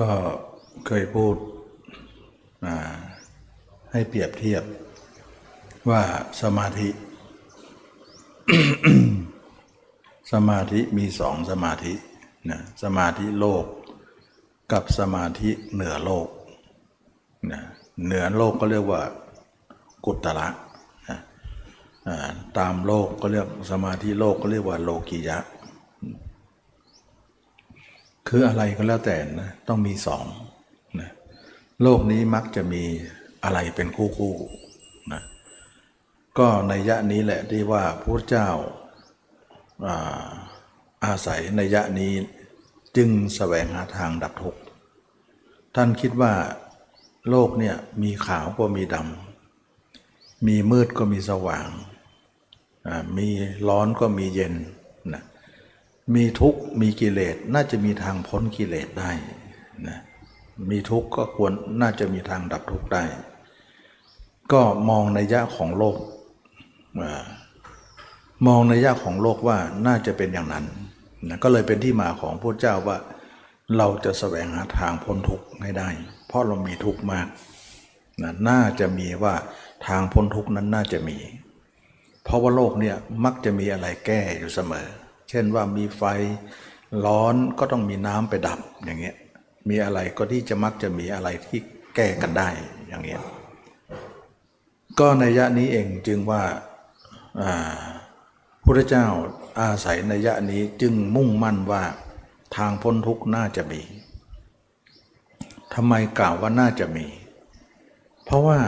ก็เคยพูดให้เปรียบเทียบว่าสมาธิ สมาธิมีสองสมาธินะสมาธิโลก กับสมาธิเหนือโลกนะเหนือโลกก็เรียกว่ากุตระนะตามโลกก็เรียกสมาธิโลกก็เรียกว่าโลกียะ คืออะไรก็แล้วแต่นะต้องมีสองนะโลกนี้มักจะมีอะไรเป็นคู่คู่นะก็ในยะนี้แหละที่ว่าพระเจ้าอาอาศัยในยะนี้จึงสแสวงหาทางดับทุกข์ท่านคิดว่าโลกเนี่ยมีขาวก็มีดำมีมืดก็มีสว่าง มีร้อนก็มีเย็น มีทุกข์มีกิเลสน่าจะมีทางพ้นกิเลสได้นะมีทุกข์ก็ควรน่าจะมีทางดับทุกข์ได้ ก็มองในยะของโลกมองในยะของโลกว่าน่าจะเป็นอย่างนั้นนะก็เลยเป็นที่มาของพระเจ้าว่า เราจะแสวงหาทางพ้นทุกข์ให้ได้ เพราะเรามีทุกข์มากนะน่าจะมีว่าทางพ้นทุกข์นั้นน่าจะมี เพราะว่าโลกเนี่ยมักจะมีอะไรแก้อยู่เสมอ เช่นว่ามีไฟร้อนก็ต้องมีน้ำไปดับอย่างเงี้ยมีอะไรก็ที่จะมักจะมีอะไรที่แก้กันได้อย่างเงี้ยก็ในยะนี้เองจึงว่าพระเจ้าอาศัยในยะนี้จึงมุ่งมั่นว่าทางพ้นทุกข์น่าจะมีทำไมกล่าวว่าน่าจะมี เพราะว่า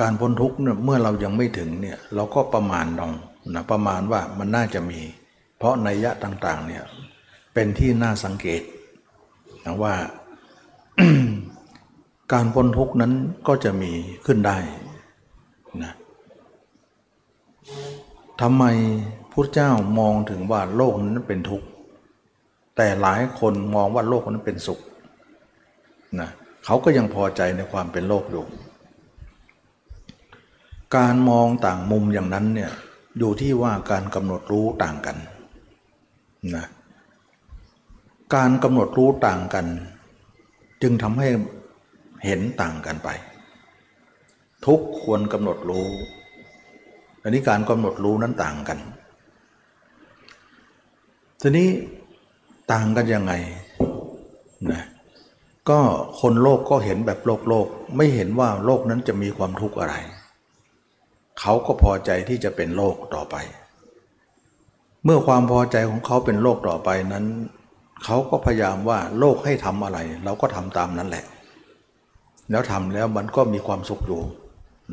การพ้นทุกข์เนี่ยเมื่อเรายังไม่ถึงเนี่ยเราก็ประมาณลองนะประมาณว่ามันน่าจะมี เพราะในยยะต่างๆเนี่ยเป็นที่น่าสังเกตนะว่าการพ้นทุกนั้นก็จะมีขึ้นได้นะทำไมพุทธเจ้ามองถึงว่าโลกนั้นเป็นทุกข์ แต่หลายคนมองว่าโลกนั้นเป็นสุขนะเขาก็ยังพอใจในความเป็นโลกอยู่ การมองต่างมุมอย่างนั้นเนี่ยอยู่ที่ว่าการกำหนดรู้ต่างกัน นะการกำหนดรู้ต่างกัน จึงทำให้เห็นต่างกันไป ทุกควรกำหนดรู้ อันนี้การกำหนดรู้นั้นต่างกัน ทีนี้ต่างกันยังไงนะก็คนโลกก็เห็นแบบโลกโลก ไม่เห็นว่าโลกนั้นจะมีความทุกข์อะไร เขาก็พอใจที่จะเป็นโลกต่อไป เมื่อความพอใจของเขาเป็นโลกต่อไปนั้น เขาก็พยายามว่าโลกให้ทำอะไร เราก็ทำตามนั้นแหละ แล้วทำแล้วมันก็มีความสุขอยู่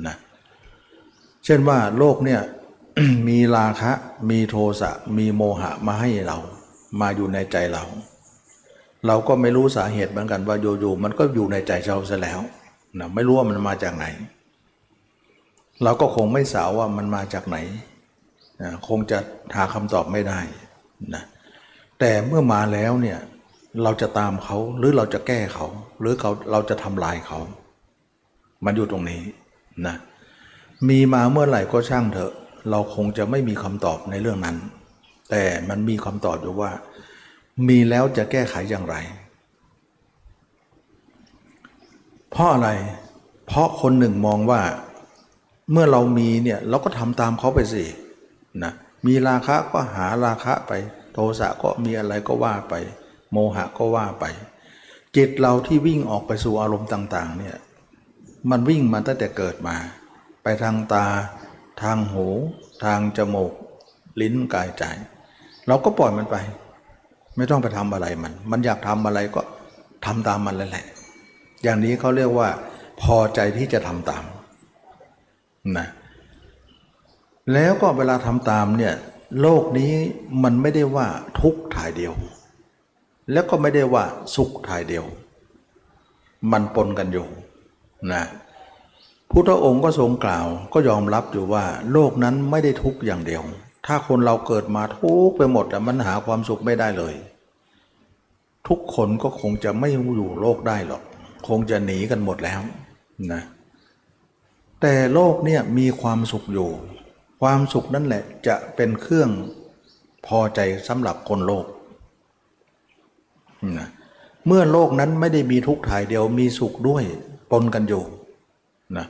นะเช่นว่าโลกเนี่ยมีราคะ มีโทสะ มีโมหะมาให้เรา มาอยู่ในใจเรา เราก็ไม่รู้สาเหตุเหมือนกันว่าอยู่ๆมันก็อยู่ในใจเราซะแล้วนะไม่รู้ว่ามันมาจากไหน เราก็คงไม่สาวว่ามันมาจากไหน คงจะหาคำตอบไม่ได้นะแต่เมื่อมาแล้วเนี่ยเราจะตามเขาหรือเราจะแก้เขา หรือเขาเราจะทำลายเขา มันอยู่ตรงนี้นะมีมาเมื่อไหร่ก็ช่างเถอะ เราคงจะไม่มีคำตอบในเรื่องนั้น แต่มันมีคำตอบอยู่ว่า มีแล้วจะแก้ไขอย่างไร เพราะอะไร เพราะคนหนึ่งมองว่าเมื่อเรามีเนี่ยเราก็ทำตามเขาไปสิ นะมีราคะก็หาราคะไป โทสะก็มีอะไรก็ว่าไป โมหะก็ว่าไป จิตเราที่วิ่งออกไปสู่อารมณ์ต่างๆเนี่ยมันวิ่งมาตั้งแต่เกิดมา ไปทางตา ทางหู ทางจมูก ลิ้นกายใจ เราก็ปล่อยมันไป ไม่ต้องไปทำอะไรมัน มันอยากทำอะไรก็ทำตามมันแล้วแหละ อย่างนี้เขาเรียกว่า พอใจที่จะทำตามนะ แล้วก็เวลาทำตามเนี่ยโลกนี้มันไม่ได้ว่าทุกถ่ายเดียว แล้วก็ไม่ได้ว่าสุขถ่ายเดียว มันปนกันอยู่นะพุทธองค์ก็ทรงกล่าวก็ยอมรับอยู่ว่า โลกนั้นไม่ได้ทุกอย่างเดียว ถ้าคนเราเกิดมาทุกไปหมดมันหาความสุขไม่ได้เลย ทุกคนก็คงจะไม่อยู่โลกได้หรอก คงจะหนีกันหมดแล้วนะแต่โลกเนี่ยมีความสุขอยู่ ความสุขนั่นแหละจะเป็นเครื่องพอใจสำหรับคนโลกนะเมื่อโลกนั้นไม่ได้มีทุกข์ถ่ายเดียวมีสุขด้วยปนกันอยู่นะ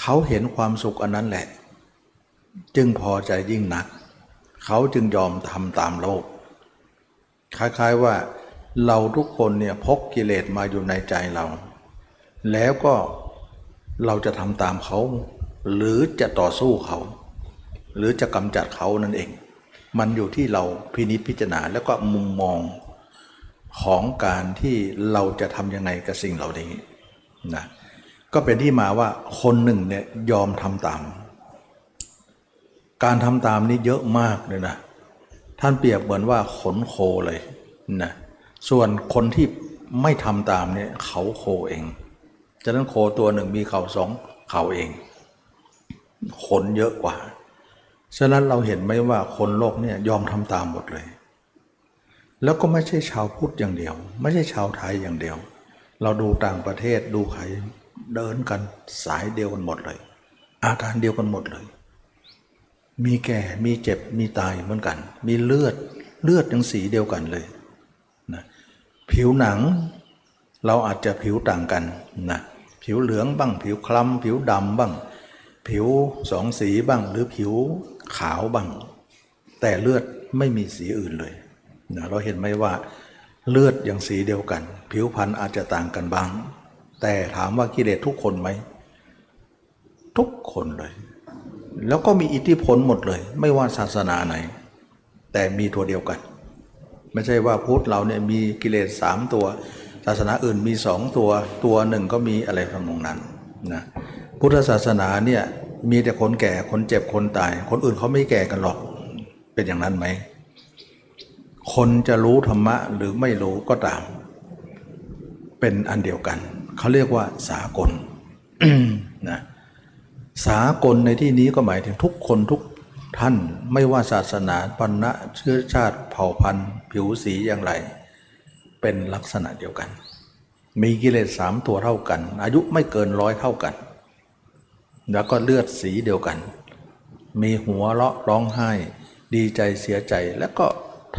เขาเห็นความสุขอันนั้นแหละ จึงพอใจยิ่งนัก เขาจึงยอมทำตามโลก คล้ายๆว่าเราทุกคนเนี่ยพกกิเลสมาอยู่ในใจเรา แล้วก็เราจะทำตามเขา หรือจะต่อสู้เขา หรือจะกำจัดเขานั่นเอง มันอยู่ที่เราพินิจพิจารณาแล้วก็มุมมองของการที่เราจะทำยังไงกับสิ่งเหล่านี้นะก็เป็นที่มาว่าคนหนึ่งเนี่ยยอมทำตาม การทำตามนี้เยอะมากเลยนะท่านเปรียบเหมือนว่าขนโคเลยนะส่วนคนที่ไม่ทำตามเนี่ยเขาโคเองฉะนั้นโคตัวหนึ่งมีเขาสองเขาเอง ขนเยอะกว่า ฉะนั้นเราเห็นไหมว่าคนโลกเนี่ยยอมทำตามหมดเลย แล้วก็ไม่ใช่ชาวพุทธอย่างเดียว ไม่ใช่ชาวไทยอย่างเดียว เราดูต่างประเทศดูใครเดินกันสายเดียวกันหมดเลย อาการเดียวกันหมดเลย มีแก่มีเจ็บมีตายเหมือนกัน มีเลือดเลือดยังสีเดียวกันเลยนะผิวหนังเราอาจจะผิวต่างกันนะผิวเหลืองบ้าง ผิวคล้ำผิวดำบ้าง ผิวสองสีบ้างหรือผิว ขาวบ้าง แต่เลือดไม่มีสีอื่นเลยนะเราเห็นไหมว่าเลือดอย่างสีเดียวกัน ผิวพรรณอาจจะต่างกันบ้าง แต่ถามว่ากิเลสทุกคนไหม ทุกคนเลย แล้วก็มีอิทธิพลหมดเลย ไม่ว่าศาสนาไหน แต่มีตัวเดียวกัน ไม่ใช่ว่าพุทธเราเนี่ยมีกิเลสสามตัว ศาสนาอื่นมีสองตัวตัวหนึ่งก็มีอะไรทำนองนั้นนะพุทธศาสนาเนี่ย มีแต่คนแก่คนเจ็บคนตาย คนอื่นเขาไม่แก่กันหรอกเป็นอย่างนั้นไหม คนจะรู้ธรรมะหรือไม่รู้ก็ตาม เป็นอันเดียวกัน เขาเรียกว่าสากลนะสากลในที่นี้ก็หมายถึงทุกคนทุกท่านไม่ว่าศาสนาปัณณะเชื้อชาติเผ่าพันธุ์ผิวสีอย่างไร เป็นลักษณะเดียวกัน มีกิเลสสามตัวเท่ากัน อายุไม่เกินร้อยเท่ากัน แล้วก็เลือดสีเดียวกัน มีหัวเราะร้องไห้ ดีใจเสียใจและก็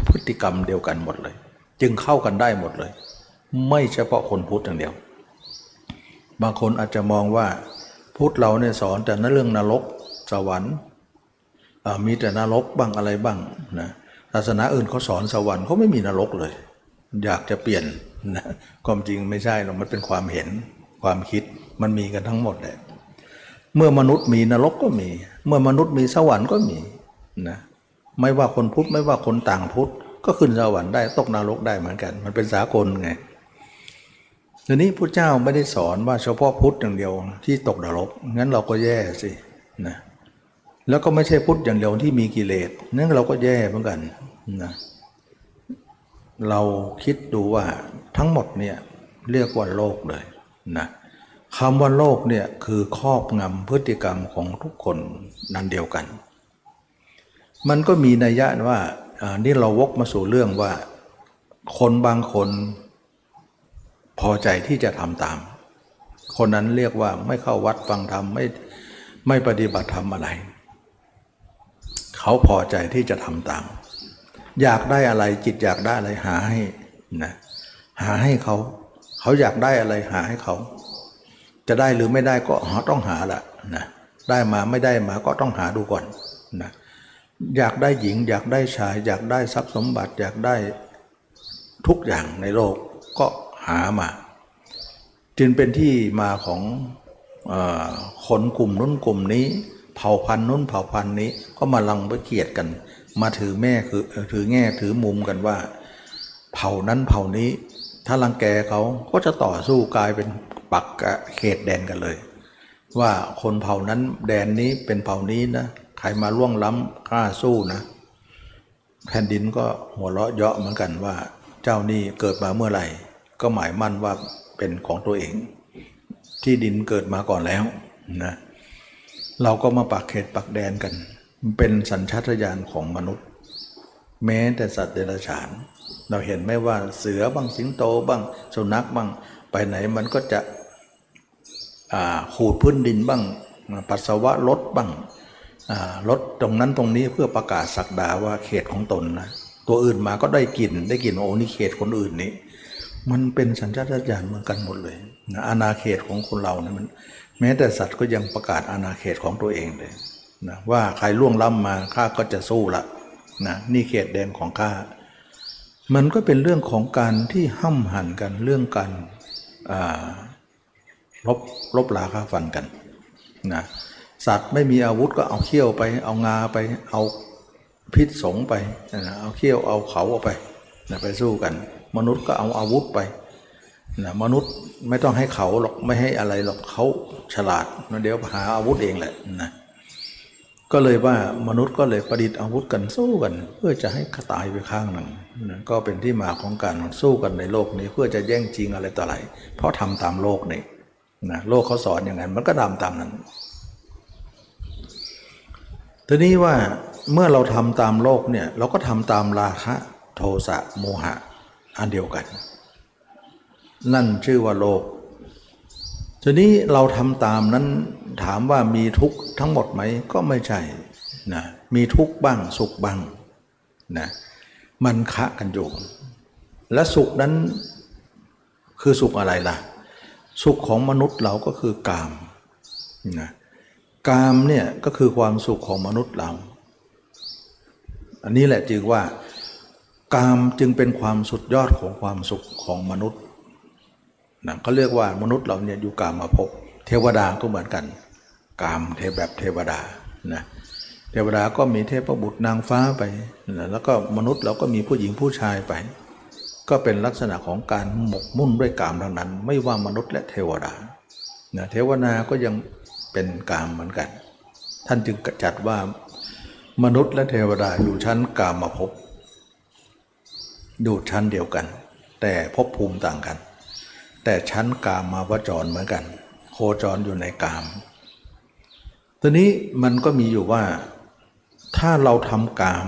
พฤติกรรมเดียวกันหมดเลย จึงเข้ากันได้หมดเลย ไม่เฉพาะคนพุทธอย่างเดียว บางคนอาจจะมองว่าพุทธเราเนี่ยสอนแต่นเรื่องนรกสวรรค์มีแต่นรกบ้างอะไรบ้างนะศาสนาอื่นเขาสอนสวรรค์เขาไม่มีนรกเลย อยากจะเปลี่ยนนะความจริงไม่ใช่หรอกมันเป็นความเห็นความคิดมันมีกันทั้งหมดเลย เมื่อมนุษย์มีนรกก็มี เมื่อมนุษย์มีสวรรค์ก็มีนะไม่ว่าคนพุทธไม่ว่าคนต่างพุทธก็ขึ้นสวรรค์ได้ตกนรกได้เหมือนกัน มันเป็นสากลไงทีนี้พระเจ้าไม่ได้สอนว่าเฉพาะพุทธอย่างเดียวที่ตกนรกงั้นเราก็แย่สินะแล้วก็ไม่ใช่พุทธอย่างเดียวที่มีกิเลสนั่นเราก็แย่เหมือนกันนะเราคิดดูว่าทั้งหมดเนี่ยเรียกว่าโลกเลยนะ คำว่าโลกเนี่ยคือครอบงำพฤติกรรมของทุกคนนั่นเดียวกัน มันก็มีนัยยะว่านี่เราวกมาสู่เรื่องว่า คนบางคนพอใจที่จะทำตาม คนนั้นเรียกว่าไม่เข้าวัดฟังธรรมไม่ไม่ปฏิบัติธรรมอะไร เขาพอใจที่จะทำตาม อยากได้อะไรจิตอยากได้อะไรหาให้นะหาให้เขา เขาอยากได้อะไรหาให้เขา จะได้หรือไม่ได้ก็ต้องหาละนะได้มาไม่ได้มาก็ต้องหาดูก่อนนะอยากได้หญิง อยากได้ชาย อยากได้ทรัพย์สมบัติ อยากได้ทุกอย่างในโลกก็หามา จึงเป็นที่มาของอคนกลุ่มนู้นกลุ่มนี้ เผ่าพันธุ์นู้นเผ่าพันธุ์นี้ก็มาลังประเกียดกัน มาถือแม่คือถือแง่ถือมุมกันว่า เผ่านั้นเผ่านี้ ถ้ารังแกเขาก็จะต่อสู้กลายเป็น ปักเขตแดนกันเลย ว่าคนเผ่านั้นแดนนี้เป็นเผ่านี้นะใครมาล่วงล้ำกล้าสู้นะแผ่นดินก็หัวเราะเยาะเหมือนกันว่า เจ้านี่เกิดมาเมื่อไหร่ ก็หมายมั่นว่าเป็นของตัวเอง ที่ดินเกิดมาก่อนแล้วนะเราก็มาปักเขตปักแดนกัน เป็นสัญชาตญาณของมนุษย์ แม้แต่สัตว์เดรัจฉาน เราเห็นไหมว่าเสือบ้างสิงโตบ้างสุนัขบ้าง ไปไหนมันก็จะขูดพื้นดินบ้าง ปัสสาวะลดบ้างลดตรงนั้นตรงนี้เพื่อประกาศสักดาว่าเขตของตนนะตัวอื่นมาก็ได้กลิ่นได้กลิ่นโอ้นี่เขตคนอื่นนี้ มันเป็นสัญชาตญาณเหมือนกันหมดเลยนะอาณาเขตของคนเราเนี่ยมัน แม้แต่สัตว์ก็ยังประกาศอาณาเขตของตัวเองเลยนะว่าใครล่วงล้ำมาข้าก็จะสู้ละนะนี่เขตแดนของข้ามันก็เป็นเรื่องของการที่ห้ำหันกันเรื่องการ รบรบลาค่าฟันกันนะสัตว์ไม่มีอาวุธก็เอาเขี้ยวไป เอางาไปเอาพิษสงไปนะเอาเขี้ยวเอาเขาเอาไปนะไปสู้กัน มนุษย์ก็เอาอาวุธไปนะมนุษย์ไม่ต้องให้เขาหรอกไม่ให้อะไรหรอกเขาฉลาดนะเดี๋ยวหาอาวุธเองแหละนะ ก็เลยว่ามนุษย์ก็เลยประดิษฐ์อาวุธกันสู้กัน เพื่อจะให้ขตายไปข้างหนึ่งก็เป็นที่มาของการสู้กันในโลกนี้ เพื่อจะแย่งจริงอะไรต่ออะไร เพราะทำตามโลกนี้นะโลกเขาสอนอย่างนั้นมันก็ดำตามนั้น ทีนี้ว่าเมื่อเราทำตามโลกเนี่ยเราก็ทำตามราคะโทสะโมหะอันเดียวกัน นั่นชื่อว่าโลก ทีนี้เราทำตามนั้นถามว่ามีทุกข์ทั้งหมดไหมก็ไม่ใช่นะมีทุกข์บ้างสุขบ้างนะมันคะกันอยู่ และสุขนั้นคือสุขอะไรล่ะ สุขของมนุษย์เราก็คือกามนะกามเนี่ยก็คือความสุขของมนุษย์เรา อันนี้แหละจึงว่ากามจึงเป็นความสุดยอดของความสุขของมนุษย์ นะเขาเรียกว่ามนุษย์เราเนี่ยอยู่กามมาพบเทวดาก็เหมือนกัน กามเทแบบเทวดานะเทวดาก็มีเทพบุตรนางฟ้าไปนะแล้วก็มนุษย์เราก็มีผู้หญิงผู้ชายไป ก็เป็นลักษณะของการหมกมุ่นด้วยกามทั้งนั้น ไม่ว่ามนุษย์และเทวดานะเทวนาก็ยังเป็นกามเหมือนกัน ท่านจึงจัดว่ามนุษย์และเทวดาอยู่ชั้นกามมาพบอยู่ชั้นเดียวกัน แต่ภพภูมิต่างกัน แต่ชั้นกามมาวจรเหมือนกัน โคจรอยู่ในกามทีนี้มันก็มีอยู่ว่าถ้าเราทำกาม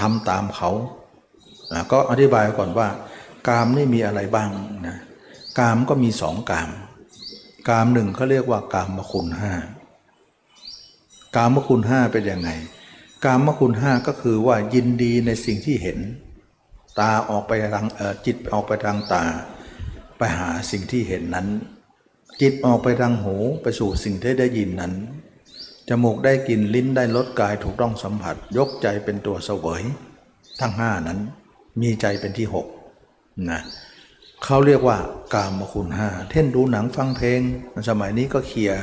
ทำตามเขาก็อธิบายก่อนว่า กามนี่มีอะไรบ้างนะกามก็มีสองกาม กามหนึ่งเขาเรียกว่ากามมคุณห้ากามมคุณห้าเป็นยังไง กามมคุณห้าก็คือว่ายินดีในสิ่งที่เห็น ตาออกไปทางจิตออกไปทางตา ไปหาสิ่งที่เห็นนั้น จิตออกไปทางหูไปสู่สิ่งที่ได้ยินนั้น จมูกได้กลิ่นลิ้นได้รสกายถูกต้องสัมผัส ยกใจเป็นตัวเสวย ทั้งห้านั้น มีใจเป็นที่หกนะเขาเรียกว่ากามคุณห้าเท่นดูหนังฟังเพลง สมัยนี้ก็เคลียร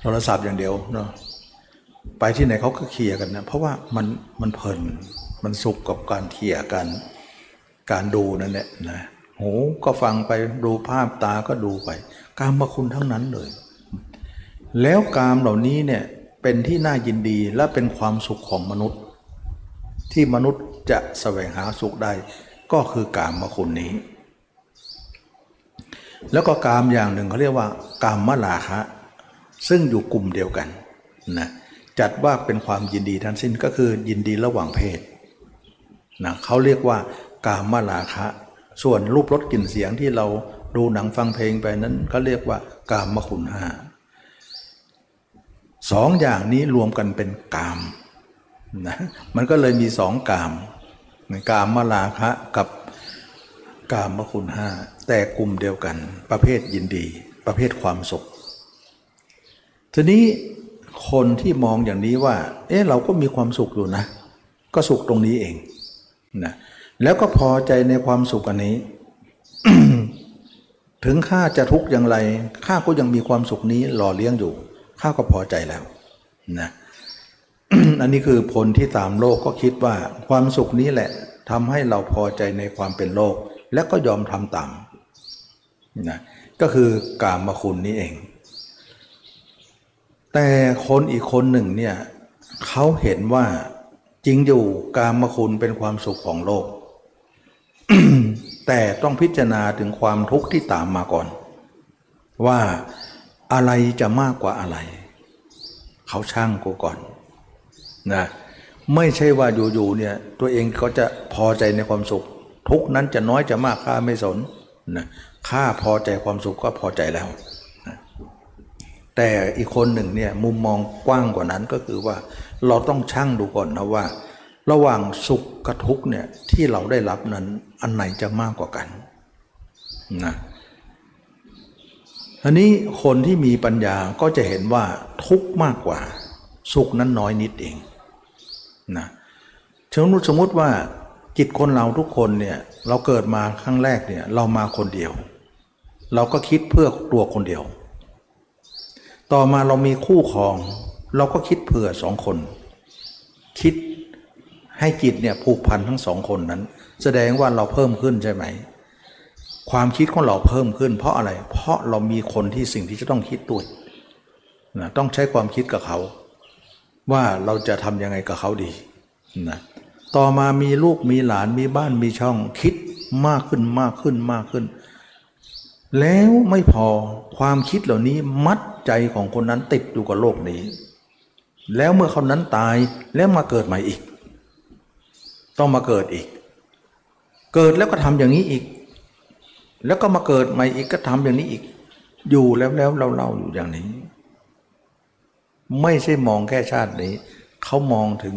โทรศัพท์อย่างเดียวเนาะไปที่ไหนเขาก็เคลียกันนะเพราะว่ามันมันเพลินมันสุขกับการเคลียกันการดูนั่นแหละนะ หูก็ฟังไปดูภาพตาก็ดูไป กามคุณทั้งนั้นเลย แล้วกามเหล่านี้เนี่ยเป็นที่น่ายินดีและเป็นความสุขของมนุษย์ ที่มนุษย์จะแสวงหาสุขได้ก็คือกามคุณนี้ แล้วก็กามอย่างหนึ่งเขาเรียกว่ากามมลาคะ ซึ่งอยู่กลุ่มเดียวกันนะจัดว่าเป็นความยินดีทั้งสิ้นก็คือยินดีระหว่างเพศนะเขาเรียกว่ากามมลาคะ ส่วนรูปรสกลิ่นเสียงที่เราดูหนังฟังเพลงไปนั้นเขาเรียกว่ากามมคุณห้าสองอย่างนี้รวมกันเป็นกามนะมันก็เลยมีสองกามกามมาลาคะกับกามมคุณห้าแต่กลุ่มเดียวกัน ประเภทยินดี ประเภทความสุข ทีนี้คนที่มองอย่างนี้ว่า เอ๊ะเราก็มีความสุขอยู่นะ ก็สุขตรงนี้เองนะ แล้วก็พอใจในความสุขอันนี้ ถึงข้าจะทุกข์อย่างไรข้าก็ยังมีความสุขนี้หล่อเลี้ยงอยู่ข้าก็พอใจแล้วนะอันนี้คือผลที่ตามโลกก็คิดว่าความสุขนี้แหละทำให้เราพอใจในความเป็นโลก และก็ยอมทำตามนะก็คือกามคุณนี้เอง แต่คนอีกคนหนึ่งเนี่ยเขาเห็นว่าจริงอยู่กามคุณเป็นความสุขของโลก แต่ต้องพิจารณาถึงความทุกข์ที่ตามมาก่อน ว่าอะไรจะมากกว่าอะไร เขาช่างกูก่อนนะไม่ใช่ว่าอยู่ๆเนี่ยตัวเองเขาจะพอใจในความสุข ทุกนั้นจะน้อยจะมากข้าไม่สนนะข้าพอใจความสุขก็พอใจแล้วนะแต่อีกคนหนึ่งเนี่ยมุมมองกว้างกว่านั้นก็คือว่า เราต้องช่างดูก่อนนะว่า ระหว่างสุขกับทุกเนี่ยที่เราได้รับนั้นอันไหนจะมากกว่ากันนะอันนี้คนที่มีปัญญาก็จะเห็นว่าทุกข์มากกว่า สุขนั้นน้อยนิดเองนะเชิงสมมติว่าจิตคนเราทุกคนเนี่ยเราเกิดมาครั้งแรกเนี่ยเรามาคนเดียว เราก็คิดเพื่อตัวคนเดียว ต่อมาเรามีคู่ครอง เราก็คิดเผื่อสองคน คิด ให้จิตเนี่ยผูกพันทั้งสองคนนั้น แสดงว่าเราเพิ่มขึ้นใช่ไหม ความคิดของเราเพิ่มขึ้น เพราะอะไร เพราะเรามีคนที่สิ่งที่จะต้องคิดด้วยนะต้องใช้ความคิดกับเขา ว่าเราจะทำยังไงกับเขาดีนะต่อมามีลูกมีหลานมีบ้านมีช่องคิดมากขึ้นมากขึ้นมากขึ้น แล้วไม่พอความคิดเหล่านี้มัดใจของคนนั้นติดอยู่กับโลกนี้ แล้วเมื่อคนนั้นตายแล้วมาเกิดใหม่อีก ต้องมาเกิดอีก เกิดแล้วก็ทำอย่างนี้อีก แล้วก็มาเกิดใหม่อีกก็ทำอย่างนี้อีก อยู่แล้วแล้วเราเล่าอยู่อย่างนี้ ไม่ใช่มองแค่ชาตินี้ เขามองถึง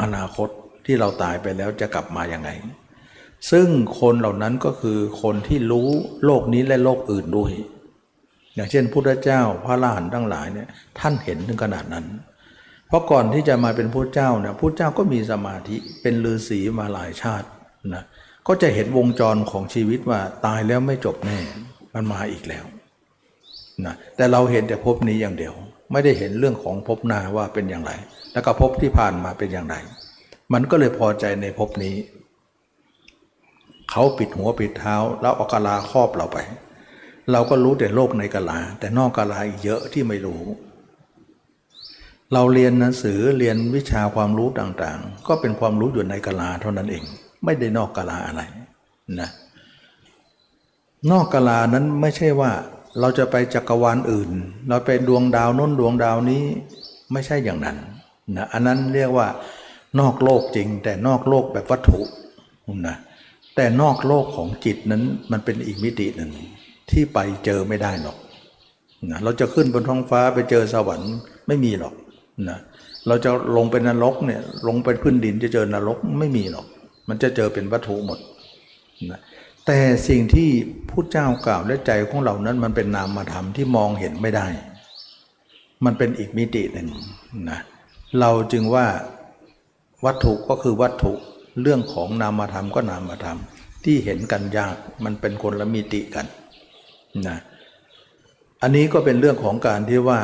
อนาคตที่เราตายไปแล้วจะกลับมาอย่างไง ซึ่งคนเหล่านั้นก็คือคนที่รู้โลกนี้และโลกอื่นด้วย อย่างเช่นพุทธเจ้าพระลาหันทั้งหลายเนี่ยท่านเห็นถึงขนาดนั้น เพราะก่อนที่จะมาเป็นพุทธเจ้าเนี่ยพุทธเจ้าก็มีสมาธิเป็นฤาษีมาหลายชาตินะก็จะเห็นวงจรของชีวิตว่าตายแล้วไม่จบแน่มันมาอีกแล้วนะแต่เราเห็นแต่ภพนี้อย่างเดียว ไม่ได้เห็นเรื่องของภพหน้าว่าเป็นอย่างไร แล้วก็ภพที่ผ่านมาเป็นอย่างไร มันก็เลยพอใจในภพนี้ เขาปิดหัวปิดเท้า แล้วเอากาลาครอบเราไป เราก็รู้แต่โลกในกาลา แต่นอกกาลาอีกเยอะที่ไม่รู้ เราเรียนหนังสือเรียนวิชาความรู้ต่างๆ ก็เป็นความรู้อยู่ในกาลาเท่านั้นเอง ไม่ได้นอกกาลาอะไรนะนอกกาลานั้นไม่ใช่ว่าเราจะไปจักรวาลอื่น เราไปดวงดาวน้นดวงดาวนี้ไม่ใช่อย่างนั้นนะอันนั้นเรียกว่านอกโลกจริง แต่นอกโลกแบบวัตถุนะแต่นอกโลกของจิตนั้นมันเป็นอีกมิติหนึ่งที่ไปเจอไม่ได้หรอกนะเราจะขึ้นบนท้องฟ้าไปเจอสวรรค์ไม่มีหรอก นะเราจะลงไปนรกเนี่ยลงไปพื้นดินจะเจอนรกไม่มีหรอก มันจะเจอเป็นวัตถุหมดนะแต่สิ่งที่พุทธเจ้ากล่าวและใจของเรานั้นมันเป็นนามธรรมที่มองเห็นไม่ได้ มันเป็นอีกมิติหนึ่งนะเราจึงว่าวัตถุก็คือวัตถุเรื่องของนามธรรมก็นามธรรมที่เห็นกันยากมันเป็นคนละมิติกันนะอันนี้ก็เป็นเรื่องของการที่ว่า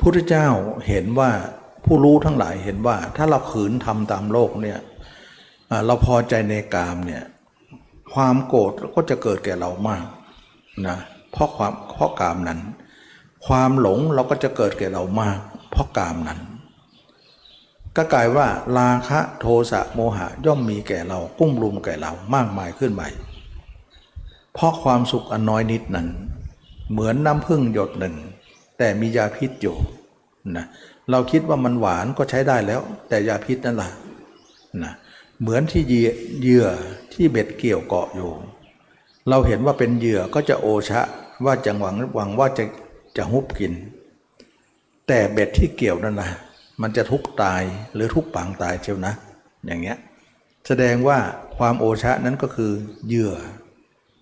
พุทธเจ้าเห็นว่าผู้รู้ทั้งหลายเห็นว่า ถ้าเราขืนทำตามโลกเนี่ยเราพอใจในกามเนี่ยความโกรธก็จะเกิดแก่เรามากนะเพราะความเพราะกามนั้น ความหลงเราก็จะเกิดแก่เรามาก เพราะกามนั้น ก็กลายว่าราคะโทสะโมหะย่อมมีแก่เรากุ้มรุมแก่เรามากมายขึ้นไปเพราะความสุขอันน้อยนิดนั้น เหมือนน้ำพึ่งหยดหนึ่ง แต่มียาพิษอยู่นะเราคิดว่ามันหวานก็ใช้ได้แล้ว แต่ยาพิษนั่นแหละนะเหมือนที่เหยื่อที่เบ็ดเกี่ยวเกาะอยู่ เราเห็นว่าเป็นเหยื่อก็จะโอชะว่าจะหวังหวังว่าจะจะฮุบกิน แต่เบ็ดที่เกี่ยวนั่นนะมันจะทุกตายหรือทุกปางตายเชียวนะ อย่างเงี้ยแสดงว่าความโอชะนั้นก็คือเหยื่อ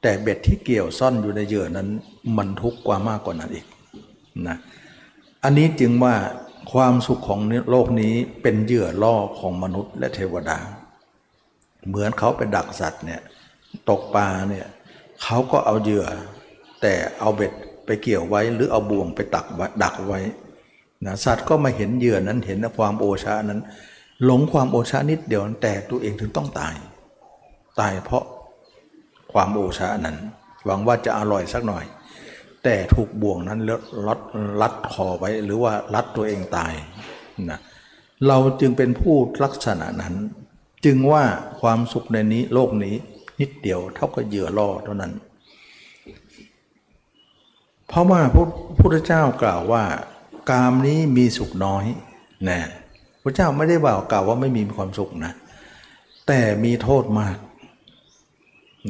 แต่เบ็ดที่เกี่ยวซ่อนอยู่ในเหยื่อนั้น มันทุกข์กว่ามากกว่านั้นอีกนะอันนี้จึงว่าความสุขของโลกนี้เป็นเหยื่อล่อของมนุษย์และเทวดา เหมือนเขาไปดักสัตว์เนี่ยตกปลาเนี่ยเขาก็เอาเหยื่อ แต่เอาเบ็ดไปเกี่ยวไว้หรือเอาบ่วงไปตักดักไว้นะสัตว์ก็มาเห็นเหยื่อนั้นเห็นความโอชานั้น หลงความโอชานิดเดียวแต่ตัวเองถึงต้องตาย ตายเพราะ ความโอชานั้น หวังว่าจะอร่อยสักหน่อย แต่ถูกบ่วงนั้นลัดลัดคอไว้หรือว่าลัดตัวเองตายนะเราจึงเป็นผู้ลักษณะนั้น จึงว่าความสุขในนี้โลกนี้นิดเดียวเท่ากับเหยื่อล่อเท่านั้น เพราะว่าพระพุทธเจ้ากล่าวว่ากามนี้มีสุขน้อยนะพระเจ้าไม่ได้บอกกล่าวว่าไม่มีความสุขนะ แต่มีโทษมาก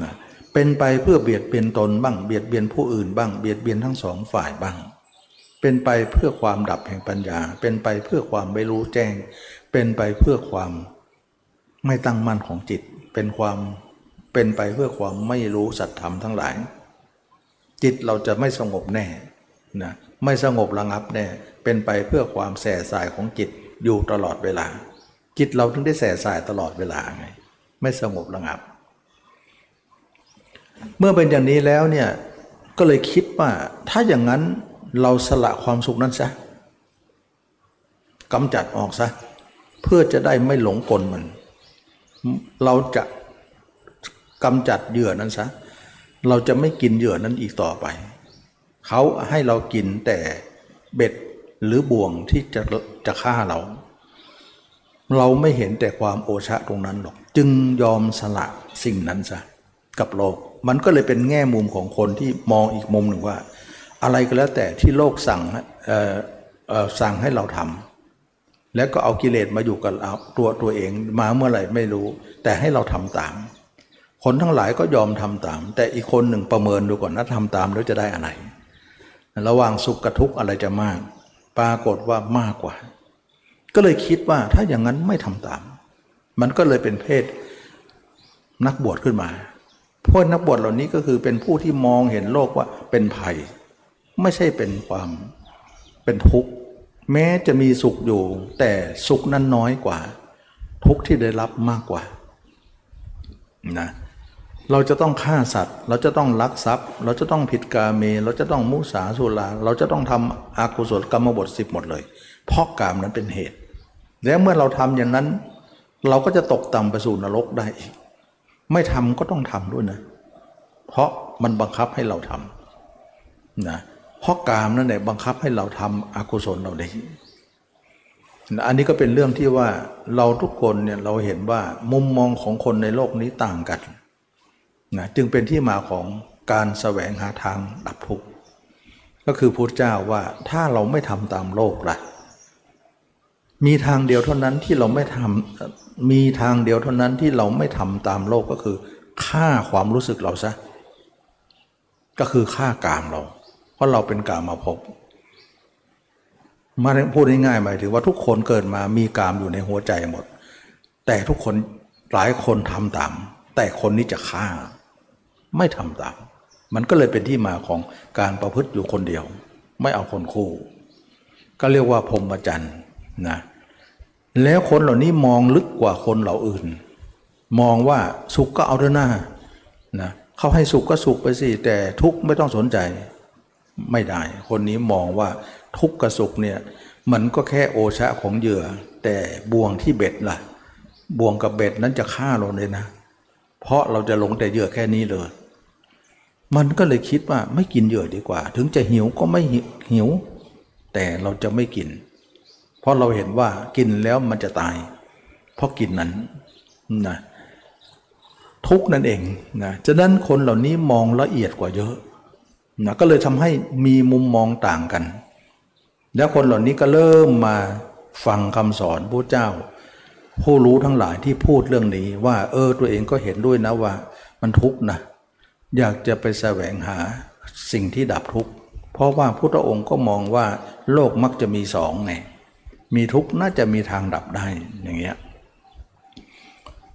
นะเเป็นไปเพื่อเบียดเบียนตนบ้างเบียดเบียนผู้อื่นบ้างเบียดเบียนทั้งสองฝ่ายบ้าง เป็นไปเพื่อความดับแห่งปัญญา เป็นไปเพื่อความไม่รู้แจ้ง เป็นไปเพื่อความไม่ตั้งมั่นของจิต เป็นความเป็นไปเพื่อความไม่รู้สัจธรรมทั้งหลาย จิตเราจะไม่สงบแน่นะไม่สงบระงับแน่เป็นไปเพื่อความแส่สายของจิตอยู่ตลอดเวลา จิตเราถึงได้แส่สายตลอดเวลาไงไม่สงบระงับ เมื่อเป็นอย่างนี้แล้วเนี่ยก็เลยคิดว่าถ้าอย่างนั้นเราสละความสุขนั้นซะกำจัดออกซะเพื่อจะได้ไม่หลงกลมัน เราจะกำจัดเหยื่อนั้นซะเราจะไม่กินเหยื่อนั้นอีกต่อไป เขาให้เรากินแต่เบ็ดหรือบ่วงที่จะจะฆ่าเรา เราไม่เห็นแต่ความโอชะตรงนั้นหรอก จึงยอมสละสิ่งนั้นซะกับโลก มันก็เลยเป็นแง่มุมของคนที่มองอีกมุมหนึ่งว่า อะไรก็แล้วแต่ที่โลกสั่งสั่งให้เราทำแล้วก็เอากิเลสมาอยู่กับตัวตัวเองมาเมื่อไหร่ไม่รู้ แต่ให้เราทำตาม คนทั้งหลายก็ยอมทำตาม แต่อีกคนหนึ่งประเมินดูก่อนนะทำตามแล้วจะได้อะไร ระหว่างสุขกับทุกข์อะไรจะมาก ปรากฏว่ามากกว่า ก็เลยคิดว่าถ้าอย่างนั้นไม่ทำตาม มันก็เลยเป็นเพศนักบวชขึ้นมา พวกนักบวชเหล่านี้ก็คือเป็นผู้ที่มองเห็นโลกว่าเป็นภัย ไม่ใช่เป็นความเป็นทุกข์ แม้จะมีสุขอยู่ แต่สุขนั้นน้อยกว่า ทุกข์ที่ได้รับมากกว่านะเราจะต้องฆ่าสัตว์ เราจะต้องลักทรัพย์ เราจะต้องผิดกาเม เราจะต้องมุสาสุราเราจะต้องทำอากุศลกรรมบทสิบหมดเลย เพราะกามนั้นเป็นเหตุ แล้วเมื่อเราทำอย่างนั้น เราก็จะตกต่ำไปสู่นรกได้อีก ไม่ทำก็ต้องทำด้วยนะ เพราะมันบังคับให้เราทำนะเพราะกามนั่นแหละบังคับให้เราทำอกุศลเราได้อันนี้ก็เป็นเรื่องที่ว่าเราทุกคนเนี่ยเราเห็นว่ามุมมองของคนในโลกนี้ต่างกันนะจึงเป็นที่มาของการแสวงหาทางดับทุกข์ก็คือพุทธเจ้าว่าถ้าเราไม่ทำตามโลกล่ะ มีทางเดียวเท่านั้นที่เราไม่ทำมีทางเดียวเท่านั้นที่เราไม่ทำตามโลกก็คือฆ่าความรู้สึกเราซะก็คือฆ่ากามเรา เพราะเราเป็นกามมาพบมาพูดง่ายๆหมายถึงว่าทุกคนเกิดมามีกามอยู่ในหัวใจหมด แต่ทุกคนหลายคนทำตาม แต่คนนี้จะฆ่า ไม่ทำตาม มันก็เลยเป็นที่มาของการประพฤติอยู่คนเดียว ไม่เอาคนคู่ ก็เรียกว่าพรหมจรรย์ นะแล้วคนเหล่านี้มองลึกกว่าคนเหล่าอื่น มองว่าสุขก็เอาเถอะหน้านะเขาให้สุขก็สุขไปสิแต่ทุกข์ไม่ต้องสนใจไม่ได้ คนนี้มองว่าทุกข์กับสุขเนี่ยมันก็แค่โอชะของเหยื่อ แต่บ่วงที่เบ็ดล่ะ บ่วงกับเบ็ดนั้นจะฆ่าเราเลยนะ เพราะเราจะหลงแต่เหยื่อแค่นี้เลย มันก็เลยคิดว่าไม่กินเหยื่อดีกว่า ถึงจะหิวก็ไม่หิว แต่เราจะไม่กิน ราะเราเห็นว่ากินแล้วมันจะตาย เพราะกินนั้นนะทุกนั่นเองนะฉะนั้นคนเหล่านี้มองละเอียดกว่าเยอะนะก็เลยทำให้มีมุมมองต่างกัน แล้วคนเหล่านี้ก็เริ่มมาฟังคำสอนพระเจ้า ผู้รู้ทั้งหลายที่พูดเรื่องนี้ว่า เออตัวเองก็เห็นด้วยนะว่า มันทุกข์นะอยากจะไปแสวงหาสิ่งที่ดับทุกข์เพราะว่าพุทธองค์ก็มองว่าโลกมักจะมีสองไง มีทุกข์น่าจะมีทางดับได้อย่างเงี้ย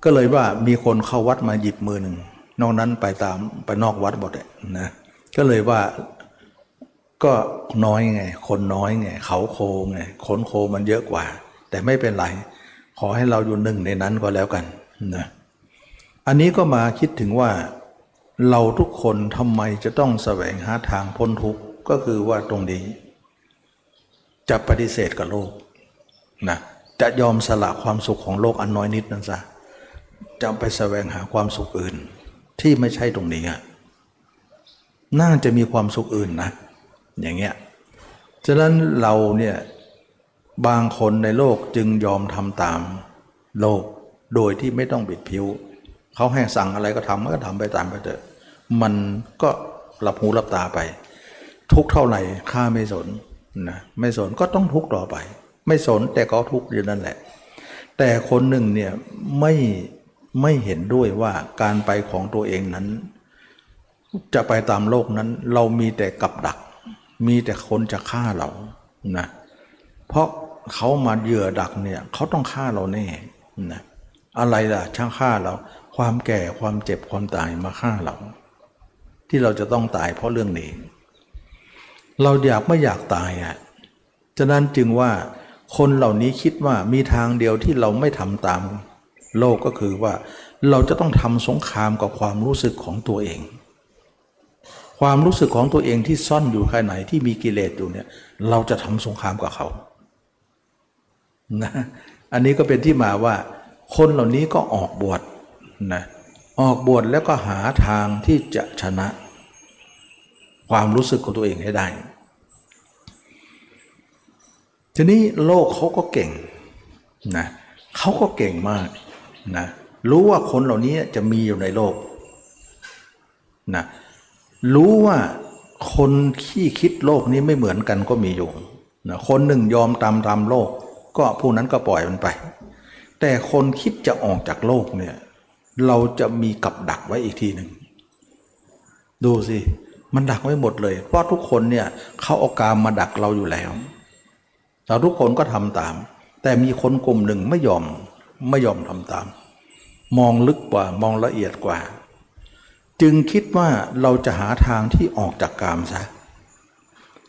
ก็เลยว่ามีคนเข้าวัดมาหยิบมือหนึ่งนอกนั้นไปตามไปนอกวัดหมดเลยนะก็เลยว่าก็น้อยไง คนน้อยไง เขาโคงไงคนโคมันเยอะกว่า แต่ไม่เป็นไร ขอให้เราอยู่หนึ่งในนั้นก็แล้วกันนะอันนี้ก็มาคิดถึงว่าเราทุกคนทำไมจะต้องแสวงหาทางพ้นทุกข์ก็คือว่าตรงนี้ จะปฏิเสธกับโลก นะจะยอมสละความสุขของโลกอันน้อยนิดนั้นซะจะไปแสวงหาความสุขอื่น ที่ไม่ใช่ตรงนี้อะน่าจะมีความสุขอื่นนะ อย่างเงี้ยฉะนั้นเราเนี่ยบางคนในโลกจึงยอมทำตามโลกโดยที่ไม่ต้องบิดผิวเขาให้สั่งอะไรก็ทำก็ทำไปตามไปเถอะมันก็หลับหูหลับตาไป ทุกเท่าไหร่ข้าไม่สนนะไม่สนก็ต้องทุกต่อไป ไม่สนแต่ก็ทุกอยู่นั่นแหละ แต่คนหนึ่งเนี่ยไม่ไม่เห็นด้วยว่าการไปของตัวเองนั้น จะไปตามโลกนั้น เรามีแต่กับดัก มีแต่คนจะฆ่าเรานะเพราะเขามาเหยื่อดักเนี่ยเขาต้องฆ่าเราแน่นะอะไรล่ะช่างฆ่าเรา ความแก่ความเจ็บความตายมาฆ่าเรา ที่เราจะต้องตายเพราะเรื่องนี้ เราอยากไม่อยากตายอะฉะนั้นจึงว่า คนเหล่านี้คิดว่ามีทางเดียวที่เราไม่ทำตามโลกก็คือว่า เราจะต้องทำสงครามกับความรู้สึกของตัวเอง ความรู้สึกของตัวเองที่ซ่อนอยู่ภายในที่มีกิเลสอยู่เนี่ย เราจะทำสงครามกับเขานะอันนี้ก็เป็นที่มาว่า คนเหล่านี้ก็ออกบวชนะออกบวชแล้วก็หาทางที่จะชนะ ความรู้สึกของตัวเองให้ได้ ทีนี้โลกเขาก็เก่งนะเขาก็เก่งมากนะรู้ว่าคนเหล่านี้จะมีอยู่ในโลกนะรู้ว่าคนที่คิดโลกนี้ไม่เหมือนกันก็มีอยู่นะคนหนึ่งยอมตามตามโลก ก็ผู้นั้นก็ปล่อยมันไป แต่คนคิดจะออกจากโลกเนี่ยเราจะมีกับดักไว้อีกทีหนึ่งดูสิมันดักไว้หมดเลย เพราะทุกคนเนี่ยเขาเอากามมาดักเราอยู่แล้ว เราทุกคนก็ทำตาม แต่มีคนกลุ่มหนึ่งไม่ยอมไม่ยอมทำตาม มองลึกกว่ามองละเอียดกว่า จึงคิดว่าเราจะหาทางที่ออกจากกามซะ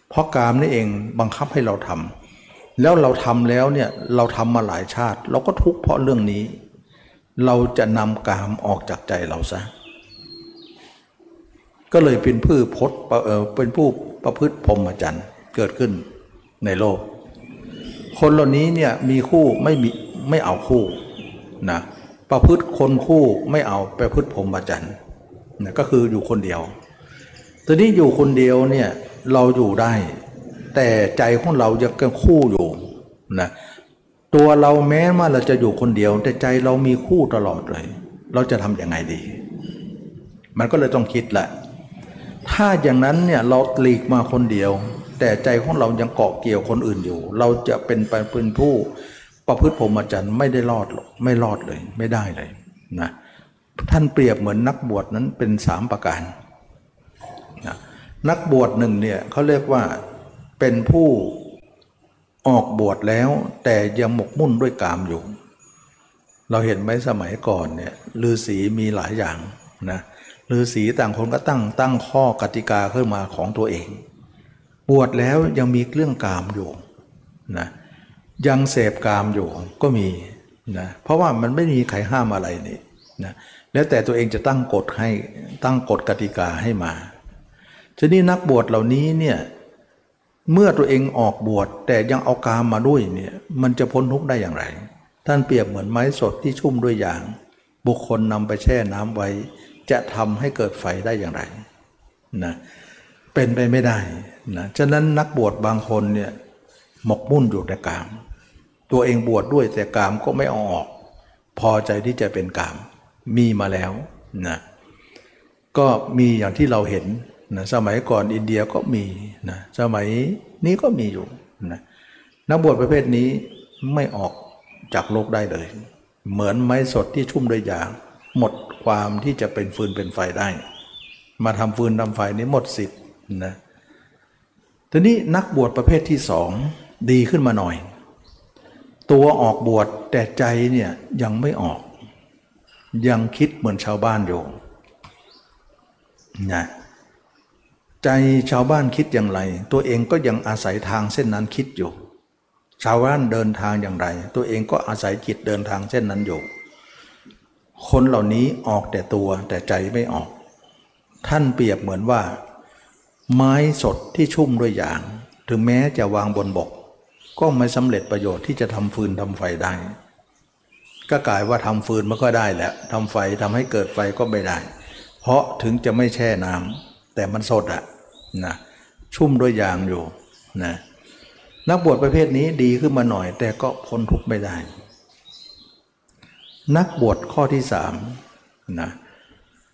เพราะกามนี่เองบังคับให้เราทำแล้วเราทำแล้วเนี่ยเราทำมาหลายชาติ เราก็ทุกข์เพราะเรื่องนี้ เราจะนำกามออกจากใจเราซะก็เลยเป็นผู้พจน์เออเป็นผู้ประพฤติพรหมจรรย์เกิดขึ้นในโลก คนเหล่านี้เนี่ยมีคู่ไม่มีไม่เอาคู่นะประพฤติคนคู่ไม่เอาประพฤติพรหมจรรย์นะก็คืออยู่คนเดียวตอนนี้อยู่คนเดียวเนี่ยเราอยู่ได้ แต่ใจของเราจะกันคู่อยู่นะตัวเราแม้ว่าเราจะอยู่คนเดียว แต่ใจเรามีคู่ตลอดเลย เราจะทำยังไงดี มันก็เลยต้องคิดแหละถ้าอย่างนั้นเนี่ยเราหลีกมาคนเดียว แต่ใจของเรายังเกาะเกี่ยวคนอื่นอยู่ เราจะเป็นเป็นผู้ประพฤติพรหมจรรย์ไม่ได้รอดหรอกไม่รอดเลย ไม่ได้เลยนะท่านเปรียบเหมือนนักบวชนั้นเป็นสามประการนะนักบวชหนึ่งเนี่ยเขาเรียกว่าเป็นผู้ออกบวชแล้ว แต่ยังหมกมุ่นด้วยกามอยู่ เราเห็นไหมสมัยก่อนเนี่ยฤาษีมีหลายอย่างนะฤาษีต่างคนก็ตั้งตั้งข้อกติกาขึ้นมาของตัวเอง บวชแล้วยังมีเรื่องกามอยู่นะยังเสพกามอยู่ก็มีนะเพราะว่ามันไม่มีใครห้ามอะไรนี่นะแล้วแต่ตัวเองจะตั้งกฎให้ตั้งกฎกติกาให้มาทีนี้นักบวชเหล่านี้เนี่ยเมื่อตัวเองออกบวชแต่ยังเอากามมาด้วยเนี่ยมันจะพ้นทุกข์ได้อย่างไร ท่านเปรียบเหมือนไม้สดที่ชุ่มด้วยยาง บุคคลนำไปแช่น้ำไว้ จะทำให้เกิดไฟได้อย่างไรนะเป็นไปไม่ได้นะฉะนั้นนักบวชบางคนเนี่ยหมกมุ่นอยู่ในกาม ตัวเองบวชดด้วยแต่กามก็ไม่เอาออก พอใจที่จะเป็นกาม มีมาแล้วนะก็มีอย่างที่เราเห็นนะสมัยก่อนอินเดียก็มีนะสมัยนี้ก็มีอยู่นะนักบวชประเภทนี้ไม่ออกจากโลกได้เลย เหมือนไม้สดที่ชุ่มด้วยยางหมดความที่จะเป็นฟืนเป็นไฟได้ มาทำฟืนทำไฟนี้หมดสิทธิ์ นะทีนี้นักบวชประเภทที่สองดีขึ้นมาหน่อย ตัวออกบวชแต่ใจเนี่ยยังไม่ออก ยังคิดเหมือนชาวบ้านอยู่นะใจชาวบ้านคิดอย่างไร ตัวเองก็ยังอาศัยทางเส้นนั้นคิดอยู่ ชาวบ้านเดินทางอย่างไร ตัวเองก็อาศัยจิตเดินทางเส้นนั้นอยู่ คนเหล่านี้ออกแต่ตัวแต่ใจไม่ออก ท่านเปรียบเหมือนว่า ไม้สดที่ชุ่มด้วยยาง ถึงแม้จะวางบนบก ก็ไม่สำเร็จประโยชน์ที่จะทำฟืนทำไฟได้ ก็กลายว่าทำฟืนมันก็ได้แหละทำไฟทำให้เกิดไฟก็ไม่ได้ เพราะถึงจะไม่แช่น้ำแต่มันสดอะนะชุ่มด้วยยางอยู่นะนักบวชประเภทนี้ดีขึ้นมาหน่อย แต่ก็พ้นทุกข์ไม่ได้ นักบวชข้อที่สามนะ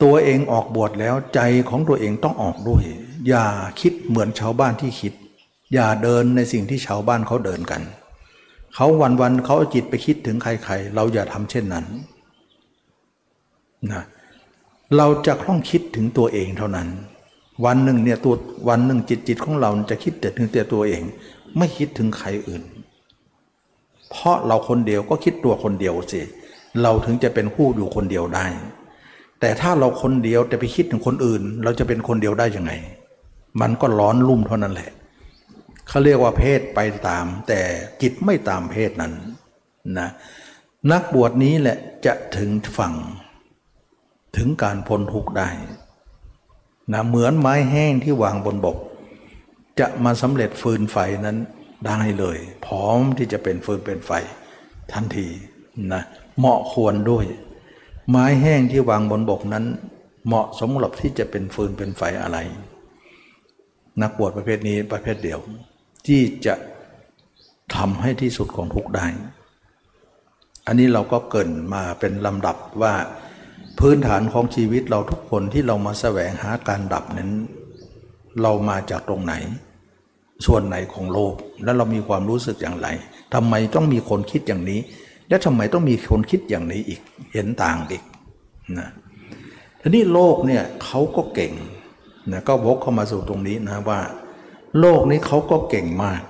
ตัวเองออกบวชแล้วใจของตัวเองต้องออกด้วย อย่าคิดเหมือนชาวบ้านที่คิด อย่าเดินในสิ่งที่ชาวบ้านเขาเดินกัน เขาวันวันเขาเอาจิตไปคิดถึงใครๆ เราอย่าทำเช่นนั้นนะเราจะต้องคิดถึงตัวเองเท่านั้น วันหนึ่งเนี่ยตัววันหนึ่งจิตจิตของเราจะคิดแต่ถึงแต่ตัวเอง ไม่คิดถึงใครอื่น เพราะเราคนเดียวก็คิดตัวคนเดียวสิเราถึงจะเป็นคู่อยู่คนเดียวได้ แต่ถ้าเราคนเดียวแต่ไปคิดถึงคนอื่น เราจะเป็นคนเดียวได้ยังไง มันก็ร้อนรุ่มเท่านั้นแหละเขาเรียกว่าเพศไปตาม แต่จิตไม่ตามเพศนั้นนะนักบวชนี้แหละจะถึงฝั่ง ถึงการพ้นทุกข์ได้นะเหมือนไม้แห้งที่วางบนบก จะมาสำเร็จฟืนไฟนั้นได้เลย พร้อมที่จะเป็นฟืนเป็นไฟทันทีนะเหมาะควรด้วย ไม้แห้งที่วางบนบกนั้น เหมาะสมหรับที่จะเป็นฟืนเป็นไฟอะไร นักบวชประเภทนี้ประเภทเดียว ที่จะทำให้ที่สุดของทุกได้ อันนี้เราก็เกินมาเป็นลำดับว่าพื้นฐานของชีวิตเราทุกคนที่เรามาแสวงหาการดับนั้น เรามาจากตรงไหน ส่วนไหนของโลกแล้วเรามีความรู้สึกอย่างไรทำไมต้องมีคนคิดอย่างนี้ และทำไมต้องมีคนคิดอย่างนี้อีกเห็นต่างอีกนะทีนี้โลกเนี่ยเขาก็เก่ง นะก็วกเข้ามาสู่ตรงนี้นะว่า โลกนี้เขาก็เก่งมาก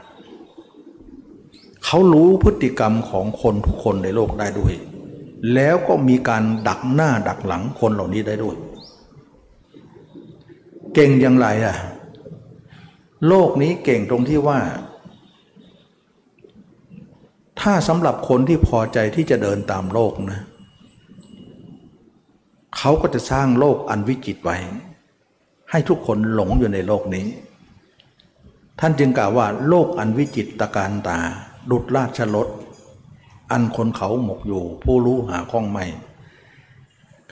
เขารู้พฤติกรรมของคนทุกคนในโลกได้ด้วย แล้วก็มีการดักหน้าดักหลังคนเหล่านี้ได้ด้วย เก่งอย่างไรอะโลกนี้เก่งตรงที่ว่า ถ้าสำหรับคนที่พอใจที่จะเดินตามโลกนะเขาก็จะสร้างโลกอันวิจิตไว้ ให้ทุกคนหลงอยู่ในโลกนี้ ท่านจึงกล่าวว่าโลกอันวิจิตตการตา ดุดราชรถอันคนเขาหมกอยู่ ผู้รู้หาข้องไม่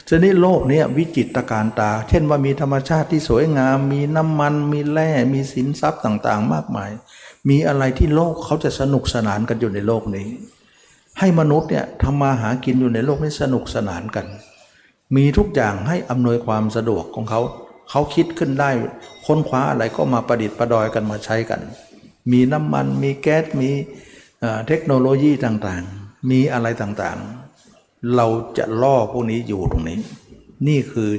ชนิดโลกนี้วิจิตรการตา เช่นว่ามีธรรมชาติที่สวยงาม มีน้ำมัน มีแร่ มีสินทรัพย์ต่างๆ มากมาย มีอะไรที่โลกเขาจะสนุกสนานกันอยู่ในโลกนี้ ให้มนุษย์เนี่ยทำมาหากินอยู่ในโลกนี้สนุกสนานกัน มีทุกอย่างให้อำนวยความสะดวกของเขา เขาคิดขึ้นได้ค้นคว้าอะไรก็มาประดิษฐ์ประดอยกันมาใช้กัน มีน้ำมันมีแก๊สมีเทคโนโลยีต่างๆ มีอะไรต่างๆ เราจะล่อพวกนี้อยู่ตรงนี้ นี่คือ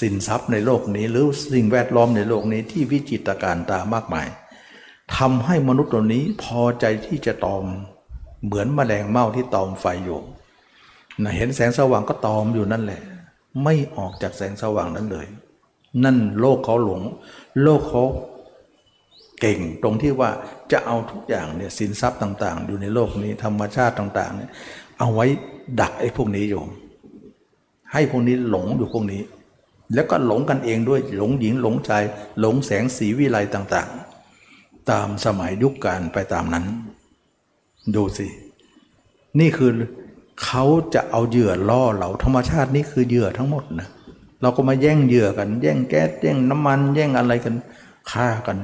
สินทรัพย์ในโลกนี้ หรือสิ่งแวดล้อมในโลกนี้ที่วิจิตรการตามากมายทำให้มนุษย์ตัวนี้พอใจที่จะตอม เหมือนมแมลงเม่าที่ตอมไฟอยู่ะเห็นแสงสว่างก็ตอมอยู่นั่นแหละ ไม่ออกจากแสงสว่างนั้นเลย นั่นโลกเขาหลง โลกเขาเก่งตรงที่ว่าจะเอาทุกอย่างเนี่ยสินทรัพย์ต่าง ๆ อยู่ในโลกนี้ธรรมชาติต่างๆเนี่ยเอาไว้ดักไอ้พวกนี้อยู่ ให้พวกนี้หลงอยู่พวกนี้ แล้วก็หลงกันเองด้วยหลงหญิงหลงชายหลงแสงสีวิไลต่างๆ ตามสมัยยุคการไปตามนั้น ดูสิ นี่คือเขาจะเอาเหยื่อล่อเราธรรมชาตินี่คือเหยื่อทั้งหมดนะเเราก็มาแย่งเหยื่อกัน แย่งแก๊สแย่งน้ำมัน แย่งอะไรกันฆ่ากัน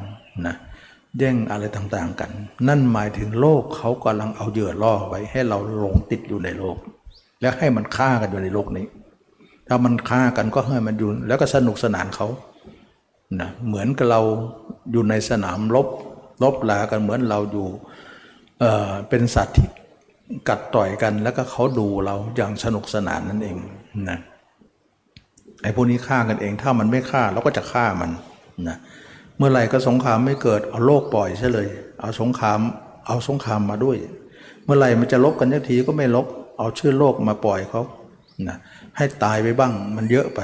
นะแย่งอะไรต่างๆกัน นั่นหมายถึงโลกเขากำลังเอาเหยื่อล่อไว้ ให้เราหลงติดอยู่ในโลก แล้วให้มันฆ่ากันอยู่ในโลกนี้ ถ้ามันฆ่ากันก็ให้มันอยู่แล้วก็สนุกสนานเขานะเหมือนกับเราอยู่ในสนามรบรบลากันเหมือนเราอยู่เออเป็นสัตว์ที่กัดต่อยกันแล้วก็เขาดูเราอย่างสนุกสนานนั่นเองนะ ไอ้พวกนี้ฆ่ากันเอง ถ้ามันไม่ฆ่าเราก็จะฆ่ามันนะเมื่อไหร่ก็สงครามไม่เกิดเอาโลกปล่อยใช่เลย เอาสงคราม เอาสงครามมาด้วย เมื่อไหร่มันจะลบกันทักทีก็ไม่ลบ เอาชื่อโลกมาปล่อยเขานะให้ตายไปบ้างมันเยอะไป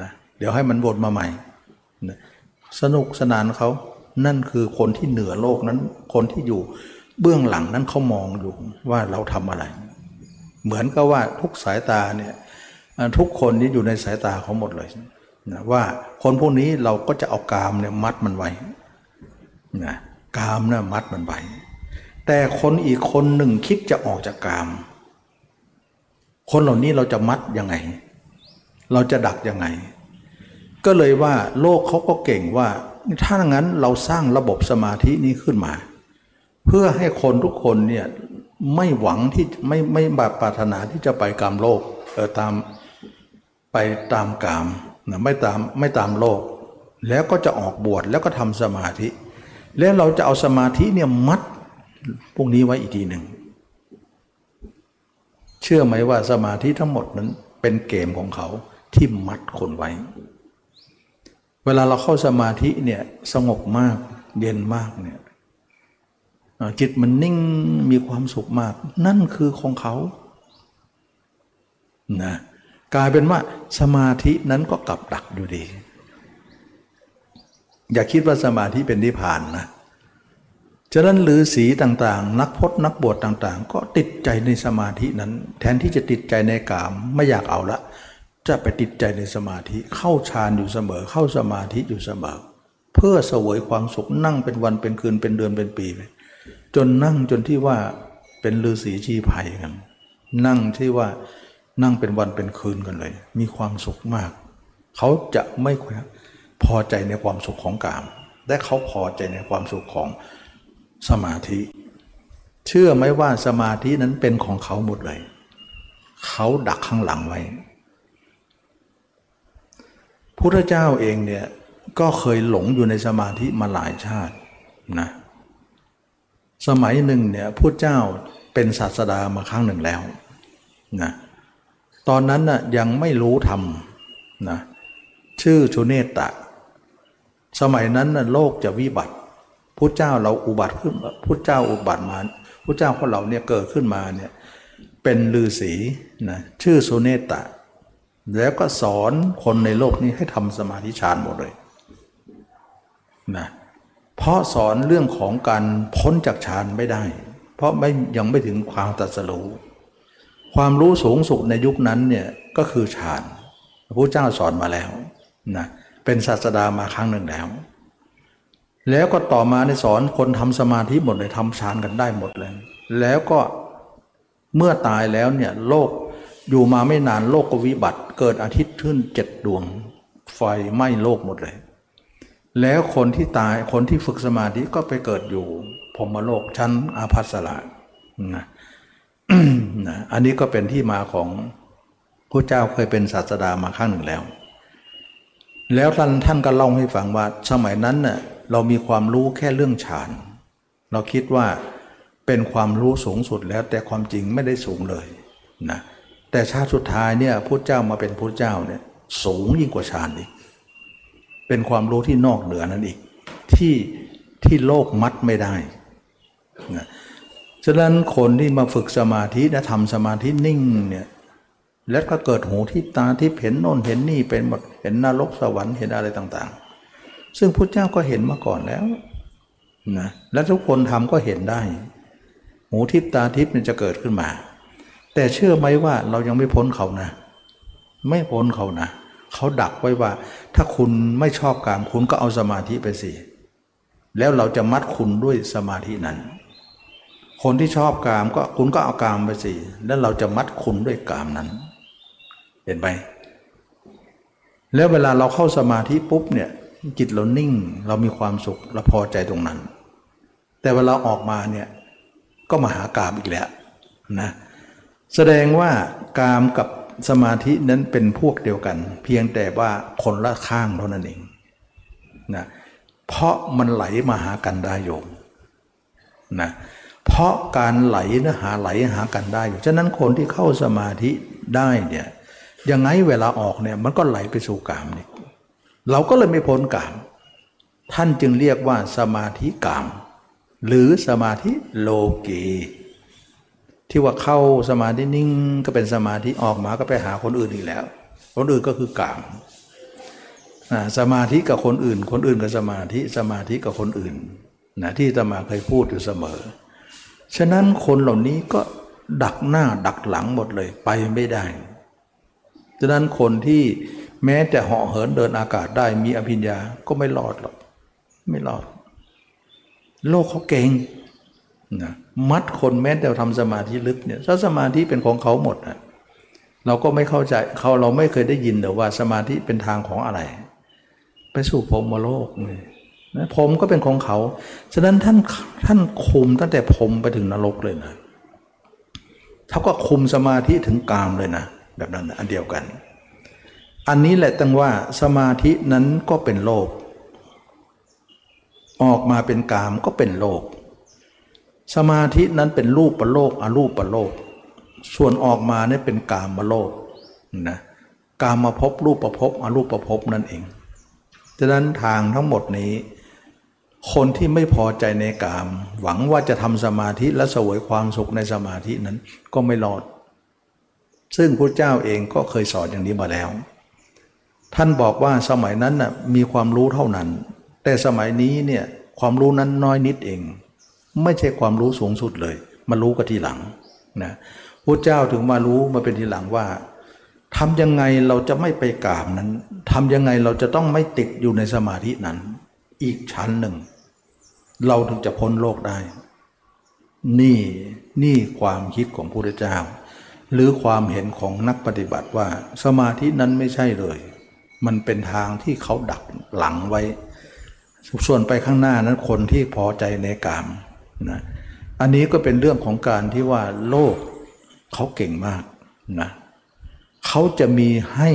นะเดี๋ยวให้มันวนมาใหม่นะสนุกสนานเขานั่นคือคนที่เหนือโลกนั้น คนที่อยู่เบื้องหลังนั้นเขามองอยู่ว่าเราทำอะไร เหมือนกับว่าทุกสายตาเนี่ย ทุกคนนี้อยู่ในสายตาเขาหมดเลยนะว่าคนพวกนี้เราก็จะเอากามเนี่ยมัดมันไว้นะกามเนี่ยมัดมันไว้แต่คนอีกคนหนึ่งคิดจะออกจากกาม คนเหล่านี้เราจะมัดยังไง เราจะดักยังไง ก็เลยว่าโลกเขาก็เก่งว่าถ้างั้นเราสร้างระบบสมาธินี้ขึ้นมา เพื่อให้คนทุกคนเนี่ยไม่หวังที่ไม่ไม่บาปรารถนาที่จะไปกามโลกเออตาม ไปตามกามนะไม่ตามไม่ตามโลก แล้วก็จะออกบวชแล้วก็ทำสมาธิ แล้วเราจะเอาสมาธิเนี่ยมัดพวกนี้ไว้อีกทีหนึ่ง เชื่อไหมว่าสมาธิทั้งหมดนั้นเป็นเกมของเขาที่มัดคนไว้ เวลาเราเข้าสมาธิเนี่ยสงบมากเย็นมากเนี่ยจิตมันนิ่งมีความสุขมาก นั่นคือของเขานะ กลายเป็นว่าสมาธินั้นก็กลับดักอยู่ดี อย่าคิดว่าสมาธิเป็นนิพพานนะฉะนั้นฤาษีต่างๆ นักพจนักบวชต่างๆ ก็ติดใจในสมาธินั้น แทนที่จะติดใจในกามไม่อยากเอาละ จะไปติดใจในสมาธิเข้าฌานอยู่เสมอ เข้าสมาธิอยู่เสมอ เพื่อเสวยความสุขนั่งเป็นวันเป็นคืนเป็นเดือนเป็นปีไปจนนั่งจนที่ว่าเป็นฤาษีชีภัยกันนั่งที่ว่า นั่งเป็นวันเป็นคืนกันเลย มีความสุขมาก เขาจะไม่พอใจในความสุขของกาม และเขาพอใจในความสุขของสมาธิ เชื่อไหมว่าสมาธินั้นเป็นของเขาหมดเลย เขาดักข้างหลังไว้พุทธเจ้าเองเนี่ยก็เคยหลงอยู่ในสมาธิมาหลายชาตินะสมัยหนึ่งเนี่ยพุทธเจ้าเป็นศาสดามาครั้งหนึ่งแล้วนะ ตอนนั้นน่ะยังไม่รู้ธรรมนะชื่อชุเนตตะ สมัยนั้นน่ะโลกจะวิบัติพุทธเจ้าเราอุบัติขึ้นพุทธเจ้าอุบัติมาพุทธเจ้าของเราเนี่ยเกิดขึ้นมาเนี่ยเป็นฤาษีนะชื่อสุเนตตะแล้วก็สอนคนในโลกนี้ให้ทำสมาธิฌานหมดเลยนะเพราะสอนเรื่องของการพ้นจากฌานไม่ได้ เพราะไม่ยังไม่ถึงความตัดสรู้ ความรู้สูงสุดในยุคนั้นเนี่ยก็คือฌานพระพุทธเจ้าสอนมาแล้วนะเป็นศาสดามาครั้งหนึ่งแล้ว แล้วก็ต่อมาในสอนคนทำสมาธิหมดเลยทำฌานกันได้หมดเลย แล้วก็เมื่อตายแล้วเนี่ยโลกอยู่มาไม่นานโลกก็วิบัติ เกิดอาทิตย์ขึ้นเจ็ดดวง ไฟไหม้โลกหมดเลย แล้วคนที่ตายคนที่ฝึกสมาธิก็ไปเกิดอยู่พรมโลกชั้นอาภัสรานะนะ อันนี้ก็เป็นที่มาของพระเจ้าเคยเป็นศาสดามาครั้งหนึ่งแล้ว แล้วท่านท่านก็เล่าให้ฟังว่าสมัยนั้นเน่ะเรามีความรู้แค่เรื่องฌาน เราคิดว่าเป็นความรู้สูงสุดแล้วแต่ความจริงไม่ได้สูงเลยนะแต่ชาติสุดท้ายเนี่ยพุทธเจ้ามาเป็นพุทธเจ้าเนี่ยสูงยิ่งกว่าฌานอีก เป็นความรู้ที่นอกเหนือนั้นอีกที่ที่โลกมัดไม่ได้นะ ฉะนั้นคนที่มาฝึกสมาธินะทำสมาธินิ่งเนี่ยแล้วก็เกิดหูที่ตาที่เห็นโน่นเห็นนี่เป็นหมดเห็นนรกสวรรค์เห็นอะไรต่างๆ ซึ่งพระเจ้าก็เห็นมาก่อนแล้วนะและทุกคนทำก็เห็นได้ หูทิพตาทิพนจะเกิดขึ้นมา แต่เชื่อไหมว่าเรายังไม่พ้นเขานะ ไม่พ้นเขานะเขาดักไว้ว่า ถ้าคุณไม่ชอบกามคุณก็เอาสมาธิไปสิแล้วเราจะมัดคุณด้วยสมาธินั้น คนที่ชอบกามก็คุณก็เอากามไปสิแล้วเราจะมัดคุณด้วยกามนั้น เห็นไหมแล้วเวลาเราเข้าสมาธิปุ๊บเนี่ยจิตเรานิ่งเรามีความสุขเราพอใจตรงนั้น แต่เวลาออกมาเนี่ยก็มาหากามอีกแล้วนะแสดงว่ากามกับสมาธินั้นเป็นพวกเดียวกัน เพียงแต่ว่าคนละข้างเท่านั้นเองนะเพราะมันไหลมาหากันได้โยมนะเเพราะการไหลนะหาไหลหากันได้อยู่ ฉะนั้นคนที่เข้าสมาธิได้เนี่ยยังไงเวลาออกเนี่ยมันก็ไหลไปสู่กามนี่เราก็เลยไม่พ้นกาม ท่านจึงเรียกว่าสมาธิกาม หรือสมาธิโลกีที่ว่าเข้าสมาธินิ่งก็เป็นสมาธิออกมาก็ไปหาคนอื่นอีกแล้ว คนอื่นก็คือกามสมาธิกับคนอื่น คนอื่นกับสมาธิสมาธิกับคนอื่นนะที่ตมาเคยพูดอยู่เสมอ ฉะนั้นคนเหล่านี้ก็ดักหน้าดักหลังหมดเลยไปไม่ได้ ฉะนั้นคนที่แม้แต่เหาะเหินเดินอากาศได้มีอภิญญาก็ไม่รอดหรอกไม่รอด โลกเขาเก่งนะมัดคนแม้แต่ทำสมาธิลึกเนี่ยถ้าสมาธิเป็นของเขาหมดนะเราก็ไม่เข้าใจเขาเราไม่เคยได้ยินแต่ว่าสมาธิเป็นทางของอะไร ไปสู่พรมโลกเลย นะผมก็เป็นของเขา ฉะนั้นท่านท่านคุมตั้งแต่ผมไปถึงนรกเลยนะเขาก็คุมสมาธิถึงกามเลยนะ แบบนั้นอันเดียวกัน อันนี้แหละตั้งว่าสมาธินั้นก็เป็นโลก ออกมาเป็นกามก็เป็นโลก สมาธินั้นเป็นรูปประโลกอรูปประโลก ส่วนออกมาเนี่ยเป็นกามมาโลกนะกามมาพบรูปประพบอรูปประพบนั่นเองฉะนั้นทางทั้งหมดนี้ คนที่ไม่พอใจในกาม หวังว่าจะทำสมาธิและสวยความสุขในสมาธินั้นก็ไม่รอด ซึ่งพระเจ้าเองก็เคยสอนอย่างนี้มาแล้ว ท่านบอกว่าสมัยนั้นน่ะมีความรู้เท่านั้น แต่สมัยนี้เนี่ยความรู้นั้นน้อยนิดเอง ไม่ใช่ความรู้สูงสุดเลย มารู้กันทีหลังนะพระเจ้าถึงมารู้มาเป็นทีหลังว่าทำยังไงเราจะไม่ไปกาบนั้นทำยังไงเราจะต้องไม่ติดอยู่ในสมาธินั้น อีกชั้นหนึ่ง เราถึงจะพ้นโลกได้ นี่นี่ความคิดของพระพุทธเจ้า หรือความเห็นของนักปฏิบัติว่าสมาธินั้นไม่ใช่เลย มันเป็นทางที่เขาดักหลังไว้ ส่วนไปข้างหน้านั้นคนที่พอใจในกามนะอันนี้ก็เป็นเรื่องของการที่ว่าโลกเขาเก่งมากนะเขาจะมีให้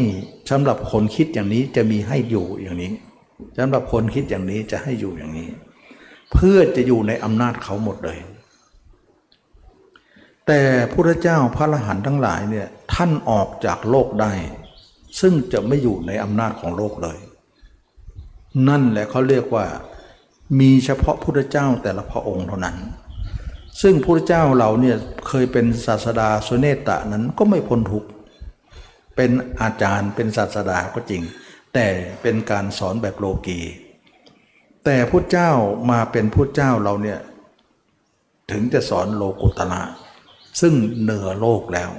สำหรับคนคิดอย่างนี้จะมีให้อยู่อย่างนี้สำหรับคนคิดอย่างนี้จะให้อยู่อย่างนี้ เพื่อจะอยู่ในอำนาจเขาหมดเลย แต่พระเจ้าพระอรหันต์ทั้งหลายเนี่ยท่านออกจากโลกได้ ซึ่งจะไม่อยู่ในอำนาจของโลกเลย นั่นแหละเขาเรียกว่า มีเฉพาะพุทธเจ้าแต่ละพระองค์เท่านั้น ซึ่งพระเจ้าเราเนี่ยเคยเป็นศาสดาสุเนตะนั้นก็ไม่พ้นทุกข์เป็นอาจารย์เป็นศาสดาก็จริง แต่เป็นการสอนแบบโลกี แต่พุทธเจ้ามาเป็นพุทธเจ้าเราเนี่ยถึงจะสอนโลกุตละซึ่งเหนือโลกแล้ว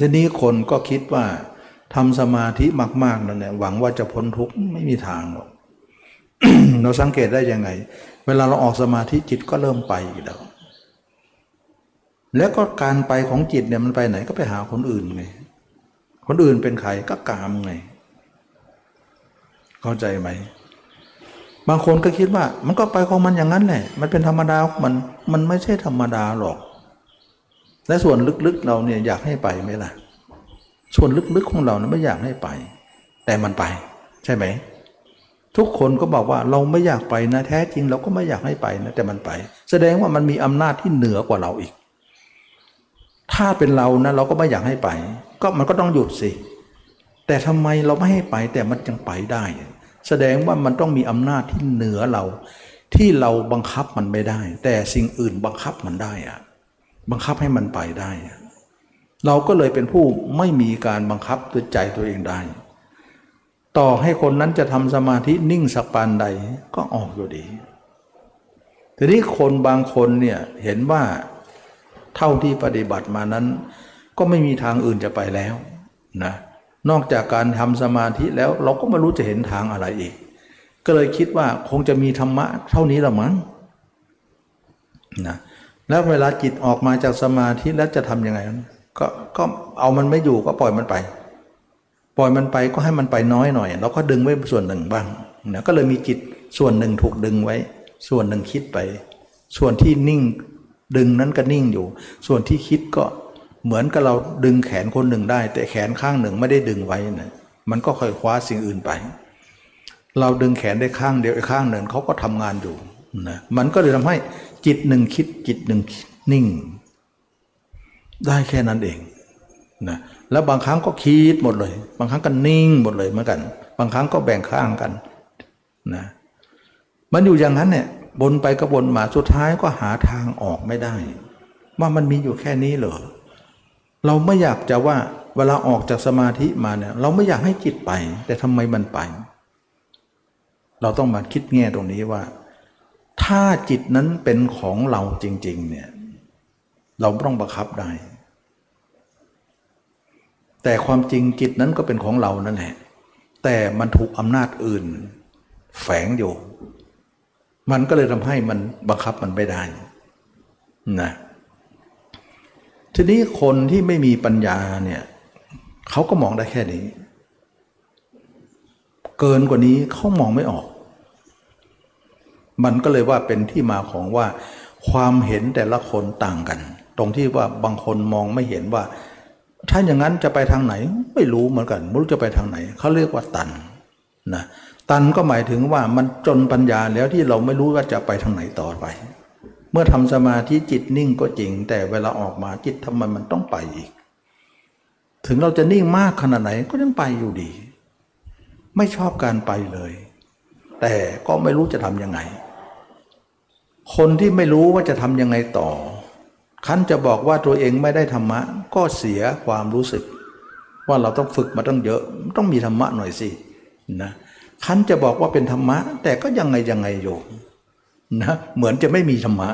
ทีนี้คนก็คิดว่าทำสมาธิมากๆนั่นเนี่ยหวังว่าจะพ้นทุกข์ไม่มีทางหรอกเราสังเกตได้ยังไง เวลาเราออกสมาธิจิตก็เริ่มไปอีกแล้ว แล้วก็การไปของจิตเนี่ยมันไปไหนก็ไปหาคนอื่นไง คนอื่นเป็นใครก็กามไง เข้าใจไหม บางคนก็คิดว่า มันก็ไปของมันอย่างนั้นแหละ มันเป็นธรรมดามันมันไม่ใช่ธรรมดาหรอก และส่วนลึกๆเราเนี่ยอยากให้ไปไหมล่ะ ส่วนลึกๆของเราเนี่ยไม่อยากให้ไป แต่มันไป ใช่ไหม ทุกคนก็บอกว่าเราไม่อยากไปนะแท้จริง เราก็ไม่อยากให้ไปนะแต่มันไป แสดงว่ามันมีอำนาจที่เหนือกว่าเราอีก ถ้าเป็นเรานะเราก็ไม่อยากให้ไป ก็มันก็ต้องหยุดสิแต่ทำไมเราไม่ให้ไปแต่มันยังไปได้ แสดงว่ามันต้องมีอำนาจที่เหนือเรา ที่เราบังคับมันไม่ได้ แต่สิ่งอื่นบังคับมันได้อะบังคับให้มันไปได้ เราก็เลยเป็นผู้ไม่มีการบังคับตัวใจตัวเองได้ ต่อให้คนนั้นจะทำสมาธินิ่งสักปานใดก็ออกอยู่ดีทีนี้คนบางคนเนี่ยเห็นว่าเท่าที่ปฏิบัติมานั้น ก็ไม่มีทางอื่นจะไปแล้วนะ นอกจากการทำสมาธิแล้วเราก็ไม่รู้จะเห็นทางอะไรอีก ก็เลยคิดว่าคงจะมีธรรมะเท่านี้ละมั้งนะแล้วเวลาจิตออกมาจากสมาธิแล้วจะทำยังไงก็ก็เอามันไม่อยู่ก็ปล่อยมันไป ปล่อยมันไปก็ให้มันไปน้อยหน่อยแล้วก็ดึงไว้ส่วนหนึ่งบ้างนะก็เลยมีจิตส่วนหนึ่งถูกดึงไว้ ส่วนหนึ่งคิดไป ส่วนที่นิ่งดึงนั้นก็นิ่งอยู่ ส่วนที่คิดก็ เหมือนกับเราดึงแขนคนหนึ่งได้ แต่แขนข้างหนึ่งไม่ได้ดึงไว้นะมันก็ค่อยคว้าสิ่งอื่นไป เราดึงแขนได้ข้างเดียวอีกข้างหนึ่งเขาก็ทำงานอยู่นะมันก็เลยทำให้จิตหนึ่งคิดจิตหนึ่งนิ่ง ได้แค่นั้นเองนะแล้วบางครั้งก็คิดหมดเลย บางครั้งก็นิ่งหมดเลยเหมือนกัน บางครั้งก็แบ่งข้างกันนะมันอยู่อย่างนั้นเนี่ยบนไปก็บนมาสุดท้ายก็หาทางออกไม่ได้ ว่ามันมีอยู่แค่นี้เหรอ เราไม่อยากจะว่าเวลาออกจากสมาธิมาเนี่ย เราไม่อยากให้จิตไป แต่ทำไมมันไป เราต้องมาคิดแง่ตรงนี้ว่า ถ้าจิตนั้นเป็นของเราจริง ๆ เนี่ย เราต้องบังคับได้ แต่ความจริงจิตนั้นก็เป็นของเรานั่นแหละแต่มันถูกอำนาจอื่น แฝงอยู่ มันก็เลยทำให้มันบังคับมันไม่ได้นะ ทีนี้คนที่ไม่มีปัญญาเนี่ยเขาก็มองได้แค่นี้ เกินกว่านี้เขามองไม่ออก มันก็เลยว่าเป็นที่มาของว่า ความเห็นแต่ละคนต่างกัน ตรงที่ว่าบางคนมองไม่เห็นว่า ถ้าอย่างนั้นจะไปทางไหน ไม่รู้เหมือนกันไม่รู้จะไปทางไหนเขาเรียกว่าตันนะตันก็หมายถึงว่ามันจนปัญญาแล้วที่เราไม่รู้ว่าจะไปทางไหนต่อไป เมื่อทำสมาธิจิตนิ่งก็จริง แต่เวลาออกมาจิตทำไมมันต้องไปอีก ถึงเราจะนิ่งมากขนาดไหนก็ยังไปอยู่ดี ไม่ชอบการไปเลย แต่ก็ไม่รู้จะทำยังไง คนที่ไม่รู้ว่าจะทำยังไงต่อคันจะบอกว่าตัวเองไม่ได้ธรรมะ ก็เสียความรู้สึก ว่าเราต้องฝึกมาต้องเยอะ ต้องมีธรรมะหน่อยสินะคันจะบอกว่าเป็นธรรมะ แต่ก็ยังไงยังไงอยู่ นะเหมือนจะไม่มีธรรมะ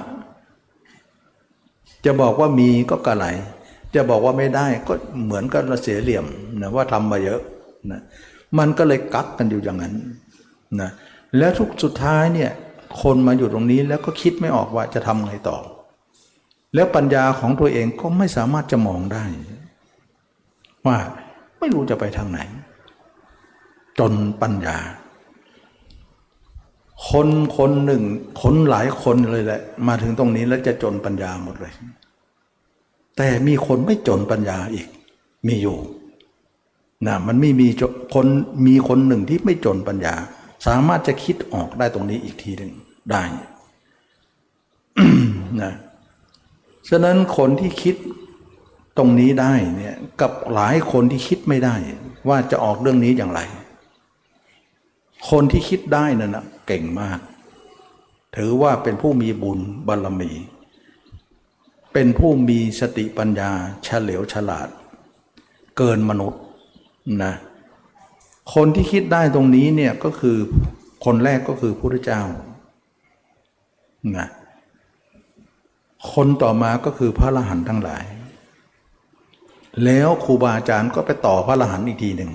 จะบอกว่ามีก็กระไหลจะบอกว่าไม่ได้ก็เหมือนกับเสียเหลี่ยมนะว่าทำมาเยอะนะมันก็เลยกักกันอยู่อย่างนั้นนะแล้วทุกสุดท้ายเนี่ยคนมาอยู่ตรงนี้แล้วก็คิดไม่ออกว่าจะทำไงต่อ แล้วปัญญาของตัวเองก็ไม่สามารถจะมองได้ ว่าไม่รู้จะไปทางไหน จนปัญญา คนคนหนึ่ง คนหลายคนเลยแหละ มาถึงตรงนี้แล้วจะจนปัญญาหมดเลย แต่มีคนไม่จนปัญญาอีก มีอยู่นะมันไม่มีคนมีคนหนึ่งที่ไม่จนปัญญา สามารถจะคิดออกได้ตรงนี้อีกทีหนึ่งได้นะฉะนั้นคนที่คิดตรงนี้ได้เนี่ยกับหลายคนที่คิดไม่ได้ ว่าจะออกเรื่องนี้อย่างไร คนที่คิดได้นั่นนะ เก่งมาก ถือว่าเป็นผู้มีบุญบารรมี เป็นผู้มีสติปัญญาเฉลียวฉลาด เกินมนุษย์นะคนที่คิดได้ตรงนี้เนี่ยก็คือคนแรกก็คือพระพุทธเจ้านะคนต่อมาก็คือพระอรหันต์ทั้งหลาย แล้วครูบาอาจารย์ก็ไปต่อพระอรหันต์อีกทีหนึ่ง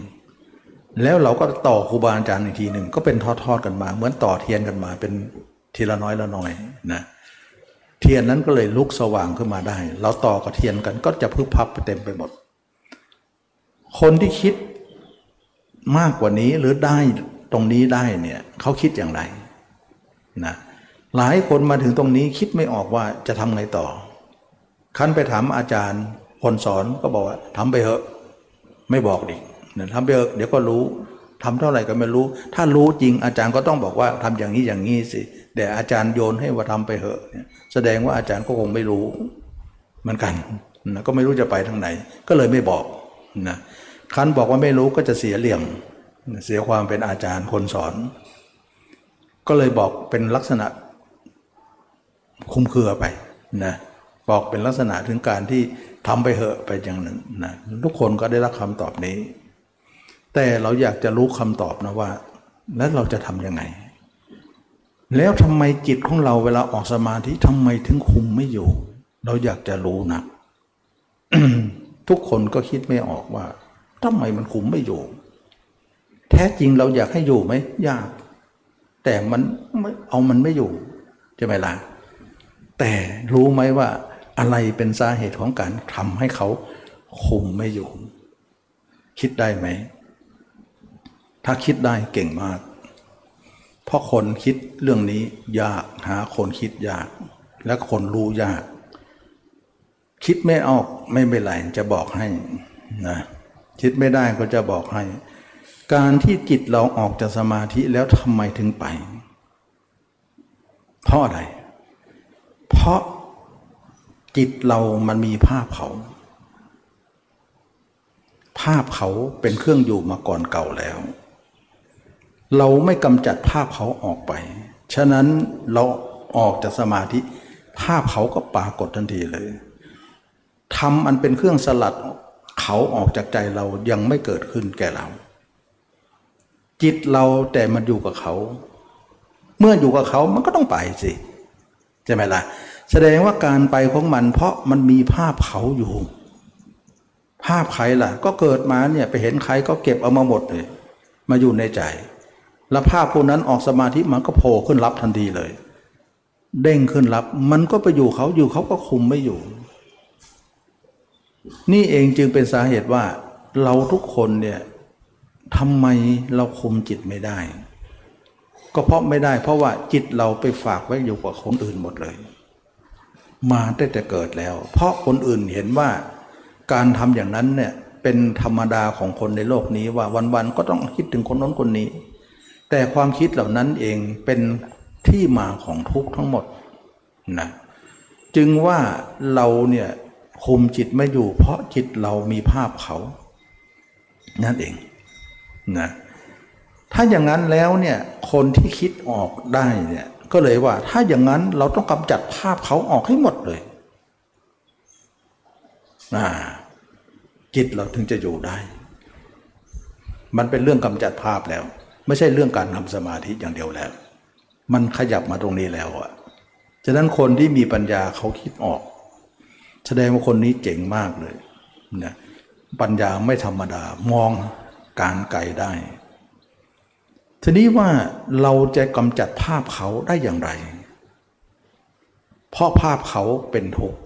แล้วเราก็ต่อครูบาอาจารย์อีกทีหนึ่งก็เป็นทอดๆกันมา เหมือนต่อเทียนกันมาเป็นทีละน้อยละน้อยนะเทียนนั้นก็เลยลุกสว่างขึ้นมาได้ เราต่อกับเทียนกันก็จะพึบพับไปเต็มไปหมด คนที่คิดมากกว่านี้หรือได้ตรงนี้ได้เนี่ยเขาคิดอย่างไรนะหลายคนมาถึงตรงนี้คิดไม่ออกว่าจะทำไงต่อ คั้นไปถามอาจารย์คนสอนก็บอกว่าทำไปเถอะ ไม่บอกดิ เนี่ยทำไปเถอะเดี๋ยวก็รู้ทำเท่าไหร่ก็ไม่รู้ ถ้ารู้จริงอาจารย์ก็ต้องบอกว่าทำอย่างนี้อย่างนี้สิแต่อาจารย์โยนให้ว่าทำไปเถอะแสดงว่าอาจารย์ก็คงไม่รู้เหมือนกันนะก็ไม่รู้จะไปทางไหน ก็เลยไม่บอกนะคันบอกว่าไม่รู้ก็จะเสียเหลี่ยม เสียความเป็นอาจารย์คนสอน ก็เลยบอกเป็นลักษณะคุ้มเครือไปนะบอกเป็นลักษณะถึงการที่ทำไปเหอะไปอย่างนั้นนะทุกคนก็ได้รับคำตอบนี้ แต่เราอยากจะรู้คำตอบนะว่า แล้วเราจะทำยังไง แล้วทำไมจิตของเราเวลาออกสมาธิทำไมถึงคุมไม่อยู่ เราอยากจะรู้นะทุกคนก็คิดไม่ออกว่าทำไมมันคุมไม่อยู่ แท้จริงเราอยากให้อยู่ไหมยาก แต่มันไม่เอามันไม่อยู่ใช่ไหมล่ะแต่รู้ไหมว่าอะไรเป็นสาเหตุของการทำให้เขาคุมไม่อยู่ คิดได้ไหม ถ้าคิดได้เก่งมาก เพราะคนคิดเรื่องนี้ยากหาคนคิดยาก และคนรู้ยาก คิดไม่ออกไม่เป็นไรจะบอกให้นะคิดไม่ได้ก็จะบอกให้ การที่จิตเราออกจากสมาธิแล้วทำไมถึงไป เพราะอะไร เพราะจิตเรามันมีภาพเขาภาพเขาเป็นเครื่องอยู่มาก่อนเก่าแล้ว เราไม่กำจัดภาพเขาออกไป ฉะนั้นเราออกจากสมาธิ ภาพเขาก็ปรากฏทันทีเลยทำอันเป็นเครื่องสลัดเขาออกจากใจเรายังไม่เกิดขึ้นแก่เรา จิตเราแต่มันอยู่กับเขา เมื่ออยู่กับเขามันก็ต้องไปสิใช่ไหมล่ะ แสดงว่าการไปของมันเพราะมันมีภาพเขาอยู่ ภาพใครล่ะ ก็เกิดมาเนี่ยไปเห็นใครก็เก็บเอามาหมดเลย มาอยู่ในใจ แล้วภาพพวกนั้นออกสมาธิมันก็โผล่ขึ้นรับทันทีเลย เด้งขึ้นรับ มันก็ไปอยู่เขาอยู่เขาก็คุมไม่อยู่ นี่เองจึงเป็นสาเหตุว่า เราทุกคนเนี่ยทำไมเราคุมจิตไม่ได้ ก็เพราะไม่ได้ เพราะว่าจิตเราไปฝากไว้อยู่กับคนอื่นหมดเลย มาได้แต่เกิดแล้ว เพราะคนอื่นเห็นว่าการทำอย่างนั้นเนี่ยเป็นธรรมดาของคนในโลกนี้ว่าวันๆก็ต้องคิดถึงคนน้นคนนี้ แต่ความคิดเหล่านั้นเองเป็นที่มาของทุกข์ทั้งหมดนะจึงว่าเราเนี่ยคุมจิตไม่อยู่ เพราะจิตเรามีภาพเขา นั่นเองนะถ้าอย่างนั้นแล้วเนี่ยคนที่คิดออกได้เนี่ยก็เลยว่าถ้าอย่างนั้นเราต้องกำจัดภาพเขาออกให้หมดเลยอ่าจิตเราถึงจะอยู่ได้ มันเป็นเรื่องกำจัดภาพแล้ว ไม่ใช่เรื่องการทำสมาธิอย่างเดียวแล้ว มันขยับมาตรงนี้แล้วอะฉะนั้นคนที่มีปัญญาเขาคิดออก แสดงว่าคนนี้เจ๋งมากเลยนะปัญญาไม่ธรรมดามองการไกลได้ ทีนี้ว่าเราจะกำจัดภาพเขาได้อย่างไร เพราะภาพเขาเป็นทุกข์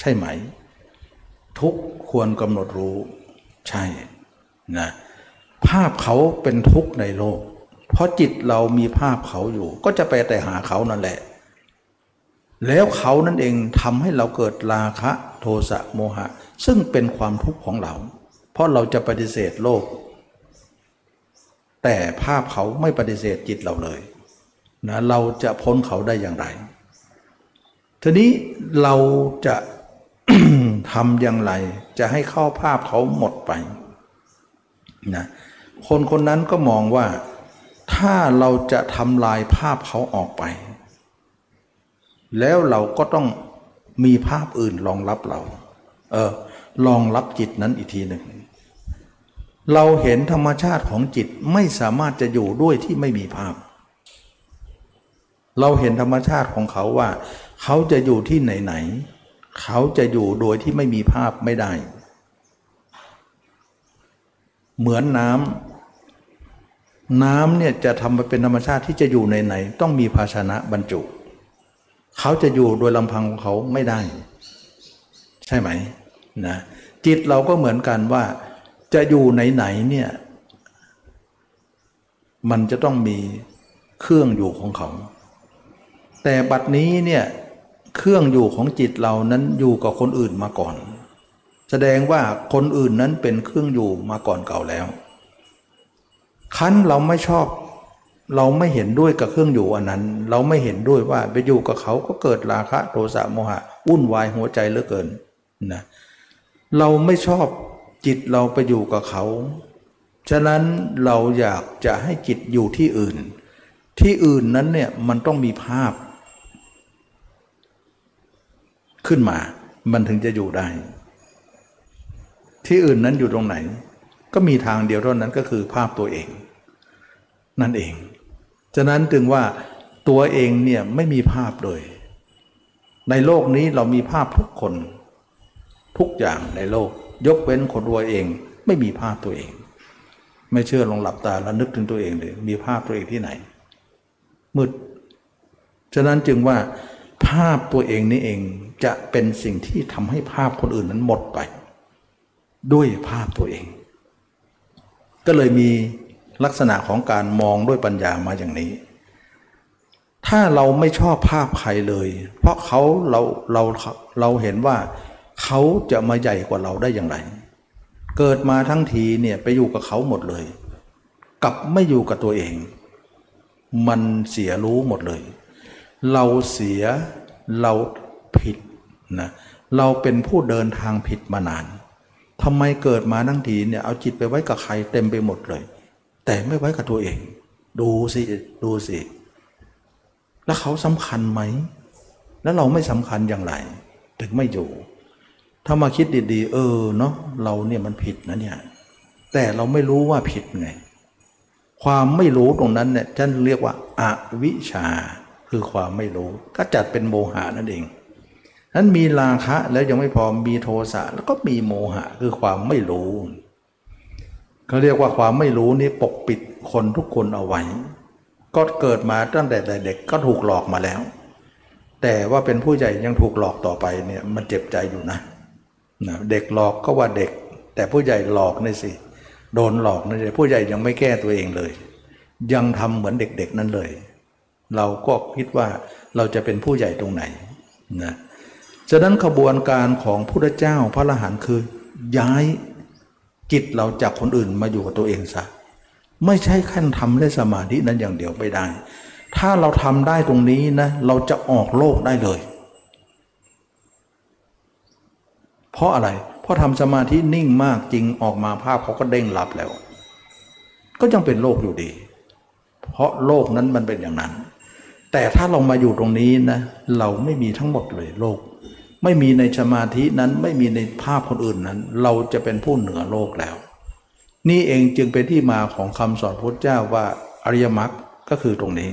ใช่ไหม ทุกข์ควรกำหนดรู้ใช่นะ ภาพเขาเป็นทุกข์ในโลก เพราะจิตเรามีภาพเขาอยู่ ก็จะไปแต่หาเขานั่นแหละ แล้วเขานั่นเองทำให้เราเกิดราคะโทสะโมหะ ซึ่งเป็นความทุกข์ของเรา เพราะเราจะปฏิเสธโลก แต่ภาพเขาไม่ปฏิเสธจิตเราเลยนะเราจะพ้นเขาได้อย่างไรทีนี้เราจะทำอย่างไร จะให้เข้าภาพเขาหมดไปนะ คนคนนั้นก็มองว่า ถ้าเราจะทำลายภาพเขาออกไป แล้วเราก็ต้องมีภาพอื่นรองรับเรา เออรองรับจิตนั้นอีกทีหนึ่ง เราเห็นธรรมชาติของจิตไม่สามารถจะอยู่ด้วยที่ไม่มีภาพ เราเห็นธรรมชาติของเขาว่า เขาจะอยู่ที่ไหนๆเขาจะอยู่โดยที่ไม่มีภาพไม่ได้ เหมือนน้ำ น้ำเนี่ยจะทำมาเป็นธรรมชาติที่จะอยู่ในไหน ต้องมีภาชนะบรรจุ เขาจะอยู่โดยลำพังของเขาไม่ได้ ใช่ไหมนะจิตเราก็เหมือนกันว่า จะอยู่ไหนเนี่ยมันจะต้องมีเครื่องอยู่ของเขา แต่บัดนี้เนี่ยเครื่องอยู่ของจิตเรานั้นอยู่กับคนอื่นมาก่อน แสดงว่าคนอื่นนั้นเป็นเครื่องอยู่มาก่อนเก่าแล้ว คั้นเราไม่ชอบ เราไม่เห็นด้วยกับเครื่องอยู่อันนั้น เราไม่เห็นด้วยว่าไปอยู่กับเขาก็เกิดราคะโทสะโมหะวุ่นวายหัวใจเหลือเกินนะเราไม่ชอบจิตเราไปอยู่กับเขา ฉะนั้นเราอยากจะให้จิตอยู่ที่อื่น ที่อื่นนั้นเนี่ยมันต้องมีภาพ ขึ้นมา มันถึงจะอยู่ได้ ที่อื่นนั้นอยู่ตรงไหน ก็มีทางเดียวเท่านั้นก็คือภาพตัวเอง นั่นเอง ฉะนั้นจึงว่าตัวเองเนี่ยไม่มีภาพเลย ในโลกนี้เรามีภาพทุกคน ทุกอย่างในโลก ยกเว้นคนรวยเองไม่มีภาพตัวเอง ไม่เชื่อลองหลับตาแล้วนึกถึงตัวเองเลยมีภาพตัวเองที่ไหน มืด ฉะนั้นจึงว่าภาพตัวเองนี่เองจะเป็นสิ่งที่ทำให้ภาพคนอื่นนั้นหมดไป ด้วยภาพตัวเอง ก็เลยมีลักษณะของการมองด้วยปัญญามาอย่างนี้ ถ้าเราไม่ชอบภาพใครเลย เพราะเขาเราเราเราเห็นว่าเขาจะมาใหญ่กว่าเราได้อย่างไร เกิดมาทั้งทีเนี่ยไปอยู่กับเขาหมดเลย กับไม่อยู่กับตัวเอง มันเสียรู้หมดเลย เราเสียเราผิดนะเราเป็นผู้เดินทางผิดมานาน ทำไมเกิดมาทั้งทีเนี่ยเอาจิตไปไว้กับใครเต็มไปหมดเลย แต่ไม่ไว้กับตัวเอง ดูสิดูสิแล้วเขาสำคัญไหม แล้วเราไม่สำคัญอย่างไร ถึงไม่อยู่ ถ้ามาคิดดีๆ เออเนาะเราเนี่ยมันผิดนะเนี่ยแต่เราไม่รู้ว่าผิดไง ความไม่รู้ตรงนั้นเนี่ยท่านเรียกว่าอาวิชชาคือความไม่รู้ ก็จัดเป็นโมหะนั่นเอง นั้นมีราคะแล้วยังไม่พอมีโทสะแล้วก็มีโมหะคือความไม่รู้เขาเรียกว่าความไม่รู้นี่ปกปิดคนทุกคนเอาไว้ ก็เกิดมาตั้งแต่เด็กก็ถูกหลอกมาแล้ว แต่ว่าเป็นผู้ใหญ่ยังถูกหลอกต่อไปเนี่ยมันเจ็บใจอยู่นะนะเด็กหลอกก็ว่าเด็ก แต่ผู้ใหญ่หลอกนี่สิโดนหลอกนี่สิผู้ใหญ่ยังไม่แก้ตัวเองเลย ยังทำเหมือนเด็กๆนั่นเลย เราก็คิดว่าเราจะเป็นผู้ใหญ่ตรงไหนนะ ฉะนั้นขบวนการของพุทธเจ้าพระอรหันต์คือ ย้ายจิตเราจากคนอื่นมาอยู่กับตัวเองซะไม่ใช่ขั้นทำได้สมาธินั้นอย่างเดียวไม่ได้ ถ้าเราทำได้ตรงนี้นะเราจะออกโลกได้เลย เพราะอะไร เพราะทำสมาธินิ่งมากจริงออกมาภาพเขาก็เด้งรับแล้ว ก็ยังเป็นโลกอยู่ดี เพราะโลกนั้นมันเป็นอย่างนั้น แต่ถ้าเรามาอยู่ตรงนี้นะเราไม่มีทั้งหมดเลยโลก ไม่มีในสมาธินั้นไม่มีในภาพคนอื่นนั้น เราจะเป็นผู้เหนือโลกแล้ว นี่เองจึงเป็นที่มาของคำสอนพุทธเจ้าว่าอริยมรรคก็คือตรงนี้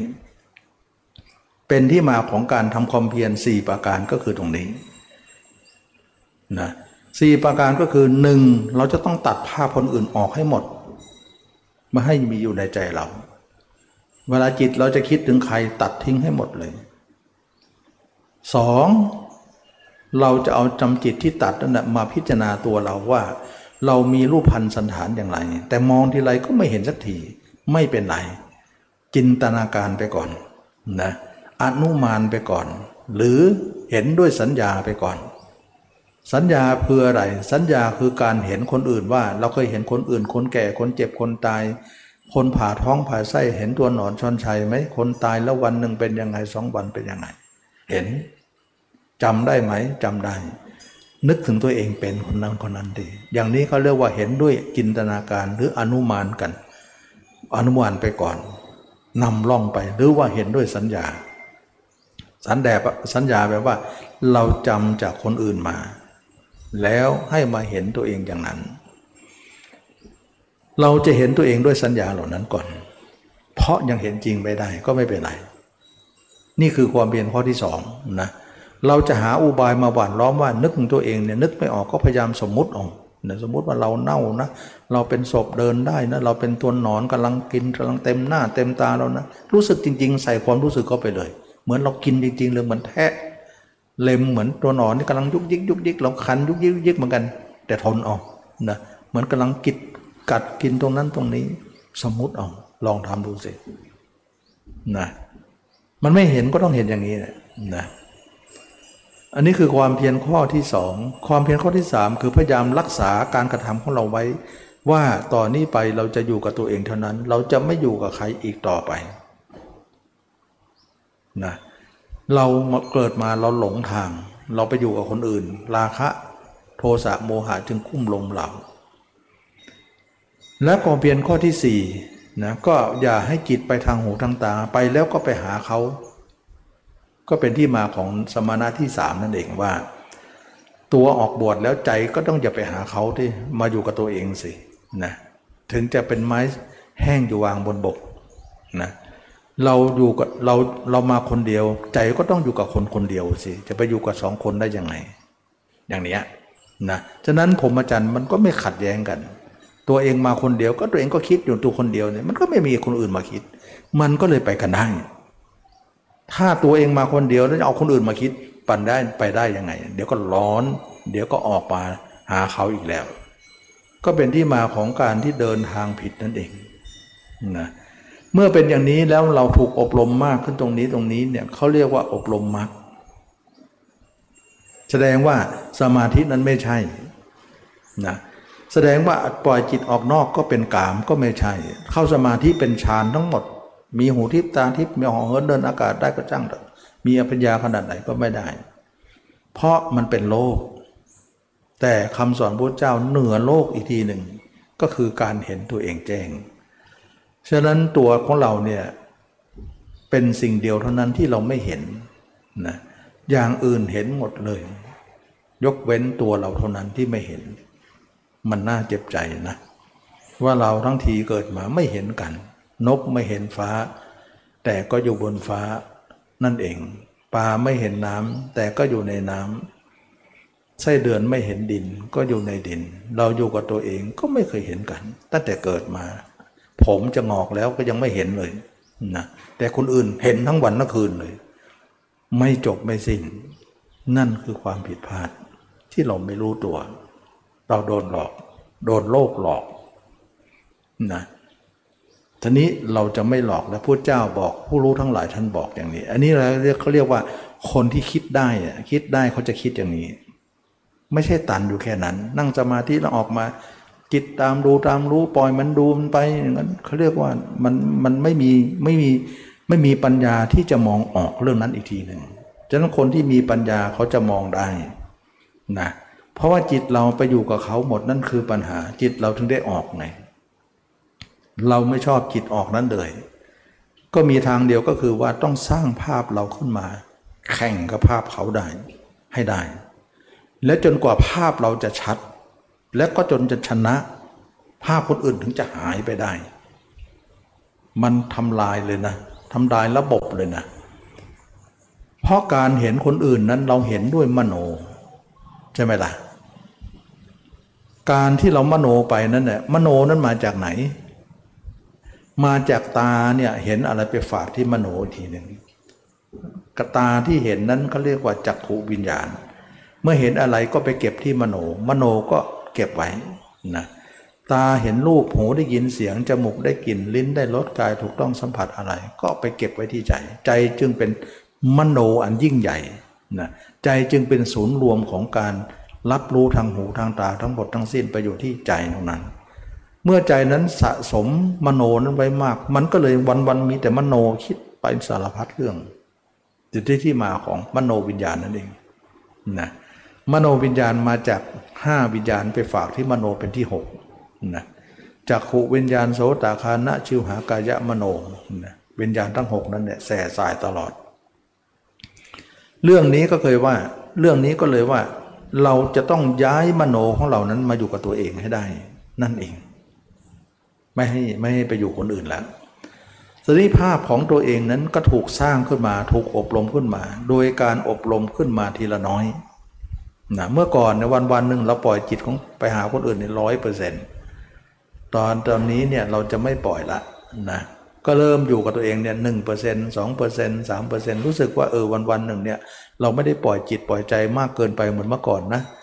เป็นที่มาของการทำความเพียรสี่ประการก็คือตรงนี้นะสี่ประการก็คือหนึ่งเราจะต้องตัดภาพคนอื่นออกให้หมดไม่ให้มีอยู่ในใจเรา เวลาจิตเราจะคิดถึงใครตัดทิ้งให้หมดเลยสอง เราจะเอาจำจิตที่ตัดนั่นมาพิจารณาตัวเราว่า เรามีรูปพันธ์สันฐานอย่างไร แต่มองทีไรก็ไม่เห็นสักทีไม่เป็นไร จินตนาการไปก่อนนะอนุมานไปก่อน หรือเห็นด้วยสัญญาไปก่อน สัญญาคืออะไร สัญญาคือการเห็นคนอื่นว่า เราเคยเห็นคนอื่น คนแก่คนเจ็บคนตาย คนผ่าท้องผ่าไส้เห็นตัวหนอนชอนชัยไหมคนตายแล้ววันหนึ่งเป็นยังไงสองวันเป็นยังไง เห็น จำได้ไหมจำได้ นึกถึงตัวเองเป็นคนนั้นคนนั้นดีอย่างนี้เขาเรียกว่าเห็นด้วยจินตนาการหรืออนุมานกัน อนุมานไปก่อนนำล่องไปหรือว่าเห็นด้วยสัญญา สัญญาสัญญาแปลว่า เราจำจากคนอื่นมา แล้วให้มาเห็นตัวเองอย่างนั้น เราจะเห็นตัวเองด้วยสัญญาเหล่านั้นก่อน เพราะยังเห็นจริงไม่ได้ก็ไม่เป็นไร นี่คือความเพียรข้อที่สองนะเเราจะหาอุบายมาหว่านล้อมว่านึกถึงตัวเองเนี่ยนึกไม่ออกก็พยายามสมมุติออกนะสมมุติว่าเราเน่านะ เราเป็นศพเดินได้นะ เราเป็นตัวหนอนกำลังกินกำลังเต็มหน้าเต็มตาเรานะ รู้สึกจริง ๆ ใส่ความรู้สึกเข้าไปเลย เหมือนเรากินจริง ๆ เลยเหมือนแทะเล็มเหมือนตัวหนอนที่กำลังยุกยิกยุกยิกเราคันยุกยิกยุกยิกเหมือนกัน แต่ทนออกนะเหมือนกำลังกิดกัดกินตรงนั้นตรงนี้ สมมุติเอาลองทำดูสินะมันไม่เห็นก็ต้องเห็นอย่างนี้นะ อันนี้คือความเพียรข้อที่สองความเพียรข้อที่สามคือพยายามรักษาการกระทำของเราไว้ ว่าต่อนนี้ไปเราจะอยู่กับตัวเองเท่านั้น เราจะไม่อยู่กับใครอีกต่อไปนะเราเกิดมาเราหลงทาง เราไปอยู่กับคนอื่น ราคะ โทสะโมหะจึงคุ้มลงเราและความเพียรข้อที่สี่นะก็อย่าให้จิตไปทางหูทางตาไปแล้วก็ไปหาเขา ก็เป็นที่มาของสมณะที่สามนั่นเองว่า ตัวออกบวชแล้วใจก็ต้องอย่าไปหาเขาที่มาอยู่กับตัวเองสินะถึงจะเป็นไม้แห้งอยู่วางบนบกนะเราอยู่กับเราเรามาคนเดียว ใจก็ต้องอยู่กับคนคนเดียวสิจะไปอยู่กับสองคนได้ยังไง อย่างนี้นะฉะนั้นผมอาจารย์มันก็ไม่ขัดแย้งกัน ตัวเองมาคนเดียวก็ตัวเองก็คิดอยู่ตัวคนเดียวเนี่ยมันก็ไม่มีคนอื่นมาคิด มันก็เลยไปกันได้ ถ้าตัวเองมาคนเดียวแล้วจะเอาคนอื่นมาคิดปั่นได้ไปได้ยังไง เดี๋ยวก็ร้อน เดี๋ยวก็ออกมาหาเขาอีกแล้ว ก็เป็นที่มาของการที่เดินทางผิดนั่นเองนะเมื่อเป็นอย่างนี้แล้วเราถูกอบรมมากขึ้นตรงนี้ตรงนี้เนี่ยเขาเรียกว่าอบรมมรรคแสดงว่าสมาธินั้นไม่ใช่นะแสดงว่าปล่อยจิตออกนอกก็เป็นกามก็ไม่ใช่ เข้าสมาธิเป็นฌานทั้งหมด มีหูทิพตาทิพมีหอเหินเดินอากาศได้ก็จ้างเถอะมีอภิญญาขนาดไหนก็ไม่ได้ เพราะมันเป็นโลก แต่คำสอนพระเจ้าเหนือโลกอีกทีหนึ่ง ก็คือการเห็นตัวเองแจ้ง ฉะนั้นตัวของเราเนี่ยเป็นสิ่งเดียวเท่านั้นที่เราไม่เห็นนะอย่างอื่นเห็นหมดเลย ยกเว้นตัวเราเท่านั้นที่ไม่เห็น มันน่าเจ็บใจนะ ว่าเราทั้งทีเกิดมาไม่เห็นกัน นกไม่เห็นฟ้า แต่ก็อยู่บนฟ้านั่นเองปลาไม่เห็นน้ำแต่ก็อยู่ในน้ำไส้เดือนไม่เห็นดินก็อยู่ในดิน เราอยู่กับตัวเองก็ไม่เคยเห็นกัน ตั้งแต่เกิดมา ผมจะงอกแล้วก็ยังไม่เห็นเลยนะแต่คนอื่นเห็นทั้งวันทั้งคืนเลย ไม่จบไม่สิ้น นั่นคือความผิดพลาด ที่เราไม่รู้ตัว เราโดนหลอก โดนโลกหลอกนะ ทีนี้เราจะไม่หลอกแล้วพระเจ้าบอกผู้รู้ทั้งหลายท่านบอกอย่างนี้ อันนี้เราเรียกเขาเรียกว่าคนที่คิดได้คิดได้เขาจะคิดอย่างนี้ ไม่ใช่ตันอยู่แค่นั้น นั่งสมาธิแล้วออกมา จิตตามดูตามรู้ปล่อยมันดูมันไปอย่างนั้นเขาเรียกว่ามันมันไม่มีไม่มีไม่มีปัญญาที่จะมองออกเรื่องนั้นอีกทีหนึ่งฉะนั้นคนที่มีปัญญาเขาจะมองได้นะเพราะว่าจิตเราไปอยู่กับเขาหมดนั่นคือปัญหาจิตเราถึงได้ออกไง เราไม่ชอบจิตออกนั้นเลย ก็มีทางเดียวก็คือว่าต้องสร้างภาพเราขึ้นมา แข่งกับภาพเขาได้ให้ได้ และจนกว่าภาพเราจะชัด และก็จนจะชนะ ภาพคนอื่นถึงจะหายไปได้ มันทำลายเลยนะทำลายระบบเลยนะ เพราะการเห็นคนอื่นนั้นเราเห็นด้วยมโน ใช่ไหมล่ะ การที่เรามโนไปนั้นเนี่ยมโนนั้นมาจากไหน มาจากตาเนี่ยเห็นอะไรไปฝากที่มโนทีหนึ่งกตาที่เห็นนั้นเขาเรียกว่าจักขูวิญญาณ เมื่อเห็นอะไรก็ไปเก็บที่มโน มโนก็เก็บไว้นะตาเห็นรูปหูได้ยินเสียงจมูกได้กลิ่นลิ้นได้รสกายถูกต้องสัมผัสอะไร ก็ไปเก็บไว้ที่ใจ ใจจึงเป็นมโนอันยิ่งใหญ่นะใจจึงเป็นศูนย์รวมของการรับรู้ทางหูทางตาทั้งหมดทั้งสิ้นไปอยู่ที่ใจตรงนั้น เมื่อใจนั้นสะสมมโนนั้นไว้มาก มันก็เลยวันวันมีแต่มโนคิดไปสารพัดเรื่องจุดที่ที่มาของมโนวิญญาณนั่นเองนะมโนวิญญาณมาจากห้าวิญญาณไปฝากที่มโนเป็นที่หกนะจากขูวิญญาณโสตคานะชิวหากายะมโนนะวิญญาณทั้งหกนั้นเนี่ยแส่สายตลอด เรื่องนี้ก็เคยว่าเรื่องนี้ก็เลยว่า เราจะต้องย้ายมโนของเรานั้นมาอยู่กับตัวเองให้ได้ นั่นเอง ไม่ให้ไม่ให้ไปอยู่คนอื่นแล้วสรีภาพของตัวเองนั้นก็ถูกสร้างขึ้นมาถูกอบรมขึ้นมา โดยการอบรมขึ้นมาทีละน้อยนะเมื่อก่อนในวันวันหนึ่งเราปล่อยจิตของไปหาคนอื่นในร้อยเปอร์เซ็นต์ตอนตอนนี้เนี่ยเราจะไม่ปล่อยละนะก็เริ่มอยู่กับตัวเองเนี่ยหนึ่งเปอร์เซ็นต์สองเปอร์เซ็นต์สามเปอร์เซ็นต์รู้สึกว่าเออวันวันหนึ่งเนี่ยเราไม่ได้ปล่อยจิตปล่อยใจมากเกินไปเหมือนเมื่อก่อนนะเ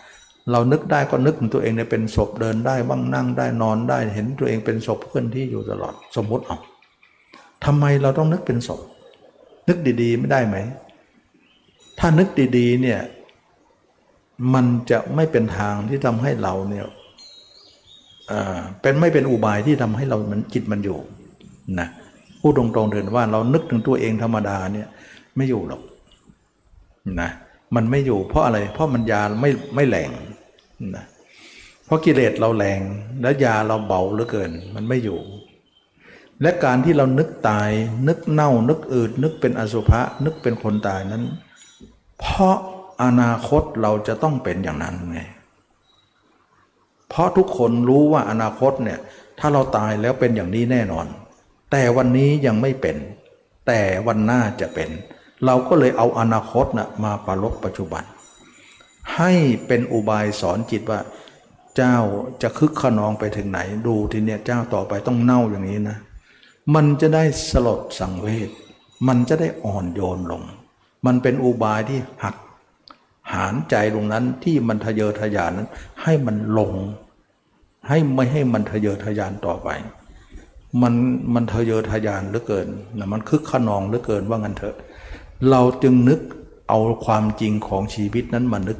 เรานึกได้ก็นึกถึงตัวเองเนี่ยเป็นศพเดินได้บ้างนั่งได้นอนได้เห็นตัวเองเป็นศพเคลื่อนที่อยู่ตลอดสมมติเอาทำไมเราต้องนึกเป็นศพนึกดีๆไม่ได้ไหม ถ้านึกดีๆเนี่ยมันจะไม่เป็นทางที่ทำให้เราเนี่ยเป็นไม่เป็นอุบายที่ทำให้เรามันจิตมันอยู่นะพูดตรงๆเถิดว่าเรานึกถึงตัวเองธรรมดาเนี่ยไม่อยู่หรอกนะมันไม่อยู่เพราะอะไรเพราะมันยาไม่ไม่แรง นะเพราะกิเลสเราแรงและยาเราเบาเหลือเกิน มันไม่อยู่ และการที่เรานึกตาย นึกเน่า นึกอืดนึกเป็นอสุภะนึกเป็นคนตายนั้น เพราะอนาคตเราจะต้องเป็นอย่างนั้นไงเพราะทุกคนรู้ว่าอนาคตเนี่ยถ้าเราตายแล้วเป็นอย่างนี้แน่นอน แต่วันนี้ยังไม่เป็น แต่วันหน้าจะเป็น เราก็เลยเอาอนาคตนะมาประลบปัจจุบัน ให้เป็นอุบายสอนจิตว่า เจ้าจะคึกขนองไปถึงไหน ดูทีเนี้ยเจ้าต่อไปต้องเน่าอย่างนี้นะ มันจะได้สลดสังเวชมันจะได้อ่อนโยนลง มันเป็นอุบายที่หัก หานใจตรงนั้นที่มันทะเยอทะยานนั้น ให้มันลง ให้ไม่ให้มันทะเยอทะยานต่อไป มันมันทะเยอทะยานเหลือเกินนะมันคึกขนองเหลือเกินว่างั้นเถอะ เราจึงนึกเอาความจริงของชีวิตนั้นมานึก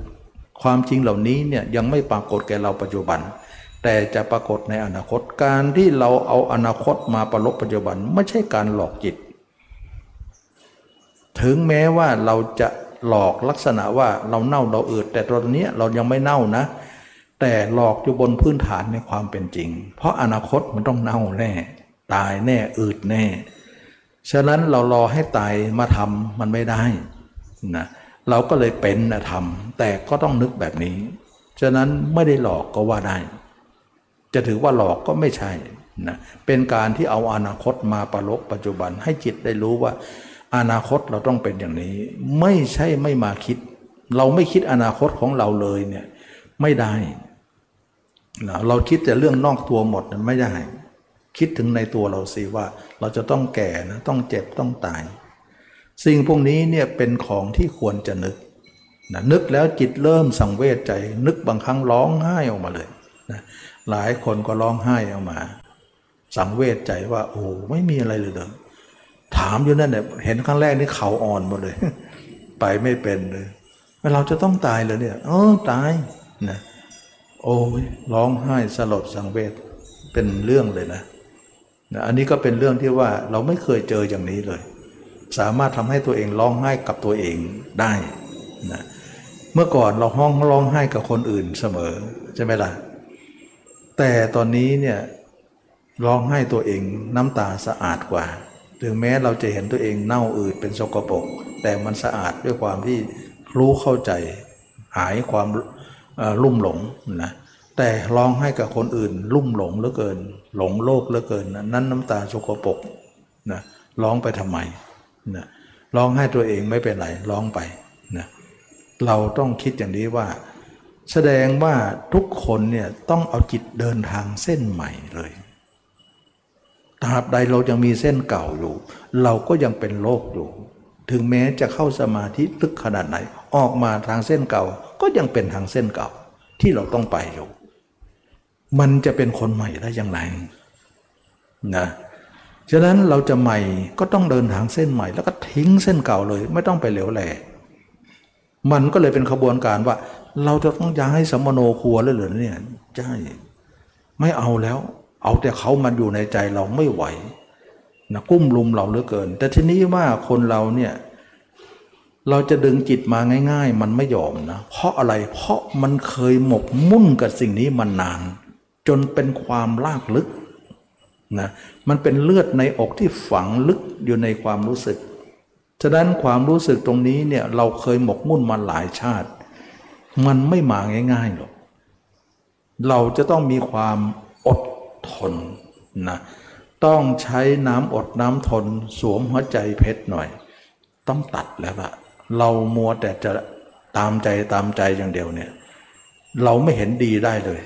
ความจริงเหล่านี้เนี่ยยังไม่ปรากฏแก่เราปัจจุบัน แต่จะปรากฏในอนาคตการที่เราเอาอนาคตมาประลบปัจจุบันไม่ใช่การหลอกจิต ถึงแม้ว่าเราจะหลอกลักษณะว่าเราเน่าเราอืดแต่ตอนนี้เรายังไม่เน่านะ แต่หลอกอยู่บนพื้นฐานในความเป็นจริง เพราะอนาคตมันต้องเน่าแน่ ตายแน่อืดแน่ ฉะนั้นเรารอให้ตายมาทำมันไม่ได้นะเเราก็เลยเป็นนะทำแต่ก็ต้องนึกแบบนี้ ฉะนั้นไม่ได้หลอกก็ว่าได้ จะถือว่าหลอกก็ไม่ใช่นะเป็นการที่เอาอนาคตมาประลบปัจจุบันให้จิตได้รู้ว่า อนาคตเราต้องเป็นอย่างนี้ ไม่ใช่ไม่มาคิด เราไม่คิดอนาคตของเราเลยเนี่ยไม่ได้นะเราคิดแต่เรื่องนอกตัวหมดนั้นไม่ได้ คิดถึงในตัวเราสิว่า เราจะต้องแก่นะต้องเจ็บต้องตาย สิ่งพวกนี้เนี่ยเป็นของที่ควรจะนึกนะนึกแล้วจิตเริ่มสังเวชใจ นึกบางครั้งร้องไห้ออกมาเลยนะหลายคนก็ร้องไห้ออกมา สังเวชใจว่า โอ้ไม่มีอะไรเลยเด้อถามอยู่นั่นเนี่ยเห็นครั้งแรกนี่เขาอ่อนหมดเลย ไปไม่เป็นเลยเราจะต้องตายเลยเนี่ยเออตายนะโอ้ยร้องไห้สลดสังเวชเป็นเรื่องเลยนะนะ อันนี้ก็เป็นเรื่องที่ว่าเราไม่เคยเจออย่างนี้เลย สามารถทำให้ตัวเองร้องไห้กับตัวเองได้นะเมื่อก่อนเราห้องร้องไห้กับคนอื่นเสมอใช่ไหมล่ะ แต่ตอนนี้เนี่ยร้องไห้ตัวเองน้ำตาสะอาดกว่า ถึงแม้เราจะเห็นตัวเองเน่าอืดเป็นสกปรกแต่มันสะอาดด้วยความที่รู้เข้าใจหายความเอ่อลุ่มหลงนะแต่ร้องให้กับคนอื่น ลุ่มหลงเหลือเกิน หลงโลกเหลือเกินนะนั่นน้ำตาสกปรกนะร้องไปทำไม นะร้องให้ตัวเองไม่เป็นไรร้องไปนะเราต้องคิดอย่างนี้ว่า แสดงว่าทุกคนเนี่ยต้องเอาจิตเดินทางเส้นใหม่เลยตราบใดเรายังมีเส้นเก่าอยู่ เราก็ยังเป็นโลกอยู่ ถึงแม้จะเข้าสมาธิลึกขนาดไหน ออกมาทางเส้นเก่า ก็ยังเป็นทางเส้นเก่าที่เราต้องไปอยู่ มันจะเป็นคนใหม่ได้อย่างไรนะ ฉะนั้นเราจะใหม่ก็ต้องเดินทางเส้นใหม่ แล้วก็ทิ้งเส้นเก่าเลย ไม่ต้องไปเหลวแหลมันก็เลยเป็นขบวนการว่า เราจะต้องย้ายสมโนครัวเลยเหรอเนี่ยใช่ไม่เอาแล้ว เอาแต่เขามันอยู่ในใจเราไม่ไหวนะกุ้มลุมเราเหลือเกิน แต่ทีนี้ว่าคนเราเนี่ยเราจะดึงจิตมาง่าย ๆ มันไม่ยอมนะ เพราะอะไร เพราะมันเคยหมกมุ่นกับสิ่งนี้มานาน จนเป็นความลากลึก นะมันเป็นเลือดในอกที่ฝังลึกอยู่ในความรู้สึก ฉะนั้นความรู้สึกตรงนี้เนี่ยเราเคยหมกมุ่นมาหลายชาติ มันไม่มาง่ายๆหรอก เราจะต้องมีความอดทนนะ ต้องใช้น้ำอดน้ำทนสวมหัวใจเพชรหน่อย ต้องตัดแล้วละเรามัวแต่จะตามใจตามใจอย่างเดียวเนี่ย เราไม่เห็นดีได้เลย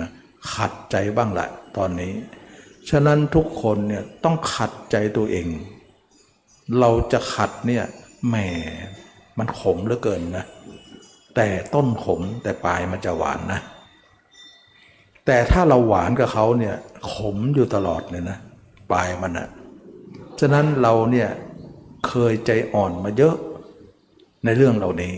นะขัดใจบ้างแหละตอนนี้ ฉะนั้นทุกคนเนี่ยต้องขัดใจตัวเอง เราจะขัดเนี่ยแหมมันขมเหลือเกินนะ แต่ต้นขมแต่ปลายมันจะหวานนะ แต่ถ้าเราหวานกับเขาเนี่ยขมอยู่ตลอดเลยนะปลายมันนะฉะนั้นเราเนี่ยเคยใจอ่อนมาเยอะในเรื่องเหล่านี้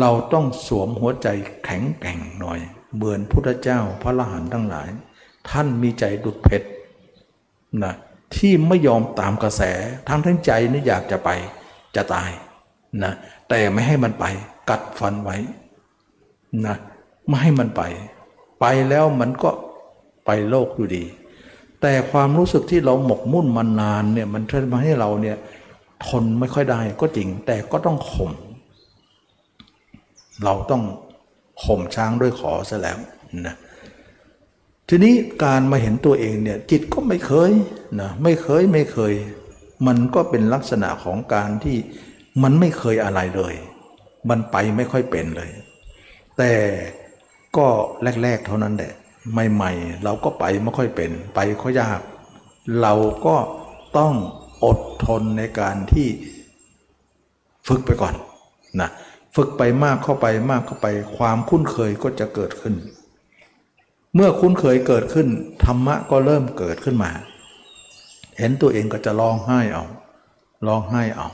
เราต้องสวมหัวใจแข็งแกร่งหน่อย เหมือนพุทธเจ้าพระอรหันต์ทั้งหลาย ท่านมีใจดุดเพชรนะที่ไม่ยอมตามกระแสทั้งทั้งใจนี่อยากจะไปจะตายนะแต่ไม่ให้มันไปกัดฟันไว้นะไม่ให้มันไป ไปแล้วมันก็ไปโลกอยู่ดี แต่ความรู้สึกที่เราหมกมุ่นมานานเนี่ยมันทำให้เราเนี่ยทนไม่ค่อยได้ก็จริง แต่ก็ต้องข่มเราต้องข่มช้างด้วยขอซะแล้วนะ ทีนี้การมาเห็นตัวเองเนี่ยจิตก็ไม่เคยนะไม่เคยไม่เคย มันก็เป็นลักษณะของการที่มันไม่เคยอะไรเลย มันไปไม่ค่อยเป็นเลย แต่ก็แรก ๆ เท่านั้นแหละใหม่ ๆ เราก็ไปไม่ค่อยเป็น ไปก็ยาก เราก็ต้องอดทนในการที่ฝึกไปก่อนนะฝึกไปมากเข้าไปมากเข้าไปความคุ้นเคยก็จะเกิดขึ้น เมื่อคุ้นเคยเกิดขึ้น ธรรมะก็เริ่มเกิดขึ้นมา เห็นตัวเองก็จะร้องไห้เอาร้องไห้เอา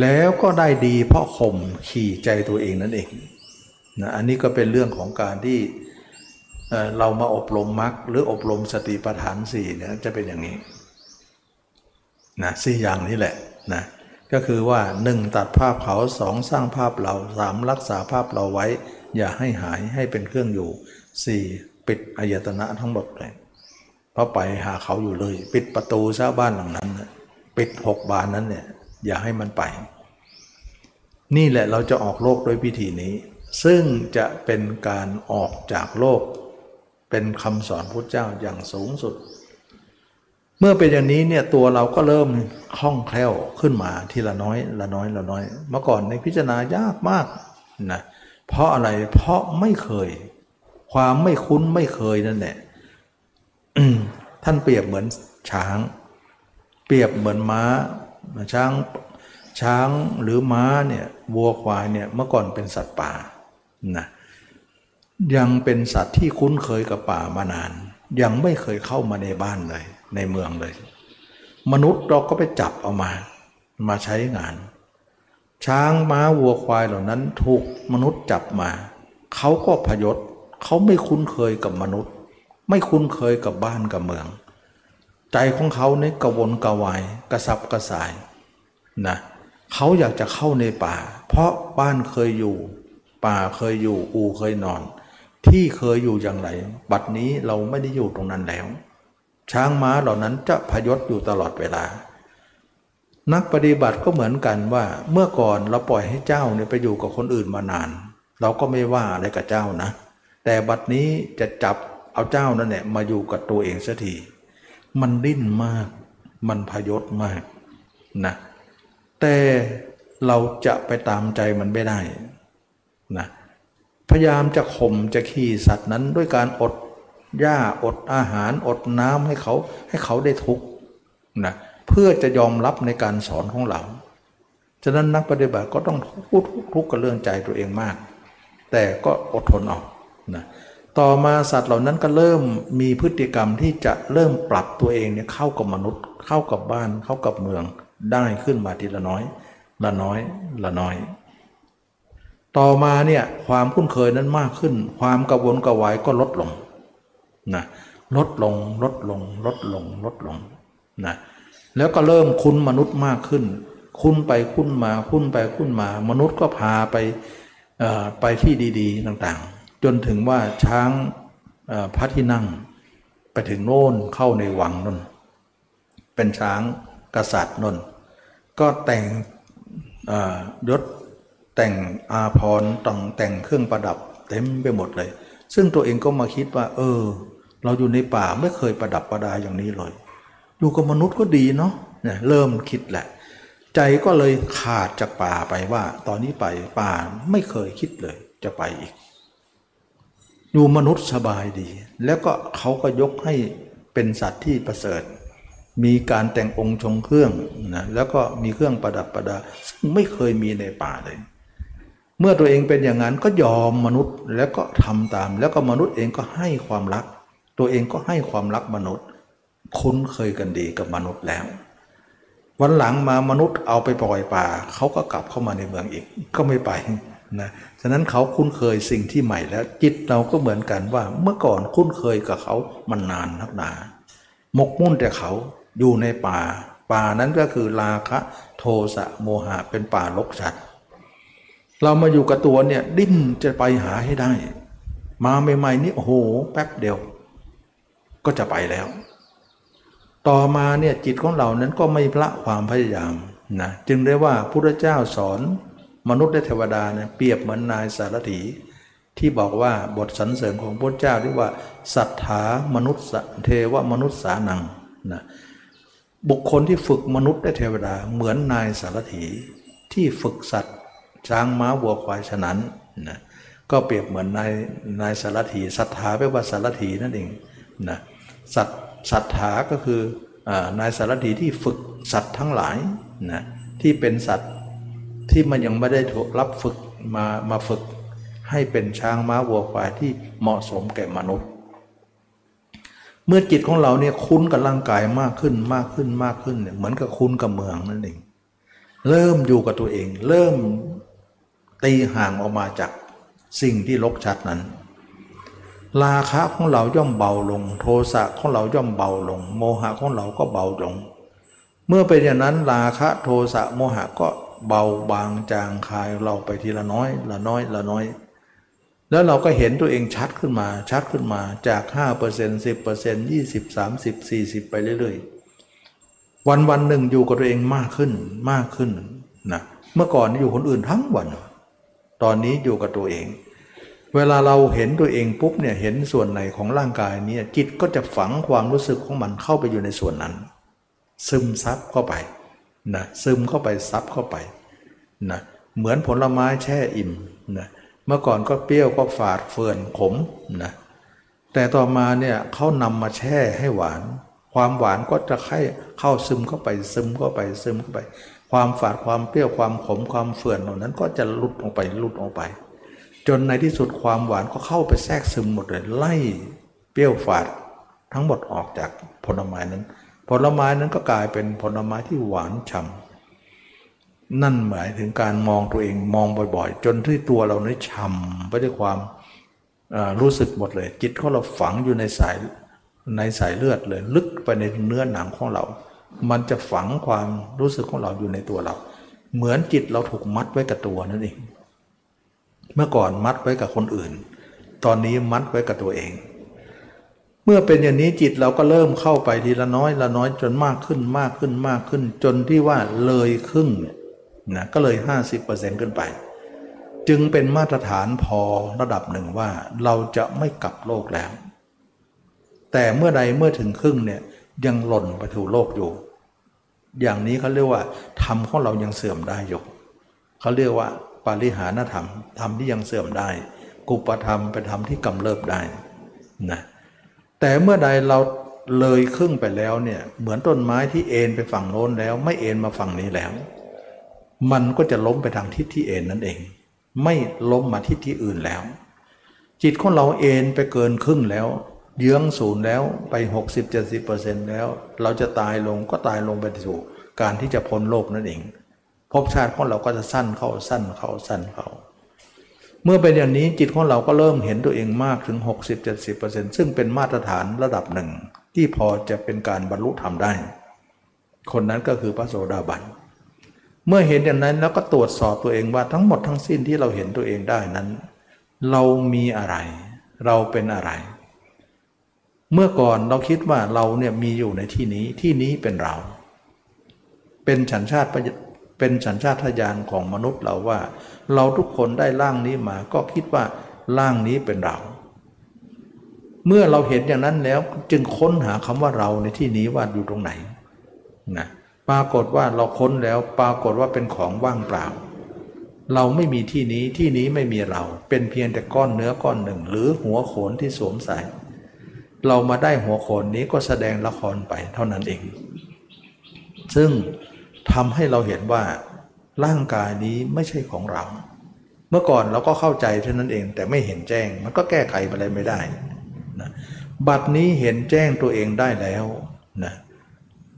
แล้วก็ได้ดีเพราะข่มขี่ใจตัวเองนั่นเองนะอันนี้ก็เป็นเรื่องของการที่เรามาอบรมมรรคหรืออบรมสติปัฏฐานสี่เนี่ยจะเป็นอย่างนี้นะสี่อย่างนี้แหละนะก็คือว่าหนึ่งตัดภาพเขาสองสร้างภาพเราสามรักษาภาพเราไว้ อย่าให้หายให้เป็นเครื่องอยู่สี่ ปิดอายตนะทั้งหมดเลยเพราะไปหาเขาอยู่เลย ปิดประตูซะบ้านหลังนั้น ปิดหกบานนั้นเนี่ยอย่าให้มันไป นี่แหละเราจะออกโลกด้วยพิธีนี้ ซึ่งจะเป็นการออกจากโลก เป็นคำสอนพระเจ้าอย่างสูงสุด เมื่อเป็นอย่างนี้เนี่ยตัวเราก็เริ่มคล่องแคล่วขึ้นมาทีละน้อยละน้อยละน้อย เมื่อก่อนในพิจารณายากมากนะเพราะอะไรเพราะไม่เคย ความไม่คุ้นไม่เคยนั่นแหละท่านเปรียบเหมือนช้าง เปรียบเหมือนม้า ช้างช้างหรือม้าเนี่ยวัวควายเนี่ยเมื่อก่อนเป็นสัตว์ป่านะยังเป็นสัตว์ที่คุ้นเคยกับป่ามานาน ยังไม่เคยเข้ามาในบ้านเลย ในเมืองเลย มนุษย์เราก็ไปจับเอามา มาใช้งาน ช้างม้าวัวควายเหล่านั้นถูกมนุษย์จับมา เขาก็พยศ เขาไม่คุ้นเคยกับมนุษย์ ไม่คุ้นเคยกับบ้านกับเมือง ใจของเขาเนี่ยกระวนกระวายกระสับกระส่ายนะเขาอยากจะเข้าในป่า เพราะบ้านเคยอยู่ ป่าเคยอยู่อูเคยนอน ที่เคยอยู่อย่างไร บัดนี้เราไม่ได้อยู่ตรงนั้นแล้ว ช้างม้าเหล่านั้นจะพยศอยู่ตลอดเวลา นักปฏิบัติก็เหมือนกันว่าเมื่อก่อนเราปล่อยให้เจ้าเนี่ยไปอยู่กับคนอื่นมานาน เราก็ไม่ว่าอะไรกับเจ้านะ แต่บัดนี้จะจับเอาเจ้านั่นแหละมาอยู่กับตัวเองสักทีมันดิ้นมาก มันพยศมากนะแต่เราจะไปตามใจมันไม่ได้นะพยายามจะข่มจะขี่สัตว์นั้นด้วยการอดหญ้าอดอาหารอดน้ำให้เขาให้เขาได้ทุกข์นะเพื่อจะยอมรับในการสอนของเราฉะนั้นนักปฏิบัติก็ต้องพูดทุกข์กับเรื่องใจตัวเองมาก แต่ก็อดทนเอา นะต่อมาสัตว์เหล่านั้นก็เริ่มมีพฤติกรรมที่จะเริ่มปรับตัวเองเนี่ยเข้ากับมนุษย์ เข้ากับบ้านเข้ากับเมืองได้ขึ้นมาทีละน้อย ละน้อยละน้อย ต่อมาเนี่ยความคุ้นเคยนั้นมากขึ้น ความกระวนกระวายก็ลดลงนะลดลงลดลงลดลงลดลงนะแล้วก็เริ่มคุ้นมนุษย์มากขึ้น คุ้นไปคุ้นมาคุ้นไปคุ้นมา มนุษย์ก็พาไปไปที่ดี ๆ ต่างๆ จนถึงว่าช้างพระที่นั่งไปถึงโน่นเข้าในวังนนเป็นช้างกษัตริย์นนก็แต่งยศแต่งอาพรต่งแต่งเครื่องประดับเต็มไปหมดเลย ซึ่งตัวเองก็มาคิดว่า เออ เราอยู่ในป่าไม่เคยประดับประดาอย่างนี้เลย อยู่กับมนุษย์ก็ดีเนาะเนี่ยเริ่มคิดแหละ ใจก็เลยขาดจากป่าไปว่า ตอนนี้ไปป่าไม่เคยคิดเลยจะไปอีก อยู่มนุษย์สบายดี แล้วก็เขาก็ยกให้เป็นสัตว์ที่ประเสริฐ มีการแต่งองค์ชงเครื่องนะแล้วก็มีเครื่องประดับประดาซึ่งไม่เคยมีในป่าเลย เมื่อตัวเองเป็นอย่างนั้นก็ยอมมนุษย์แล้วก็ทำตาม แล้วก็มนุษย์เองก็ให้ความรัก ตัวเองก็ให้ความรักมนุษย์ คุ้นเคยกันดีกับมนุษย์แล้ว วันหลังมามนุษย์เอาไปปล่อยป่าเขาก็กลับเข้ามาในเมืองอีกก็ไม่ไป นะฉะนั้นเขาคุ้นเคยสิ่งที่ใหม่แล้วจิตเราก็เหมือนกันว่าเมื่อก่อนคุ้นเคยกับเขามันนานนักหนาหมกมุ่นแต่เขาอยู่ในป่า ป่านั้นก็คือราคะ โทสะโมหะเป็นป่าลกชัด เรามาอยู่กับตัวเนี่ยดิ้นจะไปหาให้ได้ มาใหม่ๆนี่โอ้โหแป๊บเดียว ก็จะไปแล้ว ต่อมาเนี่ยจิตของเรานั้นก็ไม่พละความพยายามนะจึงได้ว่าพระเจ้าสอน มนุษย์และเทวดาเนี่ยเปรียบเหมือนนายสารถี ที่บอกว่าบทสรรเสริญของพระเจ้าที่ว่าศรัทธามนุษย์เทวมนุษย์สานังนะบุคคลที่ฝึกมนุษย์และเทวดาเหมือนนายสารถี ที่ฝึกสัตว์ช้างม้าวัวควายฉะนั้นนะก็เปรียบเหมือนนายนายสารถีศรัทธาแปลว่าสารถีนั่นเองนะสัตศรัทธาก็คือนายสารถีที่ฝึกสัตว์ทั้งหลายนะที่เป็นสัตว์ ที่มันยังไม่ได้รับฝึกมามาฝึกให้เป็นช้างม้าวัวควายที่เหมาะสมแก่มนุษย์ เมื่อจิตของเราเนี่ยคุ้นกับร่างกายมากขึ้นมากขึ้นมากขึ้นเนี่ยเหมือนกับคุ้นกับเมืองนั่นเองเริ่มอยู่กับตัวเอง เริ่มตีห่างออกมาจากสิ่งที่ลกชัดนั้น ราคะของเราย่อมเบาลง โทสะของเราย่อมเบาลง โมหะของเราก็เบาลง เมื่อเป็นอย่างนั้นราคะโทสะโมหะก็ เบาบางจางคายเราไปทีละน้อย ละน้อยละน้อย แล้วเราก็เห็นตัวเองชัดขึ้นมา ชัดขึ้นมาจาก 5% 10% 20 30 40 ไปเรื่อยๆ วันวันหนึ่งอยู่กับตัวเองมากขึ้นมากขึ้นนะเมื่อก่อนอยู่คนอื่นทั้งวัน ตอนนี้อยู่กับตัวเอง เวลาเราเห็นตัวเองปุ๊บเนี่ยเห็นส่วนไหนของร่างกายนี่ยจิตก็จะฝังความรู้สึกของมันเข้าไปอยู่ในส่วนนั้น ซึมซับเข้าไป นะซึมเข้าไปซับเข้าไปนะเหมือนผลไม้แช่อิ่มนะเมื่อก่อนก็เปรี้ยวก็ฝาดเฟื่อนขมนะแต่ต่อมาเนี่ยเขานำมาแช่ให้หวาน ความหวานก็จะให้เข้าซึมเข้าไปซึมเข้าไปซึมเข้าไป ความฝาดความเปรี้ยวความขมความเฟื่อนเหล่านั้นก็จะลุดออกไปลุดออกไป จนในที่สุดความหวานก็เข้าไปแทรกซึมหมดเลยไล่เปรี้ยวฝาดทั้งหมดออกจากผลไม้นั้น ผลไม้นั้นก็กลายเป็นผลไม้ที่หวานฉ่ำนั่นหมายถึงการมองตัวเองมองบ่อยๆ จนที่ตัวเรานี้ฉ่ำไปด้วยความรู้สึกหมดเลย จิตของเราฝังอยู่ในสายในสายเลือดเลย ลึกไปในเนื้อหนังของเรา มันจะฝังความรู้สึกของเราอยู่ในตัวเรา เหมือนจิตเราถูกมัดไว้กับตัวนั่นเองเมื่อก่อนมัดไว้กับคนอื่น ตอนนี้มัดไว้กับตัวเอง เมื่อเป็นอย่างนี้จิตเราก็เริ่มเข้าไปทีละน้อยละน้อยจนมากขึ้นมากขึ้นมากขึ้น จนที่ว่าเลยครึ่งนะก็เลย 50%ขึ้นไป จึงเป็นมาตรฐานพอระดับหนึ่งว่าเราจะไม่กลับโลกแล้ว แต่เมื่อใดเมื่อถึงครึ่งเนี่ยยังหล่นไปถูโลกอยู่ อย่างนี้เขาเรียกว่าธรรมของเรายังเสื่อมได้อยู่เขาเรียกว่าปาริหานธรรมธรรมที่ยังเสื่อมได้ กุปธรรมเป็นธรรมที่กำเริบได้นะ แต่เมื่อใดเราเลยครึ่งไปแล้วเนี่ยเหมือนต้นไม้ที่เอ็นไปฝั่งโน้นแล้ว ไม่เอ็นมาฝั่งนี้แล้ว มันก็จะล้มไปทางทิศที่เอ็นนั่นเอง ไม่ล้มมาทิศที่อื่นแล้ว จิตของเราเอ็นไปเกินครึ่งแล้ว เยื้องศูนย์แล้วไป 60-70%แล้ว เราจะตายลงก็ตายลงไปสู่การที่จะพ้นโลกนั่นเองภพชาติของเราก็จะสั้นเข้าสั้นเข้าสั้นเข้า เมื่อเป็นอย่างนี้จิตของเราก็เริ่มเห็นตัวเองมากถึง 60-70%ซึ่งเป็นมาตรฐานระดับหนึ่ง ที่พอจะเป็นการบรรลุธรรมได้ คนนั้นก็คือพระโสดาบัน เมื่อเห็นอย่างนั้นแล้วก็ตรวจสอบตัวเองว่าทั้งหมดทั้งสิ้นที่เราเห็นตัวเองได้นั้น เรามีอะไร เราเป็นอะไร เมื่อก่อนเราคิดว่าเราเนี่ยมีอยู่ในที่นี้ที่นี้เป็นเรา เป็นฉันชาติ เป็นสัญชาตญาณของมนุษย์เราว่า เราทุกคนได้ร่างนี้มาก็คิดว่าร่างนี้เป็นเรา เมื่อเราเห็นอย่างนั้นแล้วจึงค้นหาคำว่าเราในที่นี้ว่าอยู่ตรงไหนนะปรากฏว่าเราค้นแล้วปรากฏว่าเป็นของว่างเปล่า เราไม่มีที่นี้ที่นี้ไม่มีเรา เป็นเพียงแต่ก้อนเนื้อก้อนหนึ่ง หรือหัวโขนที่สวมใส่เรามาได้หัวโขนนี้ก็แสดงละครไปเท่านั้นเอง ซึ่ง ทำให้เราเห็นว่าร่างกายนี้ไม่ใช่ของเรา เมื่อก่อนเราก็เข้าใจเท่านั้นเองแต่ไม่เห็นแจ้ง มันก็แก้ไขอะไรไม่ได้นะบัดนี้เห็นแจ้งตัวเองได้แล้วนะ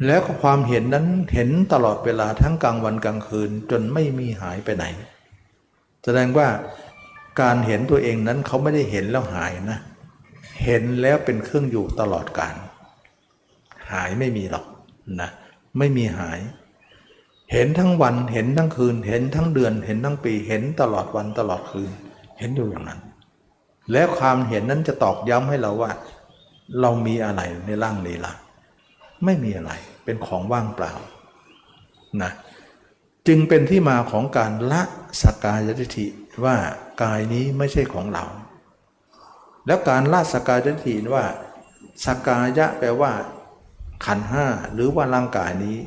แล้วความเห็นนั้นเห็นตลอดเวลาทั้งกลางวันกลางคืนจนไม่มีหายไปไหน แสดงว่าการเห็นตัวเองนั้นเขาไม่ได้เห็นแล้วหายนะ เห็นแล้วเป็นเครื่องอยู่ตลอดการหายไม่มีหรอกนะไม่มีหาย เห็นทั้งวันเห็นทั้งคืน เห็นทั้งเดือน เห็นทั้งปี เห็นตลอดวันตลอดคืน เห็นอยู่อย่างนั้น แล้วความเห็นนั้นจะตอกย้ำให้เราว่า เรามีอะไรในร่างนี้ล่ะไม่มีอะไรเป็นของว่างเปล่านะจึงเป็นที่มาของการละสกายทิฏฐิว่ากายนี้ไม่ใช่ของเรา แล้วการละสกายทิฏฐิว่าสกายะแปลว่าขันห้าหรือว่าร่างกายนี้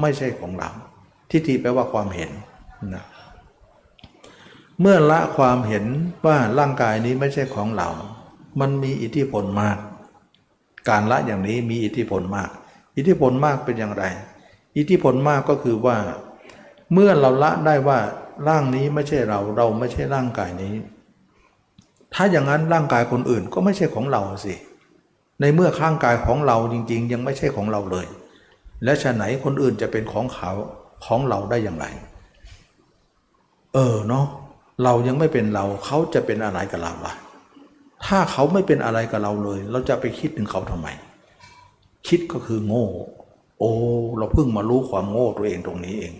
ไม่ใช่ของเรา ทิฏฐิแปลว่าความเห็นนะเมื่อละความเห็นว่าร่างกายนี้ไม่ใช่ของเรา มันมีอิทธิพลมาก การละอย่างนี้มีอิทธิพลมาก อิทธิพลมากเป็นอย่างไร อิทธิพลมากก็คือว่า เมื่อเราละได้ว่าร่างนี้ไม่ใช่เรา เราไม่ใช่ร่างกายนี้ ถ้าอย่างนั้นร่างกายคนอื่นก็ไม่ใช่ของเราสิ ในเมื่อข้างกายของเราจริง ๆ ยังไม่ใช่ของเราเลย และชะไหนคนอื่นจะเป็นของเขาของเราได้อย่างไร เออเนาะเรายังไม่เป็นเราเขาจะเป็นอะไรกับเราล่ะ ถ้าเขาไม่เป็นอะไรกับเราเลย เราจะไปคิดถึงเขาทำไม คิดก็คือโง่ โอ้เราเพิ่งมารู้ความโง่ตัวเองตรงนี้เอง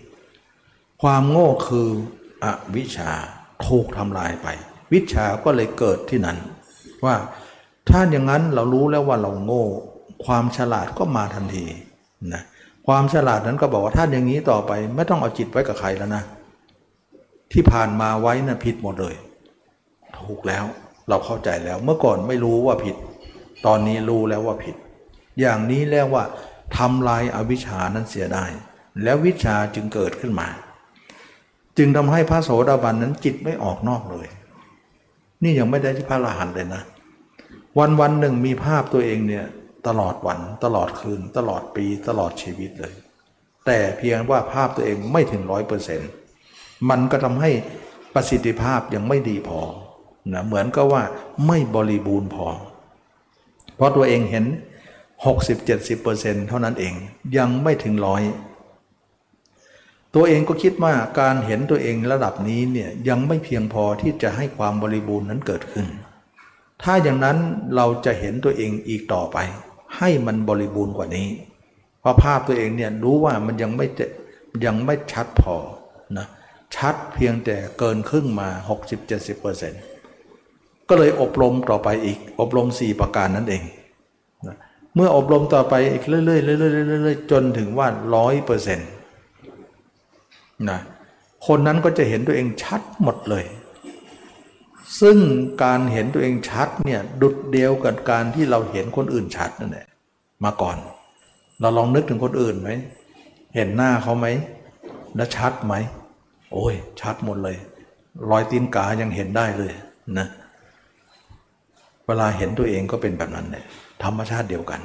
ความโง่คืออวิชชาถูกทำลายไป วิชาก็เลยเกิดที่นั้น ว่าถ้าอย่างนั้นเรารู้แล้วว่าเราโง่ ความฉลาดก็มาทันที นะความฉลาดนั้นก็บอกว่าท่านอย่างนี้ต่อไปไม่ต้องเอาจิตไว้กับใครแล้วนะ ที่ผ่านมาไว้นะ่ะผิดหมดเลย ถูกแล้วเราเข้าใจแล้วเมื่อก่อนไม่รู้ว่าผิด ตอนนี้รู้แล้วว่าผิด อย่างนี้เรียกว่าทำลายอาวิชชานั้นเสียได้ แล้ววิชาจึงเกิดขึ้นมา จึงทำให้พระโสดาบันนั้นจิตไม่ออกนอกเลย นี่ยังไม่ได้ที่พระอรหันต์เลยนะ วันวันหนึ่งมีภาพตัวเองเนี่ย ตลอดวัน ตลอดคืน ตลอดปีตลอดชีวิตเลย แต่เพียงว่าภาพตัวเองไม่ถึงร้อยเปอร์เซ็นต์มันก็ทำให้ประสิทธิภาพยังไม่ดีพอนะเหมือนก็ว่าไม่บริบูรณ์พอ เพราะตัวเองเห็น 60-70%เท่านั้นเองยังไม่ถึงร้อยตัวเองก็คิดว่าการเห็นตัวเองระดับนี้เนี่ยยังไม่เพียงพอที่จะให้ความบริบูรณ์นั้นเกิดขึ้น ถ้าอย่างนั้นเราจะเห็นตัวเองอีกต่อไป ให้มันบริบูรณ์กว่านี้ เพราะภาพตัวเองเนี่ยรู้ว่ามันยังไม่ยังไม่ชัดพอนะชัดเพียงแต่เกินครึ่งมา 60-70%ก็เลยอบรมต่อไปอีกอบรม 4 ประการนั่นเองนะเมื่ออบรมต่อไปอีกเรื่อยๆเรื่อยๆเรื่อยๆจนถึงว่า 100%นะคนนั้นก็จะเห็นตัวเองชัดหมดเลย ซึ่งการเห็นตัวเองชัดเนี่ยดุดเดียวกับการที่เราเห็นคนอื่นชัดนั่นแหละมาก่อน เราลองนึกถึงคนอื่นไหม เห็นหน้าเขาไหม แล้วชัดไหม โอ้ย ชัดหมดเลย รอยตีนกายังเห็นได้เลยนะเวลาเห็นตัวเองก็เป็นแบบนั้นเนี่ยธรรมชาติเดียวกัน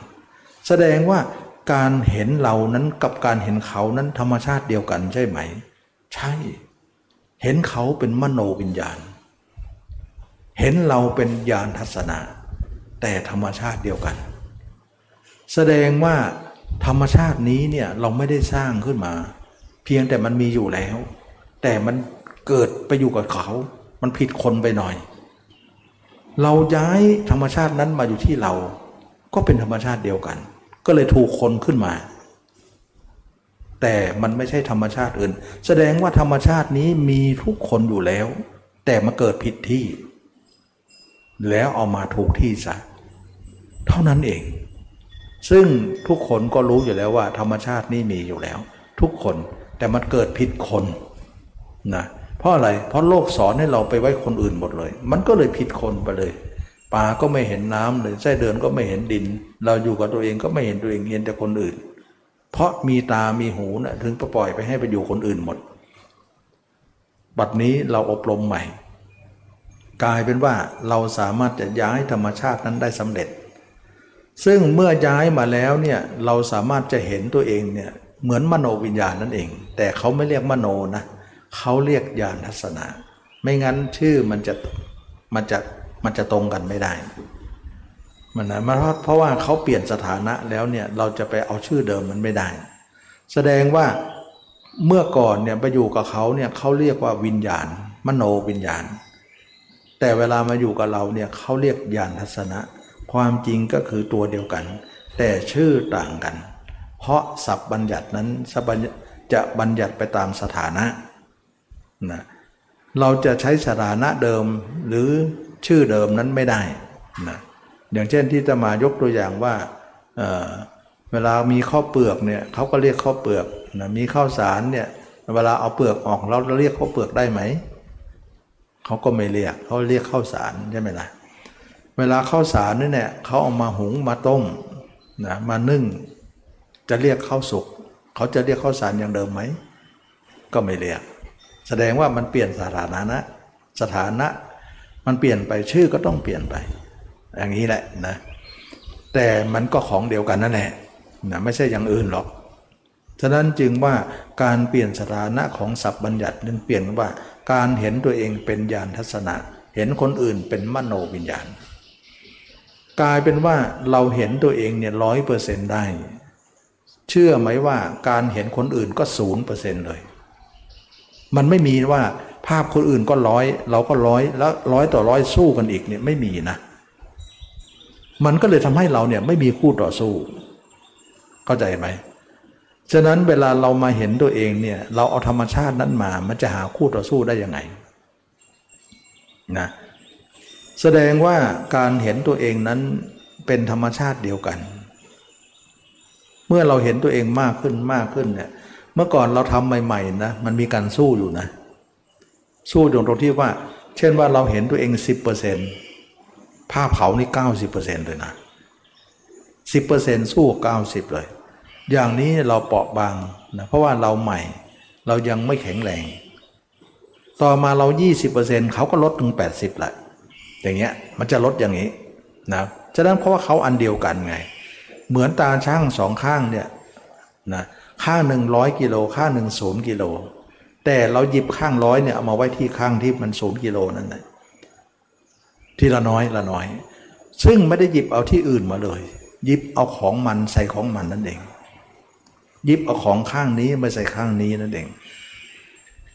แสดงว่าการเห็นเรานั้นกับการเห็นเขานั้นธรรมชาติเดียวกันใช่ไหม ใช่ เห็นเขาเป็นมโนวิญญาณ เห็นเราเป็นญาณทัศนะแต่ธรรมชาติเดียวกัน แสดงว่าธรรมชาตินี้เนี่ยเราไม่ได้สร้างขึ้นมา เพียงแต่มันมีอยู่แล้ว แต่มันเกิดไปอยู่กับเขา มันผิดคนไปหน่อย เราย้ายธรรมชาตินั้นมาอยู่ที่เรา ก็เป็นธรรมชาติเดียวกัน ก็เลยถูกคนขึ้นมา แต่มันไม่ใช่ธรรมชาติอื่น แสดงว่าธรรมชาตินี้มีทุกคนอยู่แล้ว แต่มาเกิดผิดที่ แล้วเอามาถูกที่ซะเท่านั้นเอง ซึ่งทุกคนก็รู้อยู่แล้วว่า ธรรมชาตินี่มีอยู่แล้ว ทุกคนแต่มันเกิดผิดคนนะเพราะอะไรเพราะโลกสอนให้เราไปไว้คนอื่นหมดเลย มันก็เลยผิดคนไปเลยปลาก็ไม่เห็นน้ำเลยไส้เดือนก็ไม่เห็นดิน เราอยู่กับตัวเองก็ไม่เห็นตัวเองเห็นแต่คนอื่น เพราะมีตามีหูนะถึงปล่อยไปให้ไปอยู่คนอื่นหมด บัดนี้เราอบรมใหม่ กลายเป็นว่าเราสามารถจะย้ายธรรมชาตินั้นได้สำเร็จ ซึ่งเมื่อย้ายมาแล้วเนี่ยเราสามารถจะเห็นตัวเองเนี่ยเหมือนมโนวิญญาณนั่นเอง แต่เขาไม่เรียกมโนนะเขาเรียกญาณทัศนะ ไม่งั้นชื่อมันจะมันจะมันจะตรงกันไม่ได้มันนะเพราะเพราะว่าเขาเปลี่ยนสถานะแล้วเนี่ยเราจะไปเอาชื่อเดิมมันไม่ได้ แสดงว่าเมื่อก่อนเนี่ยไปอยู่กับเขาเนี่ยเขาเรียกว่าวิญญาณ มโนวิญญาณ แต่เวลามาอยู่กับเราเนี่ยเขาเรียกญาณทัศนะ ความจริงก็คือตัวเดียวกัน แต่ชื่อต่างกัน เพราะศัพท์บัญญัตินั้นจะบัญญัติไปตามสถานะนะเราจะใช้สถานะเดิมหรือชื่อเดิมนั้นไม่ได้นะอย่างเช่นที่จะมายกตัวอย่างว่าเเวลามีข้าวเปลือกเนี่ยเขาก็เรียกข้าวเปลือกนะมีข้าวสารเนี่ยเวลาเอาเปลือกออกเราเรียกข้าวเปลือกได้ไหม เขาก็ไม่เรียกเขาเรียกข้าวสารใช่ไหมล่ะเวลาข้าวสารนี่เนี่ยเขาเอามาหุงมาต้มนะมานึ่ง จะเรียกข้าวสุกเขาจะเรียกข้าวสารอย่างเดิมไหมก็ไม่เรียก แสดงว่ามันเปลี่ยนสถานะสถานะมันเปลี่ยนไปชื่อก็ต้องเปลี่ยนไป อย่างนี้แหละนะแต่มันก็ของเดียวกันนั่นแหละนะไม่ใช่อย่างอื่นหรอก ฉะนั้นจึงว่าการเปลี่ยนสถานะของศัพบัญญัตินึงเปลี่ยนว่า การเห็นตัวเองเป็นญาณทัศนะ เห็นคนอื่นเป็นมโนวิญญาณ กลายเป็นว่าเราเห็นตัวเองเนี่ยร้อยเปอร์เซ็นต์ได้ เชื่อไหมว่าการเห็นคนอื่นก็ศูนย์เปอร์เซ็นต์เลย มันไม่มีว่าภาพคนอื่นก็ร้อยเราก็ร้อยแล้วร้อยต่อร้อยสู้กันอีกเนี่ยไม่มีนะ มันก็เลยทำให้เราเนี่ยไม่มีคู่ต่อสู้ เข้าใจไหม ฉะนั้นเวลาเรามาเห็นตัวเองเนี่ยเราเอาธรรมชาตินั้นมา มันจะหาคู่ต่อสู้ได้ยังไงนะแสดงว่าการเห็นตัวเองนั้นเป็นธรรมชาติเดียวกัน เมื่อเราเห็นตัวเองมากขึ้นมากขึ้นเนี่ยเมื่อก่อนเราทำใหม่ๆนะมันมีการสู้อยู่นะ สู้ตรงตรงที่ว่า เช่นว่าเราเห็นตัวเองสิบเปอร์เซนต์ภาพเขานี่เก้าสิบเปอร์เซนต์เลยนะสิบเปอร์เซนต์สู้เก้าสิบเลย อย่างนี้เราเปราะบางนะเพราะว่าเราใหม่เรายังไม่แข็งแรง ต่อมาเรา 20%เขาก็ลดถึง 80ละอย่างเงี้ยมันจะลดอย่างนี้นะฉะนั้นเพราะว่าเขาอันเดียวกันไง เหมือนตาชั่งสองข้างเนี่ยนะข้างหนึ่งร้อยกิโลข้างหนึ่งศูนย์กิโลแต่เราหยิบข้างร้อยเนี่ยเอามาไว้ที่ข้างที่มันศูนย์กิโลนั่นแหละทีละน้อยละน้อย ซึ่งไม่ได้หยิบเอาที่อื่นมาเลย หยิบเอาของมันใส่ของมันนั่นเอง ยิบเอาของข้างนี้มาใส่ข้างนี้นั่นเอง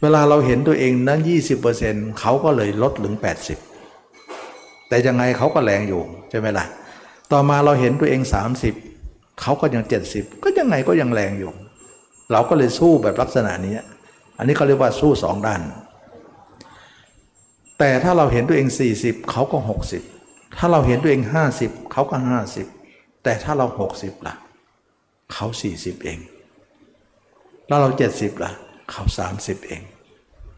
เวลาเราเห็นตัวเองนั้นยี่สิบเปอร์เซ็นต์เขาก็เลยลดถึงแปดสิบแต่ยังไงเขาก็แรงอยู่ใช่ไหมล่ะ ต่อมาเราเห็นตัวเองสามสิบเขาก็ยังเจ็ดสิบก็ยังไงก็ยังแรงอยู่ เราก็เลยสู้แบบลักษณะนี้ อันนี้เขาเรียกว่าสู้สองด้าน แต่ถ้าเราเห็นตัวเอง 40 เขาก็ 60 ถ้าเราเห็นตัวเอง 50 เขาก็ 50 แต่ถ้าเรา 60ล่ะเขา 40 เอง แล้วเรา70ล่ะ เขา30เอง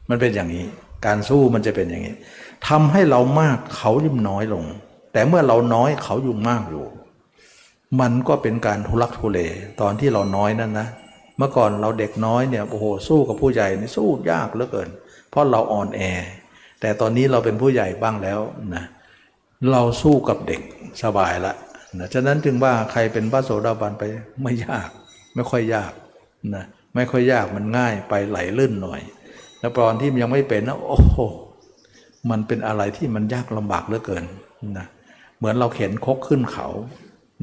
มันเป็นอย่างนี้ การสู้มันจะเป็นอย่างนี้ทำให้เรามากเขายิ่งน้อยลง แต่เมื่อเราน้อยเขายุ่งมากอยู่ มันก็เป็นการทุลักทุเลตอนที่เราน้อยนั่นนะเมื่อก่อนเราเด็กน้อยเนี่ยโอ้โหสู้กับผู้ใหญ่นี่สู้ยากเหลือเกิน เพราะเราอ่อนแอ แต่ตอนนี้เราเป็นผู้ใหญ่บ้างแล้วนะเราสู้กับเด็กสบายละนะฉะนั้นจึงว่าใครเป็นพระโสดาบันไปไม่ยาก ไม่ค่อยยากนะ ไม่ค่อยยากมันง่ายไปไหลลื่นหน่อย แล้วตอนที่ยังไม่เป็นนะโอ้โหมันเป็นอะไรที่มันยากลำบากเหลือเกินนะเหมือนเราเข็นคกขึ้นเขา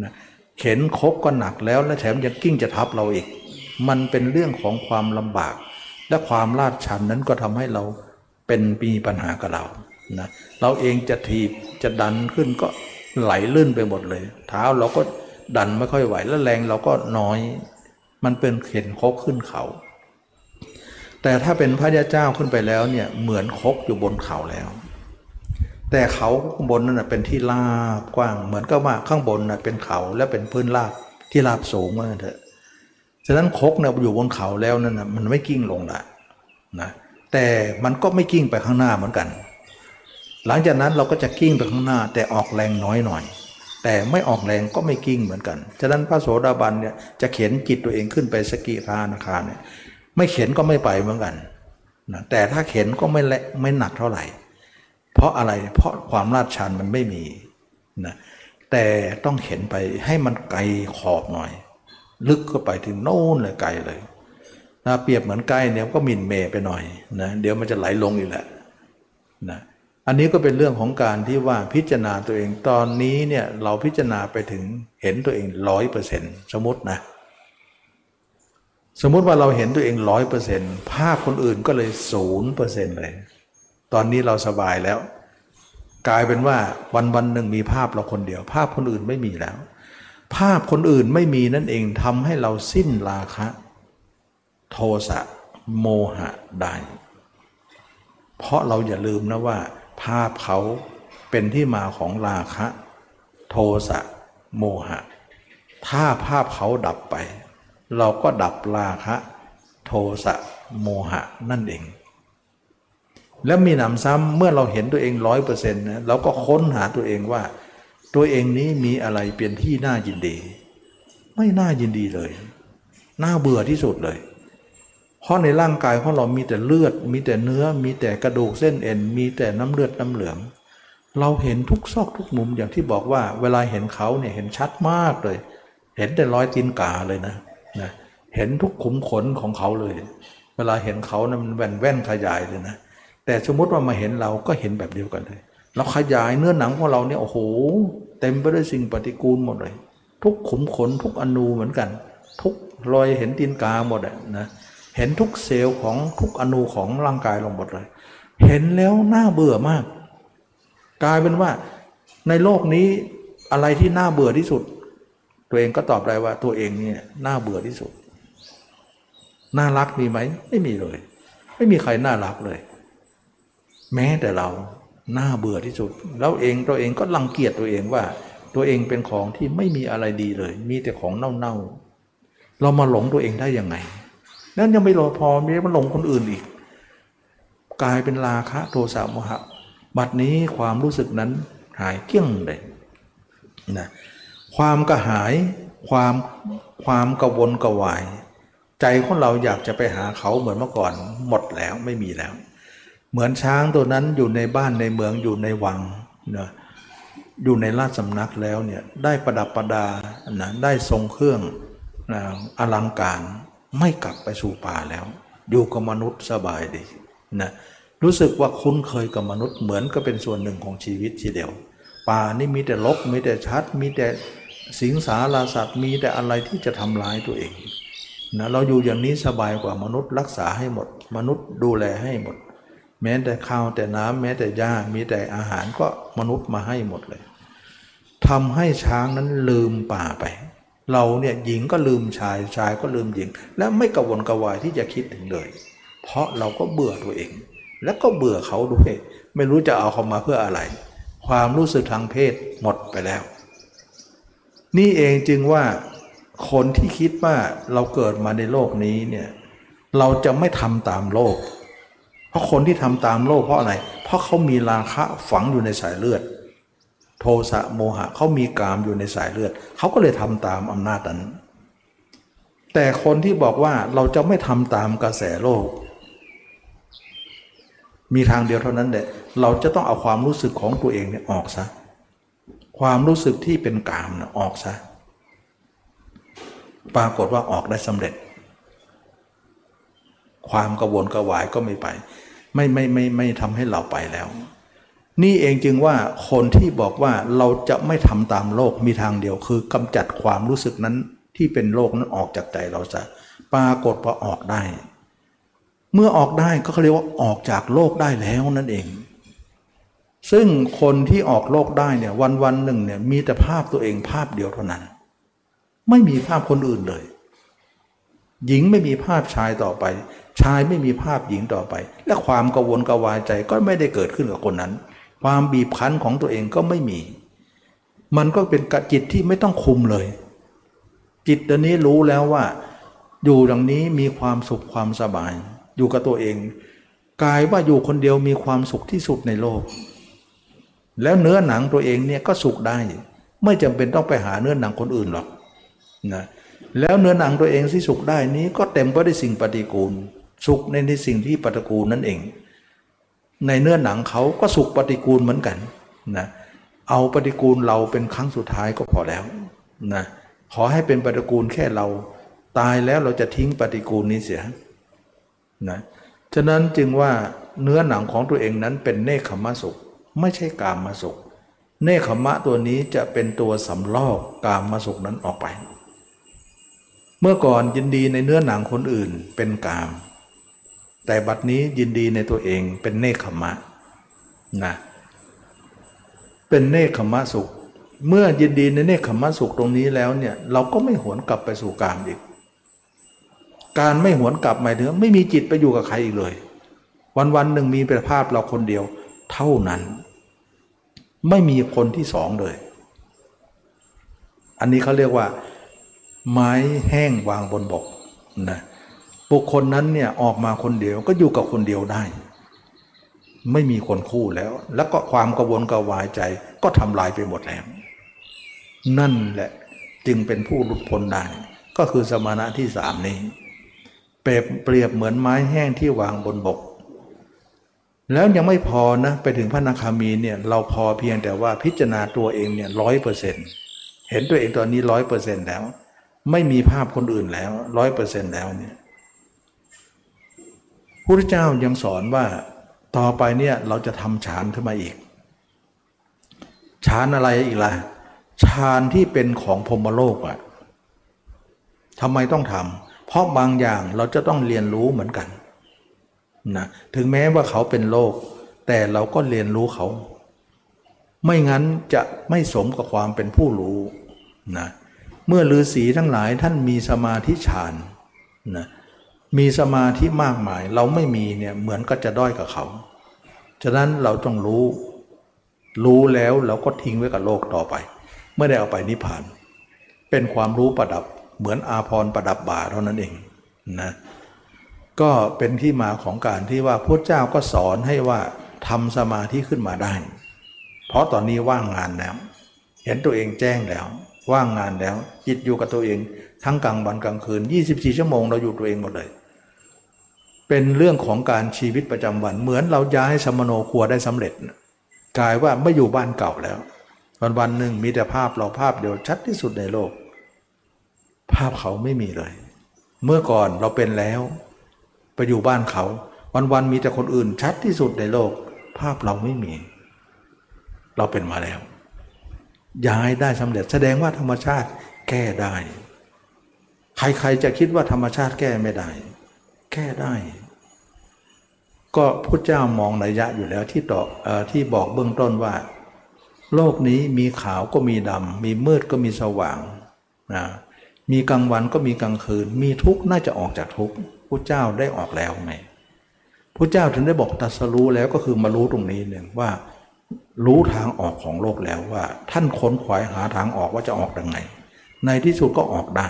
นะเข็นคกก็หนักแล้วและแถมยังกิ้งจะทับเราอีก มันเป็นเรื่องของความลำบาก และความลาดชันนั้นก็ทำให้เราเป็นมีปัญหากับเรานะเราเองจะถีบจะดันขึ้นก็ไหลลื่นไปหมดเลย เท้าเราก็ดันไม่ค่อยไหวแล้วแรงเราก็น้อย มันเป็นเข็นคกขึ้นเขา แต่ถ้าเป็นพระยาเจ้าขึ้นไปแล้วเนี่ยเหมือนคกอยู่บนเขาแล้ว แต่เขาข้างบนนั่นเป็นที่ราบกว้างเหมือนกับว่าข้างบนน่ะเป็นเขาและเป็นพื้นราบที่ราบสูงว่างั้นเถอะฉะนั้นคกเนี่ยอยู่บนเขาแล้วนั่นนะมันไม่กิ้งลงละนะแต่มันก็ไม่กิ้งไปข้างหน้าเหมือนกัน หลังจากนั้นเราก็จะกิ้งไปข้างหน้าแต่ออกแรงน้อยหน่อย แต่ไม่ออกแรงก็ไม่กิ้งเหมือนกัน ฉะนั้นพระโสดาบันเนี่ยจะเข็นจิตตัวเองขึ้นไปสกิทานาคาเนี่ยไม่เข็นก็ไม่ไปเหมือนกันนะแต่ถ้าเข็นก็ไม่ละไม่หนักเท่าไหร่ เพราะอะไรเพราะความลาดชันมันไม่มีนะแต่ต้องเข็นไปให้มันไกลขอบหน่อย ลึกเข้าไปถึงโน่นเลยไกลเลยนะเปรียบเหมือนใกล้เนี่ยก็มินเมไปหน่อยนะเดี๋ยวมันจะไหลลงอีกแหละนะ อันนี้ก็เป็นเรื่องของการที่ว่าพิจารณาตัวเองตอนนี้เนี่ยเราพิจารณาไปถึงเห็นตัวเองร้อยเปอร์เซ็นต์สมมตินะ สมมติว่าเราเห็นตัวเองร้อยเปอร์เซ็นต์ภาพคนอื่นก็เลยศูนย์เปอร์เซ็นต์เลย ตอนนี้เราสบายแล้ว กลายเป็นว่าวันวันหนึ่งมีภาพเราคนเดียว ภาพคนอื่นไม่มีแล้ว ภาพคนอื่นไม่มีนั่นเองทำให้เราสิ้นราคะ โทสะโมหะได้เพราะเราอย่าลืมนะว่า ภาพเขาเป็นที่มาของราคะ โทสะโมหะ ถ้าภาพเขาดับไป เราก็ดับราคะ โทสะโมหะนั่นเอง แล้วมีหนำซ้ำเมื่อเราเห็นตัวเองร้อยเปอร์เซ็นต์นะเราก็ค้นหาตัวเองว่า ตัวเองนี้มีอะไรเป็นที่น่ายินดี ไม่น่ายินดีเลย น่าเบื่อที่สุดเลย เพราะในร่างกายของเรามีแต่เลือด มีแต่เนื้อ มีแต่กระดูกเส้นเอ็น มีแต่น้ำเลือดน้ำเหลือง เราเห็นทุกซอกทุกมุมอย่างที่บอกว่า เวลาเห็นเขาเนี่ยเห็นชัดมากเลย เห็นแต่รอยตีนกาเลยนะนะ เห็นทุกขุมขนของเขาเลย เวลาเห็นเขานะมันแว่นแว่นขยายเลยนะ แต่สมมติว่ามาเห็นเราก็เห็นแบบเดียวกันเลย เราขยายเนื้อหนังของเราเนี่ยโอ้โห เต็มไปด้วยสิ่งปฏิกูลหมดเลย ทุกขุมขนทุกอนูเหมือนกัน ทุกรอยเห็นตีนกาหมดอะนะเห็นทุกเซลล์ของทุกอนูของร่างกายเราหมดเลย เห็นแล้วน่าเบื่อมาก กลายเป็นว่าในโลกนี้อะไรที่น่าเบื่อที่สุด ตัวเองก็ตอบได้ว่าตัวเองเนี่ยน่าเบื่อที่สุด น่ารักมีไหมไม่มีเลย ไม่มีใครน่ารักเลย แม้แต่เราน่าเบื่อที่สุด แล้วเองตัวเองก็รังเกียจตัวเองว่า ตัวเองเป็นของที่ไม่มีอะไรดีเลย มีแต่ของเน่าๆเรามาหลงตัวเองได้ยังไง นั่นยังไม่รอพอมีมันหลงคนอื่นอีก กลายเป็นราคะโทสะโมหะ บัดนี้ความรู้สึกนั้นหายเกลี้ยงเลยนะความกระหายความความกระวนกระวาย ใจของเราอยากจะไปหาเขาเหมือนเมื่อก่อนหมดแล้วไม่มีแล้ว เหมือนช้างตัวนั้นอยู่ในบ้านในเมืองอยู่ในวังนะอยู่ในราชสำนักแล้วเนี่ยได้ประดับประดานะได้ทรงเครื่องนะอลังการ ไม่กลับไปสู่ป่าแล้ว อยู่กับมนุษย์สบายดีนะรู้สึกว่าคุ้นเคยกับมนุษย์เหมือนก็เป็นส่วนหนึ่งของชีวิตทีเดียว ป่านี่มีแต่ลกมีแต่ชัด มีแต่สิงสาราสัตว์มีแต่อะไรที่จะทำร้ายตัวเองนะเราอยู่อย่างนี้สบายกว่ามนุษย์รักษาให้หมด มนุษย์ดูแลให้หมด แม้แต่ข้าวแต่น้ำแม้แต่หญ้ามีแต่อาหารก็มนุษย์มาให้หมดเลยทำให้ช้างนั้นลืมป่าไป เราเนี่ยหญิงก็ลืมชายชายก็ลืมหญิง และไม่กระวนกระวายที่จะคิดถึงเลย เพราะเราก็เบื่อตัวเอง และก็เบื่อเขาด้วยไม่รู้จะเอาเขามาเพื่ออะไร ความรู้สึกทางเพศหมดไปแล้ว นี่เองจึงว่าคนที่คิดว่าเราเกิดมาในโลกนี้เนี่ยเราจะไม่ทำตามโลก เพราะคนที่ทำตามโลกเพราะอะไร เพราะเขามีราคะฝังอยู่ในสายเลือด โทสะโมหะเขามีกามอยู่ในสายเลือดเขาก็เลยทำตามอำนาจนั้น แต่คนที่บอกว่าเราจะไม่ทำตามกระแสโลก มีทางเดียวเท่านั้นแหละเราจะต้องเอาความรู้สึกของตัวเองเนี่ยออกซะความรู้สึกที่เป็นกามนะออกซะปรากฏว่าออกได้สำเร็จ ความกระวนกระวายก็ไม่ไป ไม่ไม่ไม่ไม่ทำให้เราไปแล้ว นี่เองจึงว่าคนที่บอกว่าเราจะไม่ทำตามโลกมีทางเดียวคือกำจัดความรู้สึกนั้นที่เป็นโลกนั้นออกจากใจเราซะปรากฏว่าออกได้ เมื่อออกได้ก็เขาเรียกว่าออกจากโลกได้แล้วนั่นเอง ซึ่งคนที่ออกโลกได้เนี่ยวันวันหนึ่งเนี่ยมีแต่ภาพตัวเองภาพเดียวเท่านั้น ไม่มีภาพคนอื่นเลย หญิงไม่มีภาพชายต่อไป ชายไม่มีภาพหญิงต่อไป และความกังวลกวายใจก็ไม่ได้เกิดขึ้นกับคนนั้น ความบีบคั้นของตัวเองก็ไม่มี มันก็เป็นกจิตที่ไม่ต้องคุมเลย จิตตัวนี้รู้แล้วว่า อยู่อย่างนี้มีความสุขความสบาย อยู่กับตัวเองกลายว่าอยู่คนเดียวมีความสุขที่สุดในโลก แล้วเนื้อหนังตัวเองเนี่ยก็สุขได้ ไม่จำเป็นต้องไปหาเนื้อหนังคนอื่นหรอกนะแล้วเนื้อหนังตัวเองที่สุขได้นี้ก็เต็มไปด้วยสิ่งปฏิกูล สุขในในสิ่งที่ปฏิกูลนั่นเอง ในเนื้อหนังเขาก็สุขปฏิกูลเหมือนกันนะเอาปฏิกูลเราเป็นครั้งสุดท้ายก็พอแล้วนะขอให้เป็นปฏิกูลแค่เราตายแล้วเราจะทิ้งปฏิกูลนี้เสียนะฉะนั้นจึงว่าเนื้อหนังของตัวเองนั้นเป็นเนคขมะสุข ไม่ใช่กามมาสุข เนคขมะตัวนี้จะเป็นตัวสำลอกกามมาสุขนั้นออกไป เมื่อก่อนยินดีในเนื้อหนังคนอื่นเป็นกาม แต่บัดนี้ยินดีในตัวเองเป็นเนคขมะนะเป็นเนคขมะสุข เมื่อยินดีในเนคขมะสุขตรงนี้แล้วเนี่ยเราก็ไม่หวนกลับไปสู่กามอีก การไม่หวนกลับหมายถึงไม่มีจิตไปอยู่กับใครอีกเลย วันวันหนึ่งมีเป็นภาพเราคนเดียว เท่านั้น ไม่มีคนที่สองเลย อันนี้เขาเรียกว่า ไม้แห้งวางบนบกนะ บุคคลนั้นเนี่ยออกมาคนเดียวก็อยู่กับคนเดียวได้ ไม่มีคนคู่แล้ว แล้วก็ความกระวนกระวายใจก็ทำลายไปหมดแล้ว นั่นแหละจึงเป็นผู้หลุดพ้นได้ก็คือสมณะที่สามนี้ เปรียบเปรียบเหมือนไม้แห้งที่วางบนบก แล้วยังไม่พอนะไปถึงพระนาคามีเนี่ยเราพอเพียงแต่ว่าพิจารณาตัวเองเนี่ยร้อยเปอร์เซ็นต์เห็นตัวเองตอนนี้ร้อยเปอร์เซ็นต์แล้ว ไม่มีภาพคนอื่นแล้วร้อยเปอร์เซ็นต์แล้วเนี่ย พระเจ้ายังสอนว่าต่อไปเนี่ยเราจะทำฌานขึ้นมาอีกฌานอะไรอีกล่ะฌานที่เป็นของพรมโลกอะทำไมต้องทำเพราะบางอย่างเราจะต้องเรียนรู้เหมือนกันนะถึงแม้ว่าเขาเป็นโลก แต่เราก็เรียนรู้เขา ไม่งั้นจะไม่สมกับความเป็นผู้รู้นะเมื่อฤาษีทั้งหลายท่านมีสมาธิฌานนะ มีสมาธิมากมาย เราไม่มีเนี่ยเหมือนก็จะด้อยกับเขา ฉะนั้นเราต้องรู้ รู้แล้วเราก็ทิ้งไว้กับโลกต่อไปไม่ได้เอาไปนิพพาน เป็นความรู้ประดับเหมือนอาพรประดับบ่าเท่านั้นเองนะก็เป็นที่มาของการที่ว่าพระเจ้าก็สอนให้ว่าทำสมาธิขึ้นมาได้ เพราะตอนนี้ว่างงานแล้ว เห็นตัวเองแจ้งแล้ว ว่างงานแล้ว จิตอยู่กับตัวเอง ทั้งกลางวันกลางคืน 24 ชั่วโมงเราอยู่ตัวเองหมดเลย เป็นเรื่องของการชีวิตประจำวัน เหมือนเราย้ายสมโนครัวได้สำเร็จกลายว่าไม่อยู่บ้านเก่าแล้ว วันวันหนึ่งมีแต่ภาพเราภาพเดียวชัดที่สุดในโลก ภาพเขาไม่มีเลย เมื่อก่อนเราเป็นแล้ว ไปอยู่บ้านเขา วันวันมีแต่คนอื่นชัดที่สุดในโลก ภาพเราไม่มี เราเป็นมาแล้ว ย้ายได้สำเร็จแสดงว่าธรรมชาติแก้ได้ ใครๆจะคิดว่าธรรมชาติแก้ไม่ได้ แก้ได้ ก็พุทธเจ้ามองนัยยะอยู่แล้วที่ตอบอที่บอกเบื้องต้นว่า โลกนี้มีขาวก็มีดำมีมืดก็มีสว่างนะมีกลางวันก็มีกลางคืน มีทุกข์น่าจะออกจากทุกข์พุทธเจ้าได้ออกแล้วไงพุทธเจ้าถึงได้บอกตัสรู้แล้วก็คือมารู้ตรงนี้หนึ่งว่า รู้ทางออกของโลกแล้วว่า ท่านค้นขวายหาทางออกว่าจะออกยังไงในที่สุดก็ออกได้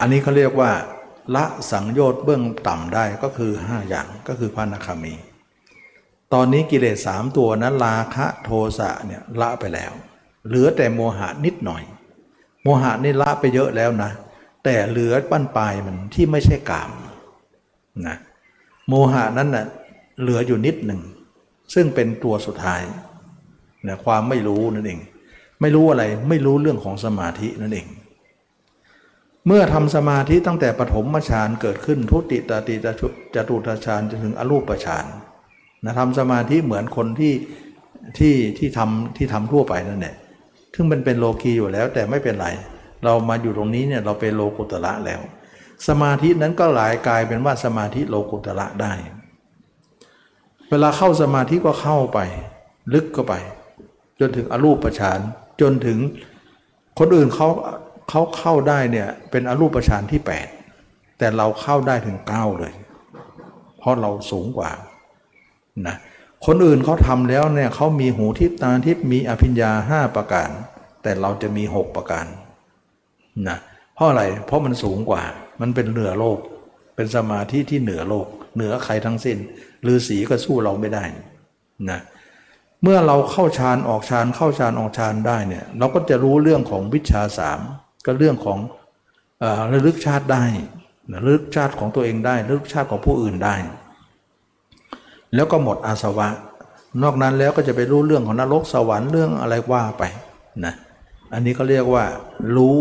อันนี้เขาเรียกว่า ละสังโยชน์เบื้องต่ำได้ก็คือ 5 อย่างก็คือพระนาคามี ตอนนี้กิเลสสามตัวนั้นราคะโทสะเนี่ยละไปแล้ว เหลือแต่โมหะนิดหน่อย โมหะนี่ละไปเยอะแล้วนะ แต่เหลือบั้นปลายมันที่ไม่ใช่กามนะโมหะนั้นนะ่ะเหลืออยู่นิดหนึ่ง ซึ่งเป็นตัวสุดท้ายนะความไม่รู้นั่นเอง ไม่รู้อะไรไม่รู้เรื่องของสมาธินั่นเอง เมื่อทำสมาธิตั้งแต่ปฐมฌานเกิดขึ้นทุติตติจตุจตุตฌานจนถึงอรูปฌานนะทำสมาธิเหมือนคนที่ที่ที่ทำที่ทำทั่วไปนั่นแหละซึ่งมันเป็นโลกีอยู่แล้วแต่ไม่เป็นไร เรามาอยู่ตรงนี้เนี่ยเราเป็นโลกุตระแล้ว สมาธินั้นก็หลายกลายเป็นว่าสมาธิโลกุตระได้ เวลาเข้าสมาธิก็เข้าไป ลึกเข้าไป จนถึงอรูปฌานจนถึงคนอื่นเขา เขาเข้าได้เนี่ยเป็นอรูปฌานที่ 8 แต่เราเข้าได้ถึง 9 เลย เพราะเราสูงกว่านะคนอื่นเขาทำแล้วเนี่ยเขามีหูทิพตาทิพมีอภิญญาห้าประการ แต่เราจะมี 6 ประการนะเพราะอะไรเพราะมันสูงกว่า มันเป็นเหนือโลก เป็นสมาธิที่เหนือโลก เหนือใครทั้งสิ้นฤาษีก็สู้เราไม่ได้นะเมื่อเราเข้าฌานออกฌานเข้าฌานออกฌานได้เนี่ยเราก็จะรู้เรื่องของวิชาสาม ก็เรื่องของระลึกชาติได้ระลึกชาติของตัวเองได้ระลึกชาติของผู้อื่นได้ แล้วก็หมดอาสวะ นอกนั้นแล้วก็จะไปรู้เรื่องของนรกสวรรค์เรื่องอะไรว่าไปนะอันนี้ก็เรียกว่า รู้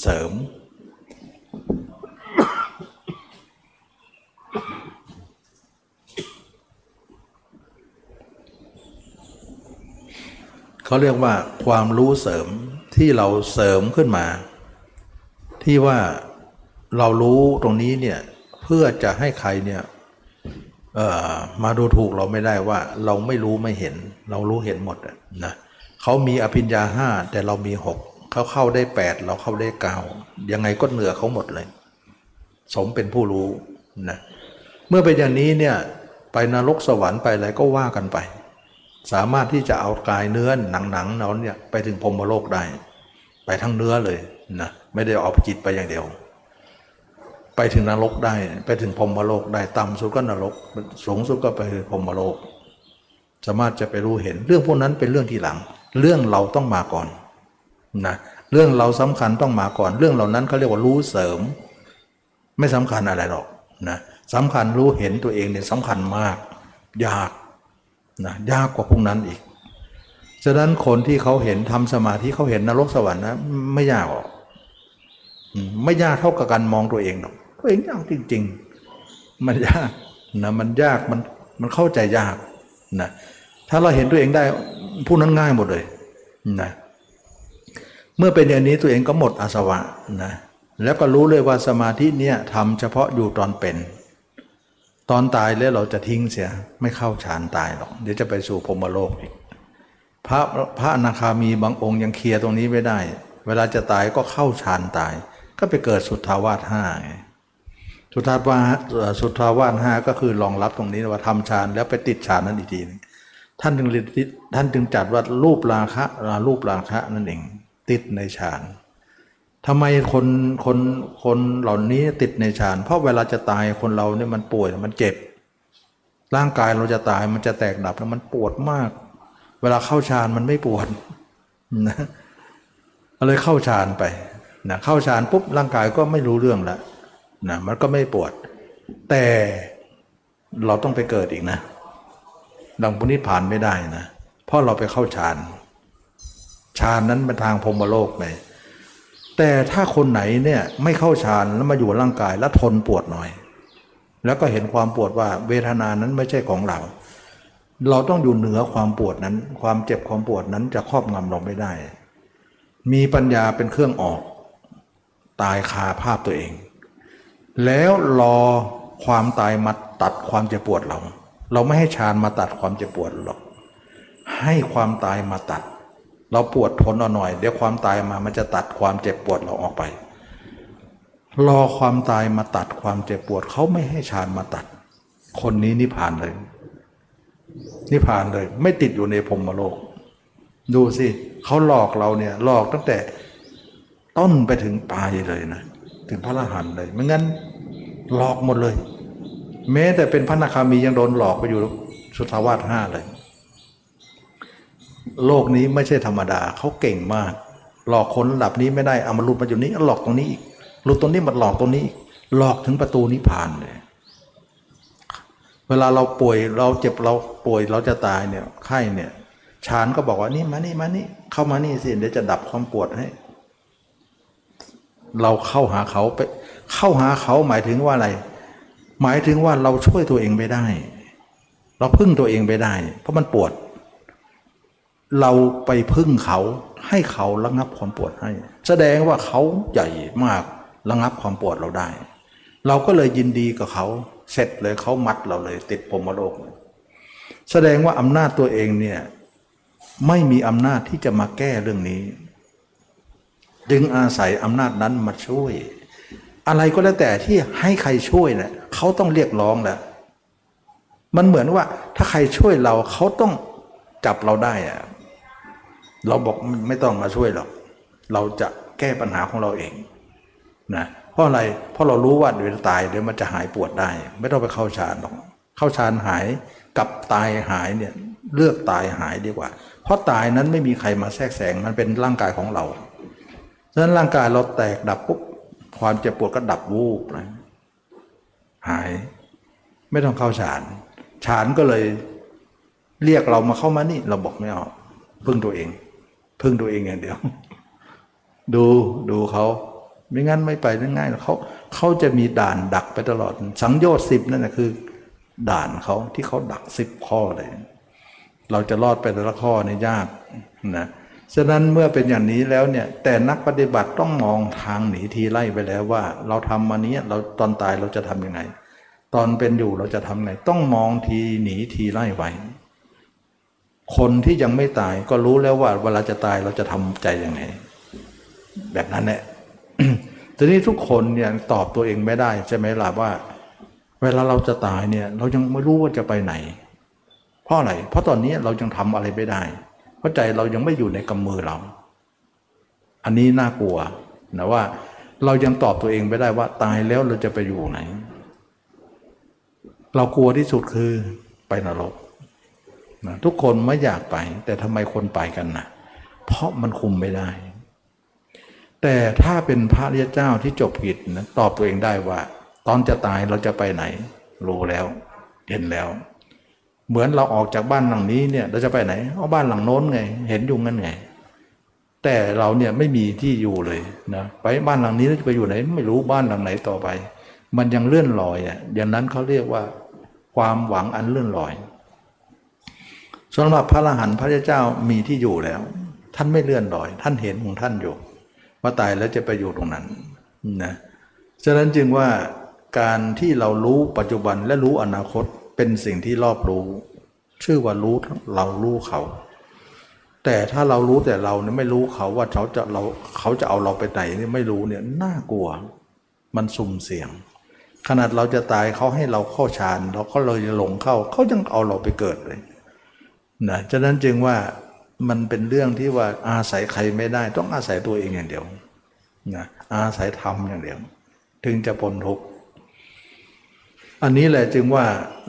เสริม เขาเรียกว่าความรู้เสริม ที่เราเสริมขึ้นมา ที่ว่าเรารู้ตรงนี้เนี่ยเพื่อจะให้ใครเนี่ยมาดูถูกเราไม่ได้ว่าเราไม่รู้ไม่เห็น เรารู้เห็นหมดนะเขามีอภิญญาห้าแต่เรามีหกเขาเข้าได้แปดเราเข้าได้เก้ายังไงก็เหนือเขาหมดเลย สมเป็นผู้รู้นะเมื่อเป็นอย่างนี้เนี่ยไปนรกสวรรค์ไปอะไรก็ว่ากันไป สามารถที่จะเอากายเนื้อหนังหนังเราเนี่ยไปถึงพรมโลกได้ ไปทั้งเนื้อเลยนะไม่ได้เอาจิตไปอย่างเดียว ไปถึงนรกได้ ไปถึงพรมโลกได้ต่ำสุดก็นรกสูงสุดก็ไปพรมโลก สามารถจะไปรู้เห็น เรื่องพวกนั้นเป็นเรื่องที่หลัง เรื่องเราต้องมาก่อนนะเรื่องเราสำคัญต้องมาก่อน เรื่องเหล่านั้นเขาเรียกว่ารู้เสริม ไม่สำคัญอะไรหรอกนะสำคัญรู้เห็นตัวเองเนี่ยสำคัญมาก ยากนะยากกว่าพวกนั้นอีก ฉะนั้นคนที่เขาเห็นทำสมาธิเขาเห็นนรกสวรรค์นะไม่ยากหรอกไม่ยากเท่ากับการมองตัวเองหรอกตัวเองยากจริง ๆ มันยากนะมันยากมันมันเข้าใจยากนะถ้าเราเห็นตัวเองได้ผู้นั้นง่ายหมดเลยนะเมื่อเป็นอย่างนี้ตัวเองก็หมดอาสวะนะแล้วก็รู้เลยว่าสมาธิเนี่ยทำเฉพาะอยู่ตอนเป็น ตอนตายแล้วเราจะทิ้งเสีย ไม่เข้าฌานตายหรอกเดี๋ยวจะไปสู่พรมโลกอีก พระพระอนาคามีบางองค์ยังเคลียร์ตรงนี้ไม่ได้ เวลาจะตายก็เข้าฌานตาย ก็ไปเกิดสุทธาวาสห้าไงสุทธาวาสุทธาวาสห้าก็คือรองรับตรงนี้ว่าทำฌานแล้วไปติดฌานนั้นอีกทีนึงท่านจึงท่านจึงจัดว่ารูปราคะรูปราคะนั่นเอง ติดในฌานทำไมคนคนคนเหล่านี้ติดในฌาน เพราะเวลาจะตายคนเราเนี่ยมันป่วยมันเจ็บ ร่างกายเราจะตายมันจะแตกดับแล้วมันปวดมาก เวลาเข้าฌานมันไม่ปวดนะเลยเข้าฌานไปนะเข้าฌานปุ๊บร่างกายก็ไม่รู้เรื่องล้วนะมันก็ไม่ปวด แต่เราต้องไปเกิดอีกนะดังพุนิพานไม่ได้นะเพราะเราไปเข้าฌานฌานนั้นเป็นทางพรมโลกเลยแต่ถ้าคนไหนเนี่ยไม่เข้าฌานแล้วมาอยู่ร่างกายแล้วทนปวดหน่อย แล้วก็เห็นความปวดว่าเวทนานั้นไม่ใช่ของเรา เราต้องอยู่เหนือความปวดนั้น ความเจ็บความปวดนั้นจะครอบงำเราไม่ได้ มีปัญญาเป็นเครื่องออก ตายคาภาพตัวเอง แล้วรอความตายมาตัดความเจ็บปวดเรา เราไม่ให้ฌานมาตัดความเจ็บปวดหรอก ให้ความตายมาตัด เราปวดทนเอาหน่อย เดี๋ยวความตายมามันจะตัดความเจ็บปวดเราออกไป รอความตายมาตัดความเจ็บปวดเขาไม่ให้ฌานมาตัด คนนี้นิพพานเลย นิพพานเลย ไม่ติดอยู่ในพรมโลก ดูสิเขาหลอกเราเนี่ยหลอกตั้งแต่ต้นไปถึงปลายเลยนะ ถึงพระอรหันต์เลยไม่งั้นหลอกหมดเลย แม้แต่เป็นพระนาคามียังโดนหลอกไปอยู่สุทาวาสห้าเลย โลกนี้ไม่ใช่ธรรมดาเขาเก่งมาก หลอกคนระดับนี้ไม่ได้เอามาลุดมาอยู่นี้หลอกตรงนี้อีกลุดตรงนี้มาหลอกตรงนี้อีกหลอกถึงประตูนิพพานเลย เวลาเราป่วยเราเจ็บเราป่วยเราจะตายเนี่ยไข้เนี่ยฌานก็บอกว่านี่มานี่มานี่เข้ามานี่สิเดี๋ยวจะดับความปวดให้ เราเข้าหาเขาไป เข้าหาเขาหมายถึงว่าอะไร หมายถึงว่าเราช่วยตัวเองไม่ได้ เราพึ่งตัวเองไม่ได้ เพราะมันปวด เราไปพึ่งเขาให้เขาระงับความปวดให้ แสดงว่าเขาใหญ่มากระงับความปวดเราได้ เราก็เลยยินดีกับเขา เสร็จเลยเขามัดเราเลย ติดปมโลกเลยแสดงว่าอำนาจตัวเองเนี่ยไม่มีอำนาจที่จะมาแก้เรื่องนี้ จึงอาศัยอำนาจนั้นมาช่วย อะไรก็แล้วแต่ที่ให้ใครช่วยเนะี่ยเขาต้องเรียกร้องแหละมันเหมือนว่าถ้าใครช่วยเราเขาต้องจับเราได้อะเราบอกไม่ต้องมาช่วยหรอก เราจะแก้ปัญหาของเราเองนะเเพราะอะไรเพราะเรารู้ว่าเดี๋ยวตายเดี๋ยวมันจะหายปวดได้ ไม่ต้องไปเข้าฌานหรอกเข้าฌานหายกับตายหายเนี่ยเลือกตายหายดีกว่า เพราะตายนั้นไม่มีใครมาแทรกแซงมันเป็นร่างกายของเราฉะนั้นร่างกายเราแตกดับปุ๊บความเจ็บปวดก็ดับวูบนะหายไม่ต้องเข้าฌานฌานก็เลยเรียกเรามาเข้ามานี่ เราบอกไม่เอาพึ่งตัวเอง พึ่งตัวเองอย่างเดียว ดูดูเขา ไม่งั้นไม่ไปง่ายๆเขาเขาจะมีด่านดักไปตลอด สังโยชน์สิบนั่นนะคือ ด่านเขาที่เขาดักสิบข้อเลย เราจะรอดไปแต่ละข้อนี่ยากนะฉะนั้นเมื่อเป็นอย่างนี้แล้วเนี่ย แต่นักปฏิบัติต้องมองทางหนีทีไล่ไปแล้วว่า เราทำมานี้เราตอนตายเราจะทํำยังไง ตอนเป็นอยู่เราจะทำไง ต้องมองทีหนีทีไล่ไว้คนที่ยังไม่ตายก็รู้แล้วว่าเวลาจะตายเราจะทำใจยังไง แบบนั้นแหละ ทีนี้ทุกคนเนี่ยตอบตัวเองไม่ได้ใช่ไหมล่ะว่า เวลาเราจะตายเนี่ย เรายังไม่รู้ว่าจะไปไหน เพราะอะไร เพราะตอนนี้เรายังทำอะไรไม่ได้ เพราะใจเรายังไม่อยู่ในกำมือเรา อันนี้น่ากลัวนะว่า เรายังตอบตัวเองไม่ได้ว่า ตายแล้วเราจะไปอยู่ไหน เรากลัวที่สุดคือไปนรกนะทุกคนไม่อยากไป แต่ทำไมคนไปกันนะเพราะมันคุมไม่ได้ แต่ถ้าเป็นพระริยเจ้าที่จบกิจนะตอบตัวเองได้ว่า ตอนจะตายเราจะไปไหน รู้แล้ว เห็นแล้ว เหมือนเราออกจากบ้านหลังนี้เนี่ย เราจะไปไหนเอาบ้านหลังโน้นไง เห็นอยู่งั้นไง แต่เราเนี่ยไม่มีที่อยู่เลยนะไปบ้านหลังนี้เราจะไปอยู่ไหน ไม่รู้บ้านหลังไหนต่อไป มันยังเลื่อนลอยอะอย่างนั้นเขาเรียกว่า ความหวังอันเลื่อนลอยสำหรับพระอรหันต์พระเจ้ามีที่อยู่แล้ว ท่านไม่เลื่อนลอย ท่านเห็นของท่านอยู่ ว่าตายแล้วจะไปอยู่ตรงนั้นนะฉะนั้นจึงว่าการที่เรารู้ปัจจุบันและรู้อนาคตเป็นสิ่งที่รอบรู้ ชื่อว่ารู้เรารู้เขา แต่ถ้าเรารู้แต่เราเนี่ยไม่รู้เขาว่าเขาจะเราเขาจะเอาเราไปไหนนี่ไม่รู้เนี่ยน่ากลัว มันสุ่มเสี่ยง ขนาดเราจะตายเขาให้เราเข้าฌานเราก็เลยหลงเข้าเขายังเอาเราไปเกิดเลยนะฉะนั้นจึงว่า มันเป็นเรื่องที่ว่าอาศัยใครไม่ได้ ต้องอาศัยตัวเองอย่างเดียวนะอาศัยธรรมอย่างเดียว ถึงจะพ้นทุกข์อันนี้แหละจึงว่า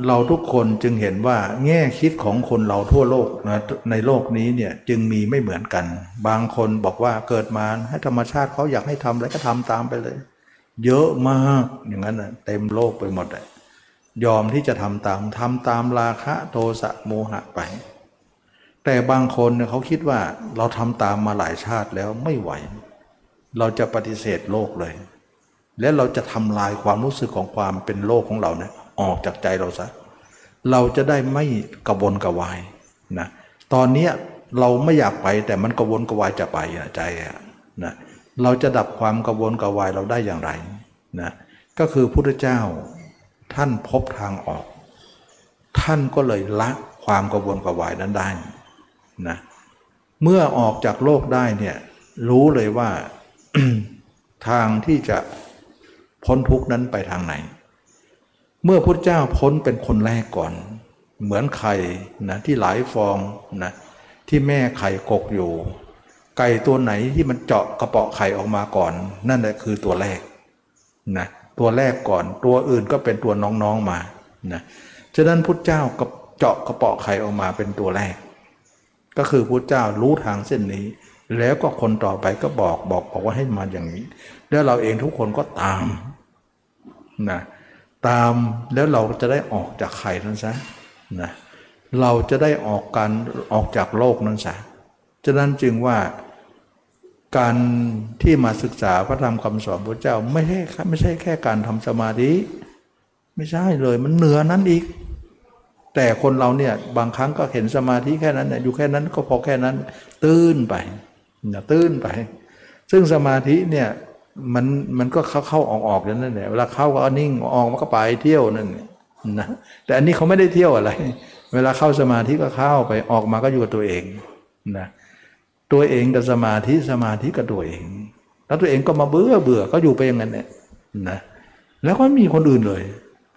เราทุกคนจึงเห็นว่า แง่คิดของคนเราทั่วโลกนะในโลกนี้เนี่ยจึงมีไม่เหมือนกัน บางคนบอกว่าเกิดมาให้ธรรมชาติเขาอยากให้ทำอะไรก็ทำตามไปเลย เยอะมากอย่างนั้นนะเต็มโลกไปหมดเลยยอมที่จะทำตามทำตามราคะโทสะโมหะไป แต่บางคนเนี่ยเขาคิดว่าเราทำตามมาหลายชาติแล้วไม่ไหว เราจะปฏิเสธโลกเลย และเราจะทำลายความรู้สึกของความเป็นโลกของเราเนี่ยออกจากใจเราซะเราจะได้ไม่กระวนกระวายนะตอนนี้เราไม่อยากไปแต่มันกระวนกระวายจะไปใจนะเราจะดับความกระวนกระวายเราได้อย่างไรนะก็คือพุทธเจ้าท่านพบทางออก ท่านก็เลยละความกระวนกระวายนั้นได้ นะเมื่อออกจากโลกได้เนี่ยรู้เลยว่าทางที่จะพ้นทุกนั้นไปทางไหน เมื่อพระเจ้าพ้นเป็นคนแรกก่อน เหมือนไข่นะที่หลายฟองนะที่แม่ไข่กกอยู่ ไก่ตัวไหนที่มันเจาะกระเปาะไข่ออกมาก่อน นั่นแหละคือตัวแรกนะตัวแรกก่อนตัวอื่นก็เป็นตัวน้องๆมานะฉะนั้นพุทธเจ้าก็เจาะกระเปาะไข่ออกมาเป็นตัวแรก ก็คือพุทธเจ้ารู้ทางเส้นนี้ แล้วก็คนต่อไปก็บอกบอกบอกว่าให้มาอย่างนี้ แล้วเราเองทุกคนก็ตามนะตามแล้วเราจะได้ออกจากไข่นั้นซะนะเราจะได้ออกการออกจากโลกนั้นซะฉะนั้นจึงว่าการที่มาศึกษาพระธรรมคำสอนพระเจ้าไม่ใช่ไม่ใช่แค่การทำสมาธิ ไม่ใช่เลยมันเหนือนั้นอีก แต่คนเราเนี่ยบางครั้งก็เห็นสมาธิแค่นั้นเนี่ยอยู่แค่นั้นก็พอแค่นั้น ตื้นไปนะตื้นไป ซึ่งสมาธิเนี่ยมันมันก็เข้าเข้าออกออกอย่างนั้นแหละเวลาเข้าก็นิ่งออกมันก็ไปเที่ยวนั่นนะแต่อันนี้เขาไม่ได้เที่ยวอะไร เวลาเข้าสมาธิก็เข้าไปออกมาก็อยู่กับตัวเองนะตัวเองกับสมาธิสมาธิกับตัวเอง แล้วตัวเองก็มาเบื่อเบื่อก็อยู่ไปอย่างนั้นเนี่ยนะแล้วก็มีคนอื่นเลย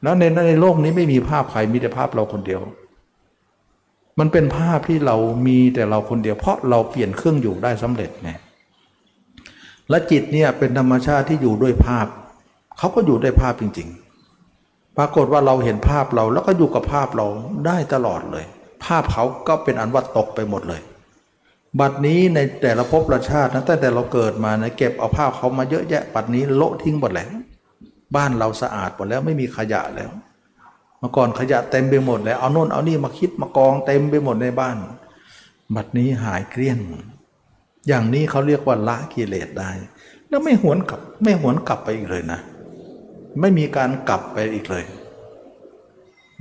แล้วในในโลกนี้ไม่มีภาพใครมีแต่ภาพเราคนเดียว มันเป็นภาพที่เรามีแต่เราคนเดียว เพราะเราเปลี่ยนเครื่องอยู่ได้สำเร็จไงและจิตเนี่ยเป็นธรรมชาติที่อยู่ด้วยภาพเขาก็อยู่ด้วยภาพจริง ๆ ปรากฏว่าเราเห็นภาพเราแล้วก็อยู่กับภาพเราได้ตลอดเลย ภาพเขาก็เป็นอันว่าตกไปหมดเลย บัดนี้ในแต่ละภพละชาตินะตั้งแต่เราเกิดมานะเก็บเอาภาพเขามาเยอะแยะบัดนี้โละทิ้งหมดแล้ว บ้านเราสะอาดหมดแล้วไม่มีขยะแล้ว เมื่อก่อนขยะเต็มไปหมดแล้วเอาโน่นเอานี่มาคิดมากองเต็มไปหมดในบ้าน บัดนี้หายเกลี้ยง อย่างนี้เขาเรียกว่าละกิเลสได้ แล้วไม่หวนกลับไม่หวนกลับไปอีกเลยนะ ไม่มีการกลับไปอีกเลย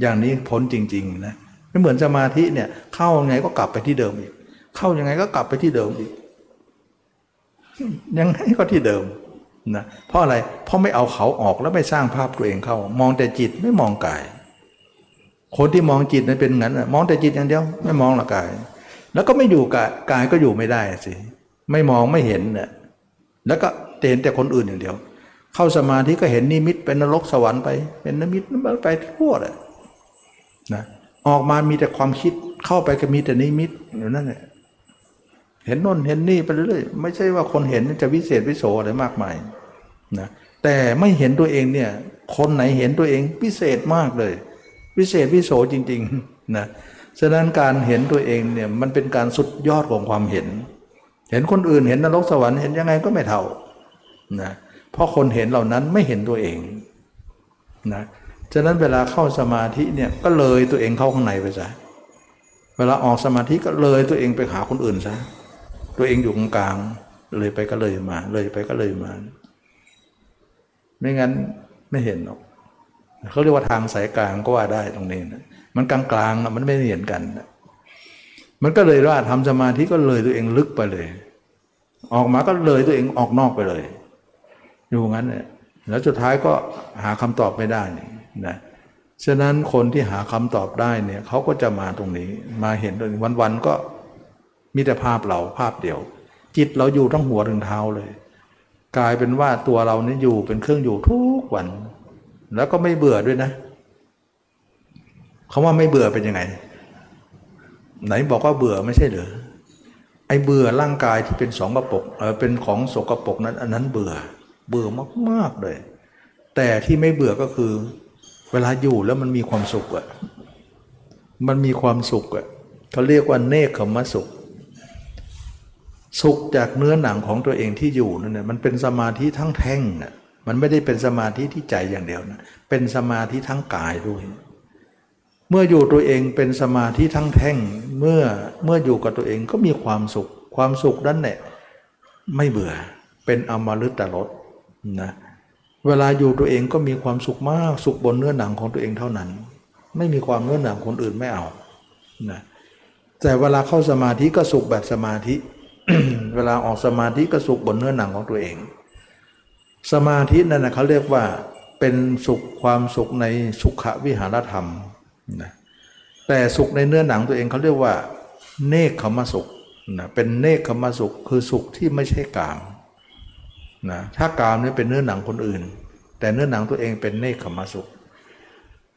อย่างนี้พ้นจริง ๆ นะไม่เหมือนสมาธิเนี่ย เข้ายังไงก็กลับไปที่เดิมอีก เข้ายังไงก็กลับไปที่เดิมอีกยังไงก็ที่เดิม นะเพราะอะไรเพราะไม่เอาเขาออกแล้วไม่สร้างภาพตัวเองเข้า มองแต่จิตไม่มองกาย คนที่มองจิตนั้นเป็นงั้นมองแต่จิตอย่างเดียวไม่มองละกาย แล้วก็ไม่อยู่กายกายก็อยู่ไม่ได้สิไม่มองไม่เห็นเนี่ยแล้วก็เห็นแต่คนอื่นอย่างเดียว เข้าสมาธิก็เห็นนิมิตเป็นนรกสวรรค์ไป เป็นนิมิตไปทั่วเลยนะออกมามีแต่ความคิดเข้าไปก็มีแต่นิมิตอยู่นั่นแหละ เห็นน่นเห็นนี่ไปเรื่อยไม่ใช่ว่าคนเห็นจะวิเศษวิโสอะไรมากมายนะแต่ไม่เห็นตัวเองเนี่ย คนไหนเห็นตัวเองพิเศษมากเลย วิเศษวิโสจริงๆนะฉะนั้นการเห็นตัวเองเนี่ยมันเป็นการสุดยอดของความเห็น เห็นคนอื่นเห็นนรกสวรรค์เห็นยังไงก็ไม่เท่านะเพราะคนเห็นเหล่านั้นไม่เห็นตัวเองนะฉะนั้นเวลาเข้าสมาธิเนี่ยก็เลยตัวเองเข้าข้างในไปซะเวลาออกสมาธิก็เลยตัวเองไปหาคนอื่นซะ ตัวเองอยู่กลางเลยไปก็เลยมา เลยไปก็เลยมา ไม่งั้นไม่เห็นหรอกเขาเรียกว่าทางสายกลางก็ว่าได้ตรงนี้นะมันกลางๆมันไม่เห็นกันนะมันก็เลยว่าทำสมาธิก็เลยตัวเองลึกไปเลย ออกมาก็เลยตัวเองออกนอกไปเลย อยู่งั้นเนี่ยแล้วสุดท้ายก็หาคำตอบไม่ได้นะฉะนั้นคนที่หาคำตอบได้เนี่ยเขาก็จะมาตรงนี้ มาเห็นตรงนี้วันๆก็ มีแต่ภาพเราภาพเดียว จิตเราอยู่ทั้งหัวถึงเท้าเลย กลายเป็นว่าตัวเรานี่อยู่เป็นเครื่องอยู่ทุกวัน แล้วก็ไม่เบื่อด้วยนะคาว่าไม่เบื่อเป็นยังไง ไหนบอกว่าเบื่อไม่ใช่เหรอไอ้เบื่อร่างกายที่เป็นสองกระปกเออเป็นของสกรปกนั้น อันนั้นเบื่อ เบื่อมากๆเลย แต่ที่ไม่เบื่อก็คือ เวลาอยู่แล้วมันมีความสุขอะมันมีความสุขอะเขาเรียกว่าเนคขมสุข สุขจากเนื้อหนังของตัวเองที่อยู่นั่นแหละมันเป็นสมาธิทั้งแท่งอะมันไม่ได้เป็นสมาธิที่ใจอย่างเดียวนะเป็นสมาธิทั้งกายด้วย เมื่ออยู่ตัวเองเป็นสมาธิทั้งแท่งเมื่อเมื่ออยู่กับตัวเองก็มีความสุข ความสุขนั้นเนี่ยไม่เบื่อเป็นอมฤตรสนะเวลาอยู่ตัวเองก็มีความสุขมากสุขบนเนื้อหนังของตัวเองเท่านั้น ไม่มีความเนื้อหนังคนอื่นไม่เอานะแต่เวลาเข้าสมาธิก็สุขแบบสมาธิ เวลาออกสมาธิก็สุขบนเนื้อหนังของตัวเอง สมาธินั่นนะเขาเรียกว่าเป็นสุขความสุขในสุขวิหารธรรมนะแต่สุขในเนื้อหนังตัวเองเขาเรียกว่า เนคขมสุขนะเป็นเนคขมสุขคือสุขที่ไม่ใช่กามนะถ้ากามนี่เป็นเนื้อหนังคนอื่น แต่เนื้อหนังตัวเองเป็นเนคขมสุข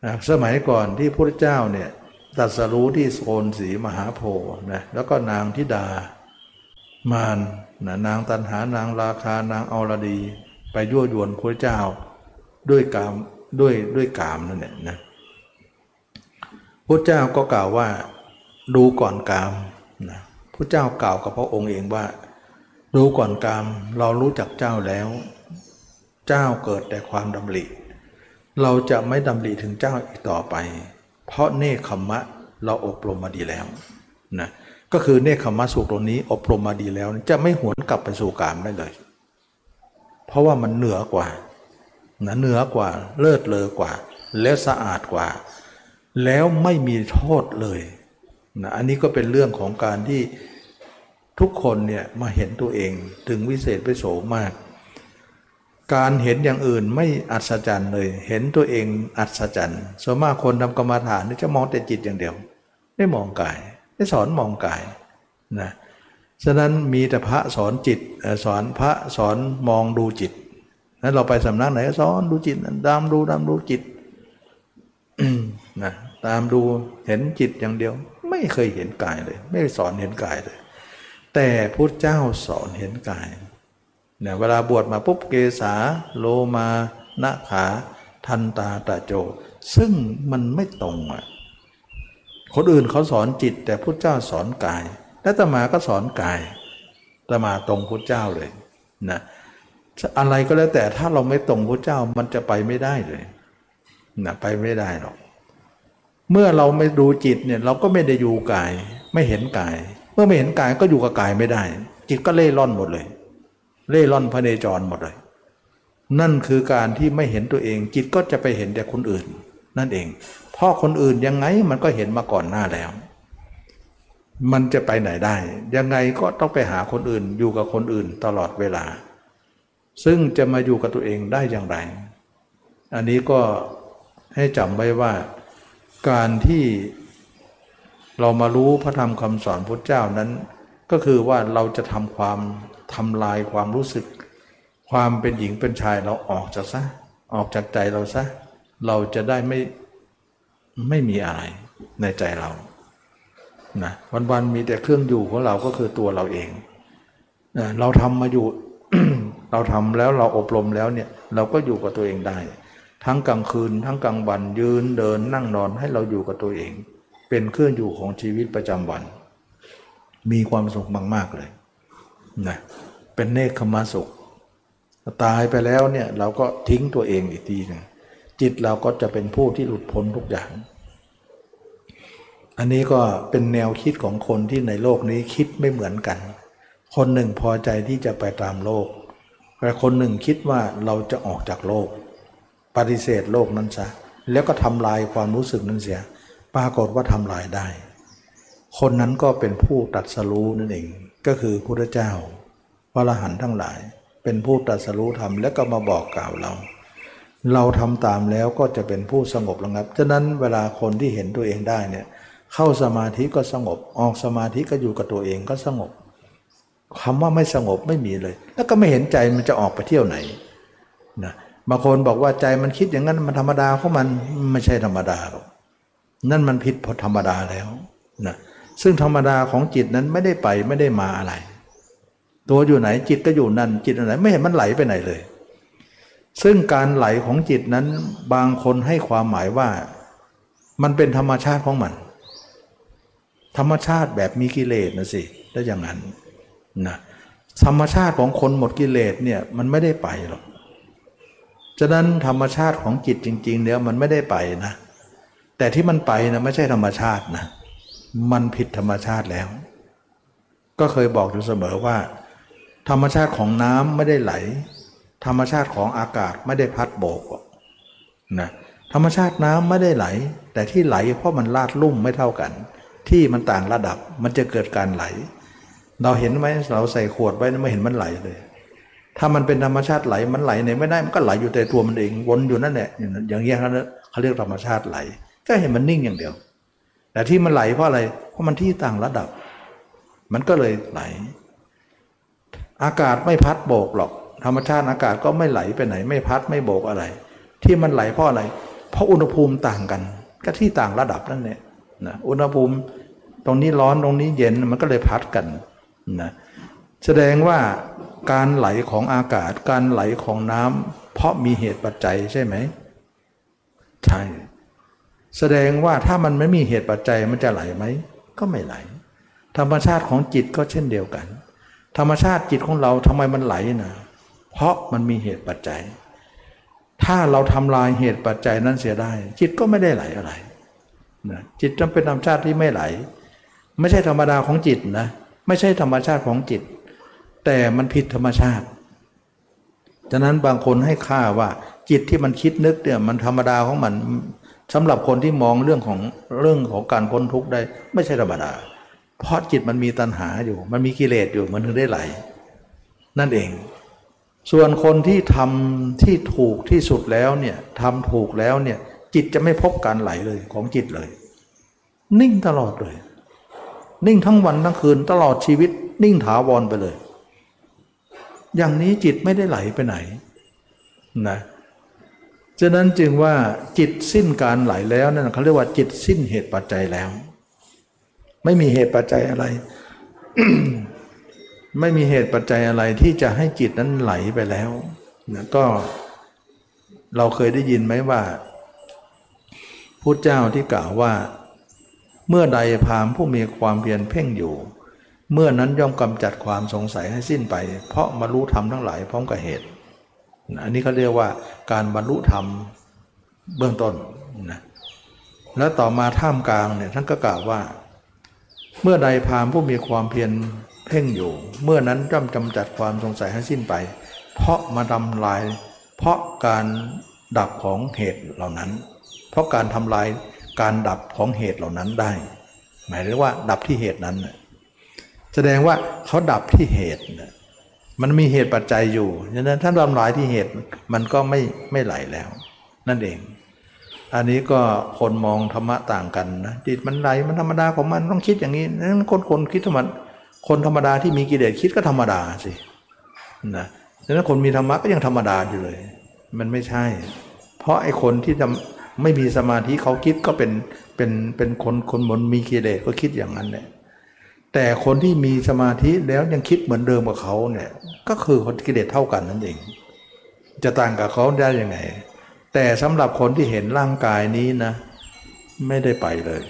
นะสมัยก่อนที่พระเจ้าเนี่ยตรัสรู้ที่โซนสีมหาโพนะแล้วก็นางทิดา มานนะนางตันหานางราคานางอรดี ไปยั่วยวนพระเจ้า ด้วยกามด้วยด้วยกามนั่นแหละนะพระเจ้าก็กล่าวว่าดูก่อนกามนะพระเจ้ากล่าวกับพระองค์เองว่า ดูก่อนกามเรารู้จักเจ้าแล้ว เจ้าเกิดแต่ความดำริเราจะไม่ดำริถึงเจ้าอีกต่อไป เพราะเนคขมมะเราอบรมมาดีแล้วนะ ก็คือเนคขมมะสุตรงนี้อบรมมาดีแล้ว จะไม่หวนกลับไปสู่กามได้เลย เพราะว่ามันเหนือกว่านะเหนือกว่า เลิศเลอกว่า และสะอาดกว่า แล้วไม่มีโทษเลยนะอันนี้ก็เป็นเรื่องของการที่ทุกคนเนี่ยมาเห็นตัวเองถึงวิเศษไปโสมาก การเห็นอย่างอื่นไม่อัศจรรย์เลย เห็นตัวเองอัศจรรย์ส่วนมากคนทำกรรมฐานนี่จะมองแต่จิตอย่างเดียว ไม่มองกาย สอนมองกายนะฉะนั้นมีแต่พระสอนจิตสอนพระสอนมองดูจิตนั้นเราไปสำนักไหนสอนดูจิตตามดูตามดูจิตนะตามดูเห็นจิตอย่างเดียว ไม่เคยเห็นกายเลย ไม่สอนเห็นกายเลย แต่พุทธเจ้าสอนเห็นกายเนี่ยเวลาบวชมาปุ๊บเกษาโลมานะขา ทันตาตาโจ ซึ่งมันไม่ตรงอะ คนอื่นเขาสอนจิต แต่พุทธเจ้าสอนกาย และตมาก็สอนกายตมาตรงพุทธเจ้าเลยนะอะไรก็แล้วแต่ถ้าเราไม่ตรงพระเจ้ามันจะไปไม่ได้เลยนะไปไม่ได้หรอก เมื่อเราไม่ดูจิตเนี่ยเราก็ไม่ได้อยู่กาย ไม่เห็นกาย เมื่อไม่เห็นกายก็อยู่กับกายไม่ได้ จิตก็เล่ร่อนหมดเลย เล่ร่อนพระเนจรหมดเลย นั่นคือการที่ไม่เห็นตัวเอง จิตก็จะไปเห็นแต่คนอื่น นั่นเอง พราะคนอื่นยังไงมันก็เห็นมาก่อนหน้าแล้ว มันจะไปไหนได้ ยังไงก็ต้องไปหาคนอื่นอยู่กับคนอื่นตลอดเวลา ซึ่งจะมาอยู่กับตัวเองได้อย่างไร อันนี้ก็ให้จำไว้ว่าการที่เรามารู้พระธรรมคำสอนพระเจ้านั้น ก็คือว่าเราจะทำความทำลายความรู้สึก ความเป็นหญิงเป็นชายเราออกจากซะออกจากใจเราซะ เราจะได้ไม่ ไม่มีอะไรในใจเรานะวันๆมีแต่เครื่องอยู่ของเราก็คือตัวเราเองเราทำมาอยู่ เราทำแล้วเราอบรมแล้วเนี่ยเราก็อยู่กับตัวเองได้ ทั้งกลางคืน ทั้งกลางวันยืนเดินนั่งนอนให้เราอยู่กับตัวเอง เป็นเครื่องอยู่ของชีวิตประจำวัน มีความสุขมากๆเลยนะเป็นเนคขมาสุข ตายไปแล้วเนี่ยเราก็ทิ้งตัวเองอีกทีนึง จิตเราก็จะเป็นผู้ที่หลุดพ้นทุกอย่าง อันนี้ก็เป็นแนวคิดของคนที่ในโลกนี้คิดไม่เหมือนกัน คนหนึ่งพอใจที่จะไปตามโลก แต่คนหนึ่งคิดว่าเราจะออกจากโลก ปฏิเสธโลกนั้นซะ แล้วก็ทำลายความรู้สึกนั้นเสีย ปรากฏว่าทำลายได้ คนนั้นก็เป็นผู้ตัดสรู้นั่นเอง ก็คือพระเจ้า พระอรหันต์ทั้งหลาย เป็นผู้ตัดสรู้ธรรมแล้วก็มาบอกกล่าวเรา เราทำตามแล้วก็จะเป็นผู้สงบระงับ ฉะนั้นเวลาคนที่เห็นตัวเองได้เนี่ยเข้าสมาธิก็สงบ ออกสมาธิก็อยู่กับตัวเองก็สงบคำว่าไม่สงบไม่มีเลย แล้วก็ไม่เห็นใจมันจะออกไปเที่ยวไหนนะบางคนบอกว่าใจมันคิดอย่างนั้นมันธรรมดาของมันไม่ใช่ธรรมดาหรอกนั่นมันผิดพอธรรมดาแล้วนะซึ่งธรรมดาของจิตนั้นไม่ได้ไปไม่ได้มาอะไร ตัวอยู่ไหนจิตก็อยู่นั่นจิตอะไหนไม่เห็นมันไหลไปไหนเลย ซึ่งการไหลของจิตนั้นบางคนให้ความหมายว่า มันเป็นธรรมชาติของมัน ธรรมชาติแบบมีกิเลสนะสิถ้าอย่างนั้นนะธรรมชาติของคนหมดกิเลสเนี่ยมันไม่ได้ไปหรอกฉะนั้นธรรมชาติของจิตจริง ๆ เนี่ยมันไม่ได้ไปนะ แต่ที่มันไปนะไม่ใช่ธรรมชาตินะ มันผิดธรรมชาติแล้ว ก็เคยบอกอยู่เสมอว่า ธรรมชาติของน้ำไม่ได้ไหล ธรรมชาติของอากาศไม่ได้พัดโบกนะธรรมชาติน้ำไม่ได้ไหล แต่ที่ไหลเพราะมันลาดลุ่มไม่เท่ากัน ที่มันต่างระดับมันจะเกิดการไหล เราเห็นไหมเราใส่ขวดไว้ไม่เห็นมันไหลเลย ถ้ามันเป็นธรรมชาติไหลมันไหลไหนไม่ได้มันก็ไหลอยู่แต่ตัวมันเองวนอยู่นั่นแหละอย่างเงี้ยเขาเรียกธรรมชาติไหล ก็เห็นมันนิ่งอย่างเดียว แต่ที่มันไหลเพราะอะไรเพราะมันที่ต่างระดับ มันก็เลยไหล อากาศไม่พัดโบกหรอก ธรรมชาติอากาศก็ไม่ไหลไปไหน ไม่พัดไม่โบกอะไร ที่มันไหลเพราะอะไร เพราะอุณหภูมิต่างกัน ก็ที่ต่างระดับนั่นแหละนะอุณหภูมิตรงนี้ร้อนตรงนี้เย็นมันก็เลยพัดกันนะแสดงว่าการไหลของอากาศการไหลของน้ำเพราะมีเหตุปัจจัยใช่ไหมใช่แสดงว่าถ้ามันไม่มีเหตุปัจจัยมันจะไหลไหมก็ไม่ไหล ธรรมชาติของจิตก็เช่นเดียวกัน ธรรมชาติจิตของเราทำไมมันไหลนะ เพราะมันมีเหตุปัจจัย ถ้าเราทำลายเหตุปัจจัยนั้นเสียได้ จิตก็ไม่ได้ไหลอะไรนะจิตจำเป็นธรรมชาติที่ไม่ไหล ไม่ใช่ธรรมดาของจิตนะไม่ใช่ธรรมชาติของจิต แต่มันผิดธรรมชาติฉะนั้นบางคนให้ค่าว่าจิตที่มันคิดนึกเนี่ยมันธรรมดาของมันสำหรับคนที่มองเรื่องของเรื่องของการพ้นทุกข์ได้ ไม่ใช่ธรรมดา เพราะจิตมันมีตัณหาอยู่ มันมีกิเลสอยู่มันถึงได้ไหล นั่นเอง ส่วนคนที่ทำที่ถูกที่สุดแล้วเนี่ยทำถูกแล้วเนี่ยจิตจะไม่พบการไหลเลยของจิตเลย นิ่งตลอดเลย นิ่งทั้งวันทั้งคืนตลอดชีวิต นิ่งถาวรไปเลย อย่างนี้จิตไม่ได้ไหลไปไหนนะฉะนั้นจึงว่าจิตสิ้นการไหลแล้วนั่นเขาเรียกว่าจิตสิ้นเหตุปัจจัยแล้ว ไม่มีเหตุปัจจัยอะไร ไม่มีเหตุปัจจัยอะไรที่จะให้จิตนั้นไหลไปแล้วนะก็เราเคยได้ยินไหมว่าพุทธเจ้าที่กล่าวว่า เมื่อใดพามผู้มีความเพียรเพ่งอยู่ เมื่อนั้นย่อมกำจัดความสงสัยให้สิ้นไป เพราะบรรลุธรรมทั้งหลายพร้อมกับเหตุอันนี้เขาเรียกว่าการบรรลุธรรมเบื้องต้นนะแล้วต่อมาท่ามกลางเนี่ยท่านก็กล่าวว่า เมื่อใดพามผู้มีความเพียร เพ่งอยู่ เมื่อนั้นย่อมกำจัดความสงสัยให้สิ้นไป เพราะมาทำลาย เพราะการดับของเหตุเหล่านั้น เพราะการทำลายการดับของเหตุเหล่านั้นได้ หมายถึงว่า ดับที่เหตุนั้น แสดงว่าเขาดับที่เหตุ มันมีเหตุปัจจัยอยู่ฉะนั้นท่านทำลายที่เหตุมันก็ไม่ไม่ไหลแล้ว นั่นเอง อันนี้ก็คนมองธรรมะต่างกันนะจิตมันไหลมันธรรมดาของมันต้องคิดอย่างนี้นั้นคนคนคิดธรรมดา คนธรรมดาที่มีกิเลสคิดก็ธรรมดาสินะฉะนั้นคนมีธรรมะก็ยังธรรมดาอยู่เลย มันไม่ใช่ เพราะไอ้คนที่ไม่มีสมาธิเขาคิดก็เป็นเป็นเป็นคนคนบนมีกิเลสก็คิดอย่างนั้นแหละแต่คนที่มีสมาธิแล้วยังคิดเหมือนเดิมกับเขาเนี่ยก็คือคนกิเลสเท่ากันนั่นเอง จะต่างกับเขาได้ยังไง แต่สำหรับคนที่เห็นร่างกายนี้นะ ไม่ได้ไปเลย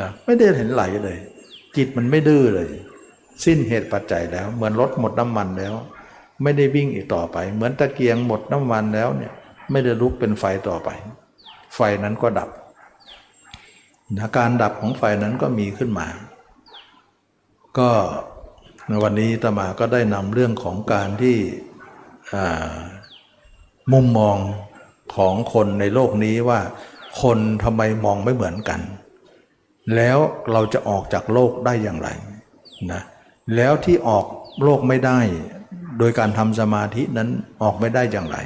นะไม่ได้เห็นไหลเลย จิตมันไม่ดื้อเลย สิ้นเหตุปัจจัยแล้ว เหมือนรถหมดน้ำมันแล้ว ไม่ได้วิ่งอีกต่อไป เหมือนตะเกียงหมดน้ำมันแล้วเนี่ย ไม่ได้ลุกเป็นไฟต่อไป ไฟนั้นก็ดับนะการดับของไฟนั้นก็มีขึ้นมา ก็ในวันนี้ตมาก็ได้นำเรื่องของการที่มุมมองของคนในโลกนี้ว่า คนทำไมมองไม่เหมือนกัน แล้วเราจะออกจากโลกได้อย่างไรนะแล้วที่ออกโลกไม่ได้ โดยการทำสมาธินั้นออกไม่ได้อย่างไร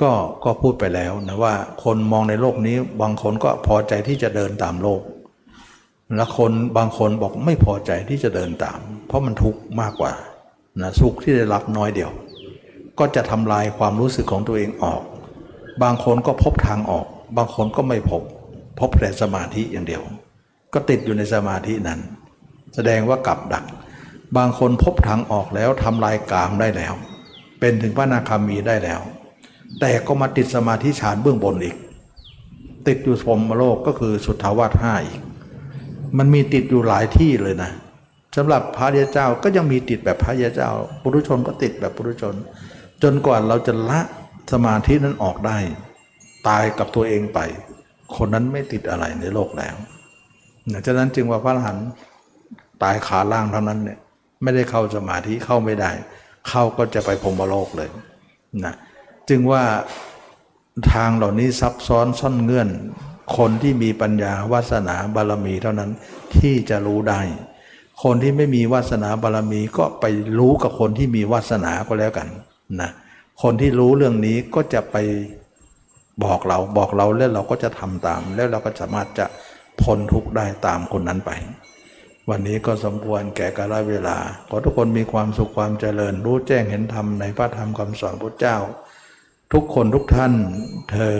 ก็ก็พูดไปแล้วนะว่าคนมองในโลกนี้บางคนก็พอใจที่จะเดินตามโลก และคนบางคนบอกไม่พอใจที่จะเดินตาม เพราะมันทุกข์มากกว่านะสุขที่ได้รับน้อยเดียว ก็จะทำลายความรู้สึกของตัวเองออก บางคนก็พบทางออก บางคนก็ไม่พบ พบแต่สมาธิอย่างเดียว ก็ติดอยู่ในสมาธินั้น แสดงว่ากับดัก บางคนพบทางออกแล้วทำลายกามได้แล้ว เป็นถึงพระนาคามีได้แล้ว แต่ก็มาติดสมาธิฌานเบื้องบนอีก ติดอยู่พรมโลกก็คือสุทธาวาสห้าอีก มันมีติดอยู่หลายที่เลยนะสำหรับพระยาเจ้าก็ยังมีติดแบบพระยาเจ้าปุถุชนก็ติดแบบปุถุชน จนกว่าเราจะละสมาธินั้นออกได้ ตายกับตัวเองไป คนนั้นไม่ติดอะไรในโลกแล้ว ฉะนั้นจึงว่าพระอรหันต์ตายขาล่างเท่านั้นเนี่ยไม่ได้เข้าสมาธิเข้าไม่ได้ เข้าก็จะไปพรมโลกเลยนะจึงว่าทางเหล่านี้ซับซ้อนซ่อนเงื่อน คนที่มีปัญญาวาสนาบารมีเท่านั้นที่จะรู้ได้ คนที่ไม่มีวาสนาบารมีก็ไปรู้กับคนที่มีวาสนาก็แล้วกันนะคนที่รู้เรื่องนี้ก็จะไปบอกเราบอกเราแล้วเราก็จะทำตาม แล้วเราก็สามารถจะ พ้นทุกข์ได้ตามคนนั้นไป วันนี้ก็สมควรแก่กาลเวลา ขอทุกคนมีความสุขความเจริญ รู้แจ้งเห็นธรรมในพระธรรมคำสอนพระเจ้า ทุกคนทุกท่านเทอ